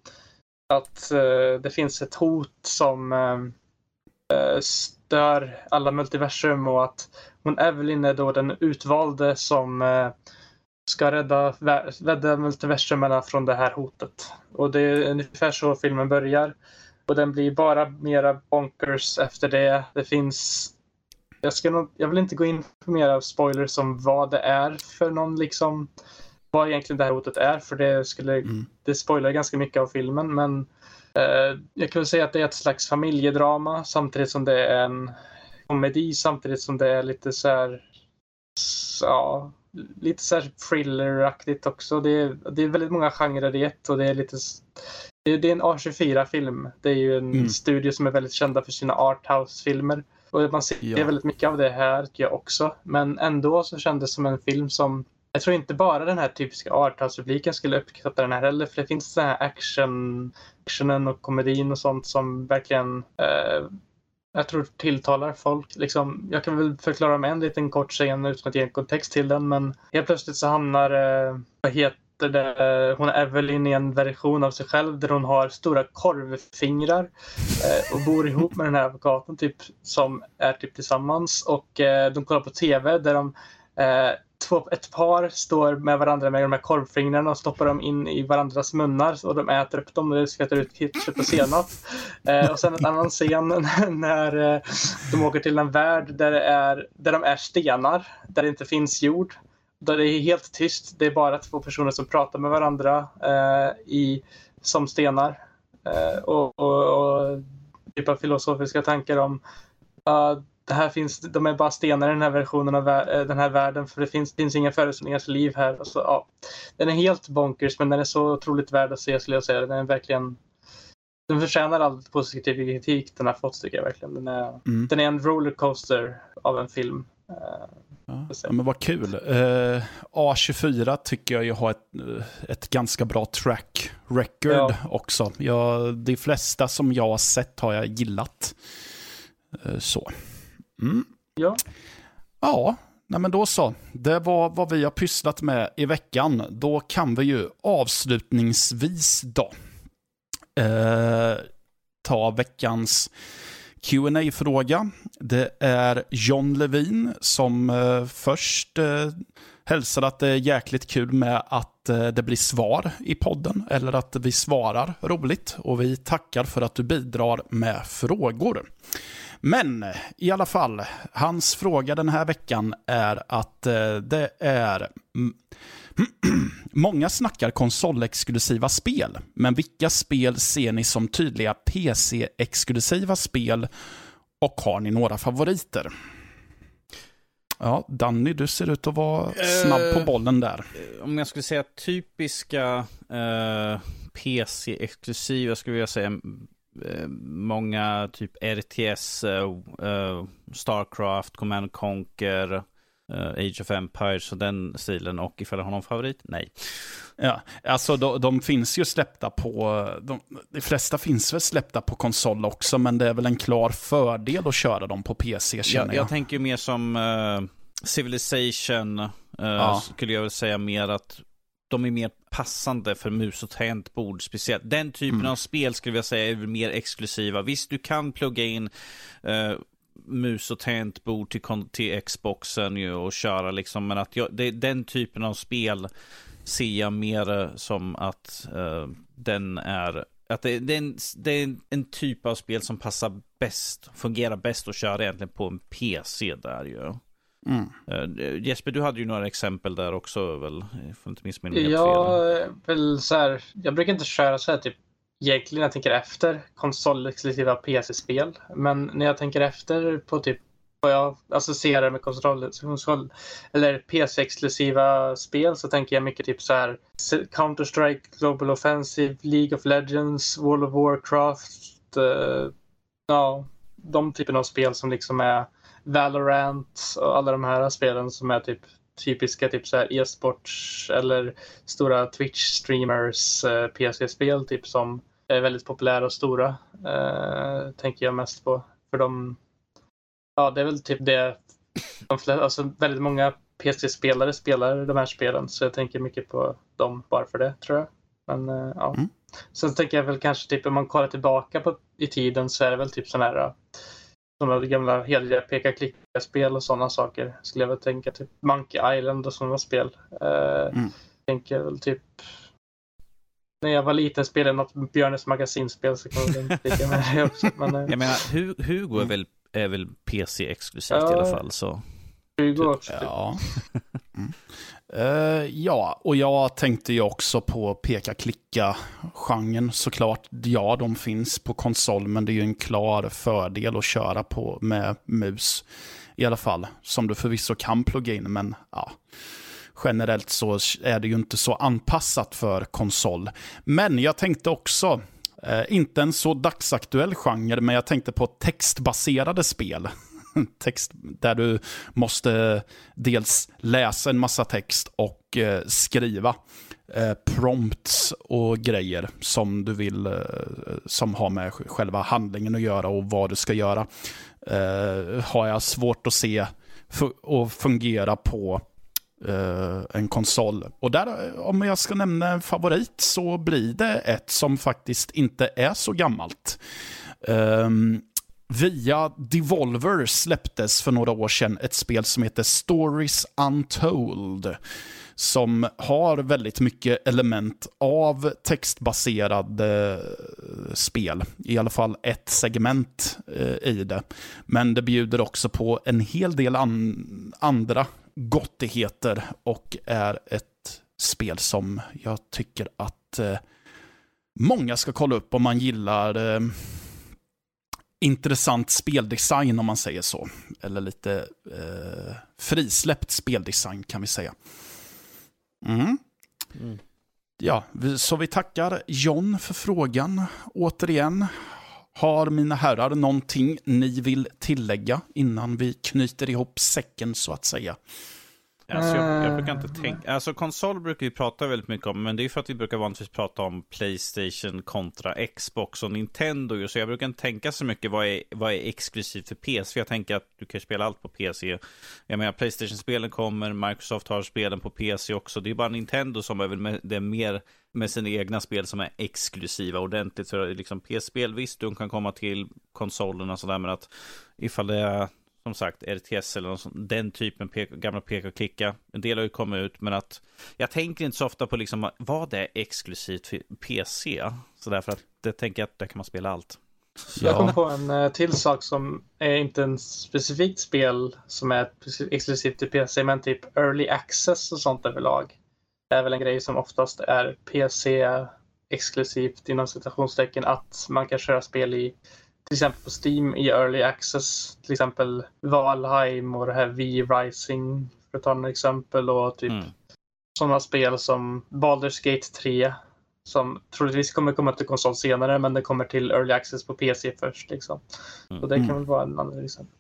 att eh, det finns ett hot som eh, eh, stör alla multiversum och att hon Evelyn är då den utvalde som eh, ska rädda, rädda multiversumerna från det här hotet. Och det är ungefär så filmen börjar. Och den blir bara mera bonkers efter det. Det finns jag, ska nog, jag vill inte gå in på mera spoilers om vad det är för någon liksom vad egentligen det här hotet är för det skulle mm. det spoilar ganska mycket av filmen men eh, jag kan väl säga att det är ett slags familjedrama samtidigt som det är en komedi samtidigt som det är lite så här ja, lite så här thrilleraktigt också. Det är, det är väldigt många genrer i ett och det är lite det är, det är en A24-film. Det är ju en mm. studio som är väldigt kända för sina arthouse-filmer. Och man ser ja. väldigt mycket av det här tycker jag också. Men ändå så kändes det som en film som jag tror inte bara den här typiska arthouse-publiken skulle uppskatta den här heller. För det finns den här action, actionen och komedin och sånt som verkligen eh, jag tror tilltalar folk. Liksom, jag kan väl förklara med en liten kort scen utan att ge en kontext till den. Men helt plötsligt så hamnar, eh, vad heter det, hon är Evelyn i en version av sig själv där hon har stora korvfingrar eh, och bor ihop med den här advokaten typ som är typ tillsammans och eh, de kollar på TV där de eh, två, ett par står med varandra med de här korvfingrarna och stoppar dem in i varandras munnar och de äter upp dem och det skvätter ut ketchup och senap. Eh, och sen en annan scen när eh, de åker till en värld där, det är, där de är stenar, där det inte finns jord. Där det är helt tyst. Det är bara två personer som pratar med varandra eh, i, som stenar. Eh, och, och, och typ av filosofiska tankar om uh, det här finns, de är bara stenar i den här versionen av eh, den här världen för det finns, finns inga förutsättningar för liv här. Och så, ja. Den är helt bonkers men den är så otroligt värd att se skulle jag säga. Den är verkligen den förtjänar all positiv kritik den har fått tycker jag verkligen. Den är, mm. den är en rollercoaster av en film. Eh, ja, men vad kul. Uh, A24 tycker jag ju har ett, ett ganska bra track record ja. också. Jag, de flesta som jag har sett har jag gillat. Uh, så. Mm. Ja. Ja, nej men då så. Det var vad vi har pysslat med i veckan. Då kan vi ju avslutningsvis då eh, ta veckans qa fråga Det är John Levin som eh, först eh, hälsar att det är jäkligt kul med att eh, det blir svar i podden, eller att vi svarar roligt. Och vi tackar för att du bidrar med frågor. Men i alla fall, hans fråga den här veckan är att eh, det är Många snackar konsolexklusiva spel, men vilka spel ser ni som tydliga PC-exklusiva spel och har ni några favoriter? Ja, Danny, du ser ut att vara snabb på eh, bollen där. Om jag skulle säga typiska uh, PC-exklusiva skulle jag säga Eh, många typ RTS, uh, eh, uh, Starcraft, Command Conquer, uh, Age of Empires och den stilen. Och ifall jag har någon favorit? Nej. Ja, alltså de, de finns ju släppta på, de, de, flesta finns väl släppta på konsol också, men det är väl en klar fördel att köra dem på PC känner jag. Jag, jag tänker mer som Civilization, ja. skulle jag väl säga mer att de är mer passande för mus och tangentbord speciellt. Den typen mm. av spel skulle jag säga är mer exklusiva. Visst, du kan plugga in uh, mus och tangentbord till, till Xboxen ju, och köra liksom, men att jag, det, den typen av spel ser jag mer som att uh, den är att det, det, är en, det är en typ av spel som passar bäst, fungerar bäst att köra egentligen på en PC där ju. Mm. Uh, Jesper, du hade ju några exempel där också väl? Jag får inte missminna mig Ja, väl så här, jag brukar inte köra så här typ egentligen när jag tänker efter konsolexklusiva PC-spel. Men när jag tänker efter på typ vad jag associerar med konsol, konsol eller PC-exklusiva spel så tänker jag mycket typ så här Counter-Strike, Global Offensive, League of Legends, World of Warcraft. Uh, ja, de typen av spel som liksom är Valorant och alla de här spelen som är typ typiska typ så här e-sports eller stora Twitch-streamers eh, PC-spel typ som är väldigt populära och stora. Eh, tänker jag mest på. För de, ja det är väl typ det, de flesta, alltså väldigt många PC-spelare spelar de här spelen. Så jag tänker mycket på dem bara för det, tror jag. Men uh, ja. Mm. Sen tänker jag väl kanske typ om man kollar tillbaka på, i tiden så är det väl typ sådana här sådana gamla heliga peka-klicka-spel och sådana saker. Skulle jag väl tänka. Typ Monkey Island och sådana spel. Uh, mm. Tänker väl typ när jag var liten spelade något Björnes magasinspel så kan jag tänka mig det också. Men, uh, jag menar, Hugo är väl, är väl PC-exklusivt uh, i alla fall så. Hugo typ. också. Typ. Ja. Mm. Uh, ja, och jag tänkte ju också på peka-klicka-genren såklart. Ja, de finns på konsol, men det är ju en klar fördel att köra på med mus. I alla fall, som du förvisso kan plugga in, men ja. Generellt så är det ju inte så anpassat för konsol. Men jag tänkte också, uh, inte en så dagsaktuell genre, men jag tänkte på textbaserade spel text där du måste dels läsa en massa text och eh, skriva eh, prompts och grejer som du vill, eh, som har med själva handlingen att göra och vad du ska göra. Har jag svårt att se och fungera på en konsol. Och där, om jag ska nämna en favorit så blir det ett som faktiskt inte är så gammalt. Um, Via Devolver släpptes för några år sedan ett spel som heter Stories Untold. Som har väldigt mycket element av textbaserade eh, spel. I alla fall ett segment eh, i det. Men det bjuder också på en hel del an andra gottigheter och är ett spel som jag tycker att eh, många ska kolla upp om man gillar intressant speldesign om man säger så. Eller lite eh, frisläppt speldesign kan vi säga. Mm. Mm. Ja, så vi tackar John för frågan återigen. Har mina herrar någonting ni vill tillägga innan vi knyter ihop säcken så att säga? Alltså, jag, jag, brukar inte eh. tänka, alltså konsol brukar vi prata väldigt mycket om, men det är för att vi brukar vanligtvis prata om Playstation kontra Xbox och Nintendo. Så jag brukar inte tänka så mycket vad är, vad är exklusivt för PC. För jag tänker att du kan spela allt på PC. Jag menar, Playstation-spelen kommer, Microsoft har spelen på PC också. Det är bara Nintendo som är väl med, det är mer med sina egna spel som är exklusiva ordentligt. Så liksom PC-spel, visst, du kan komma till konsolerna sådär, men att ifall det är som sagt RTS eller något den typen peka, gamla peka och klicka. En del har ju kommit ut, men att jag tänker inte så ofta på liksom vad är exklusivt för PC. Så därför att det tänker jag att där kan man spela allt. Så. Jag kom på en uh, till sak som är inte en specifikt spel som är exklusivt till PC, men typ early access och sånt överlag. Det är väl en grej som oftast är PC exklusivt inom citationstecken att man kan köra spel i till exempel på Steam i Early Access. Till exempel Valheim och det här V-Rising för att ta några exempel. Och typ mm. sådana spel som Baldur's Gate 3. Som troligtvis kommer komma till konsol senare men det kommer till Early Access på PC först. Liksom. Mm. Och det kan mm. väl vara en annan exempel.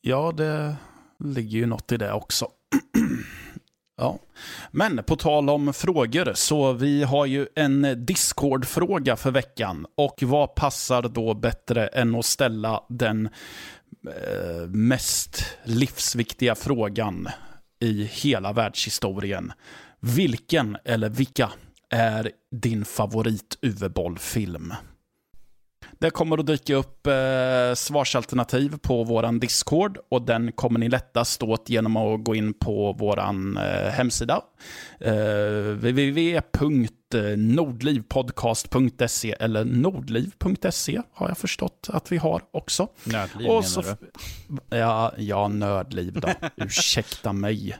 Ja, det ligger ju något i det också. Ja. Men på tal om frågor, så vi har ju en Discord-fråga för veckan. Och vad passar då bättre än att ställa den eh, mest livsviktiga frågan i hela världshistorien? Vilken eller vilka är din favorit UV-bollfilm? Det kommer att dyka upp eh, svarsalternativ på vår Discord och den kommer ni lättast åt genom att gå in på vår eh, hemsida. Eh, www.nordlivpodcast.se eller nordliv.se har jag förstått att vi har också. Nördliv och så, menar du? Ja, ja, nördliv då. Ursäkta mig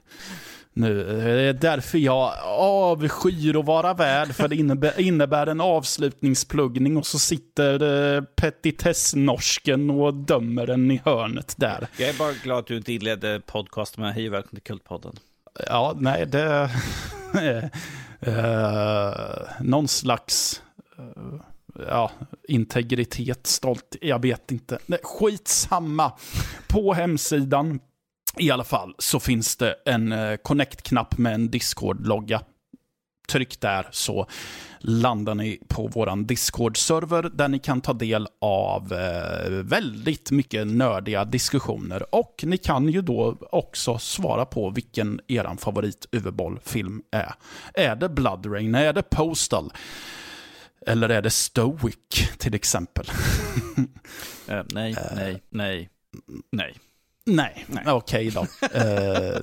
nu. Det är därför jag avskyr att vara värd, för det innebär, innebär en avslutningspluggning och så sitter eh, petitessnorsken och dömer en i hörnet där. Jag är bara glad att du inte inledde podcast med Hej välkommen till Kultpodden. Ja, nej, det... uh, någon slags... Uh, ja, integritet, stolt, jag vet inte. Nej, skitsamma. På hemsidan i alla fall så finns det en eh, connect-knapp med en Discord-logga. tryck där så landar ni på vår Discord-server där ni kan ta del av eh, väldigt mycket nördiga diskussioner. Och ni kan ju då också svara på vilken er favorit film är. Är det Blood Rain? Är det Postal? Eller är det Stoic till exempel? uh, nej, nej, nej, nej. Nej, nej. okej okay då. uh,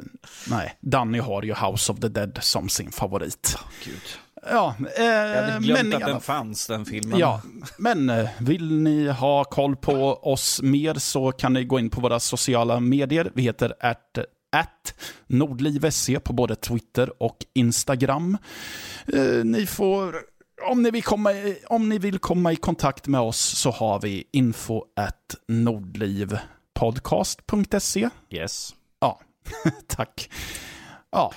nej, Danny har ju House of the Dead som sin favorit. Oh, Gud. Ja, eh, jag hade glömt men, att den fanns, den filmen. Ja, men eh, vill ni ha koll på oss mer så kan ni gå in på våra sociala medier. Vi heter at, at nordliv.se på både Twitter och Instagram. Eh, ni får om ni, vill komma, om ni vill komma i kontakt med oss så har vi info at nordlivpodcast.se. Yes. Ja, tack. Ja,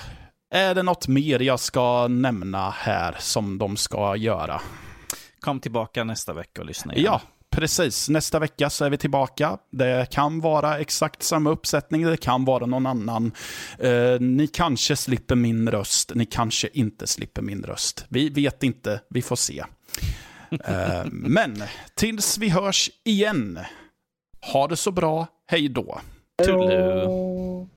är det något mer jag ska nämna här som de ska göra? Kom tillbaka nästa vecka och lyssna igen. Ja, precis. Nästa vecka så är vi tillbaka. Det kan vara exakt samma uppsättning, det kan vara någon annan. Eh, ni kanske slipper min röst, ni kanske inte slipper min röst. Vi vet inte, vi får se. eh, men tills vi hörs igen, ha det så bra, hej då. Toodaloo.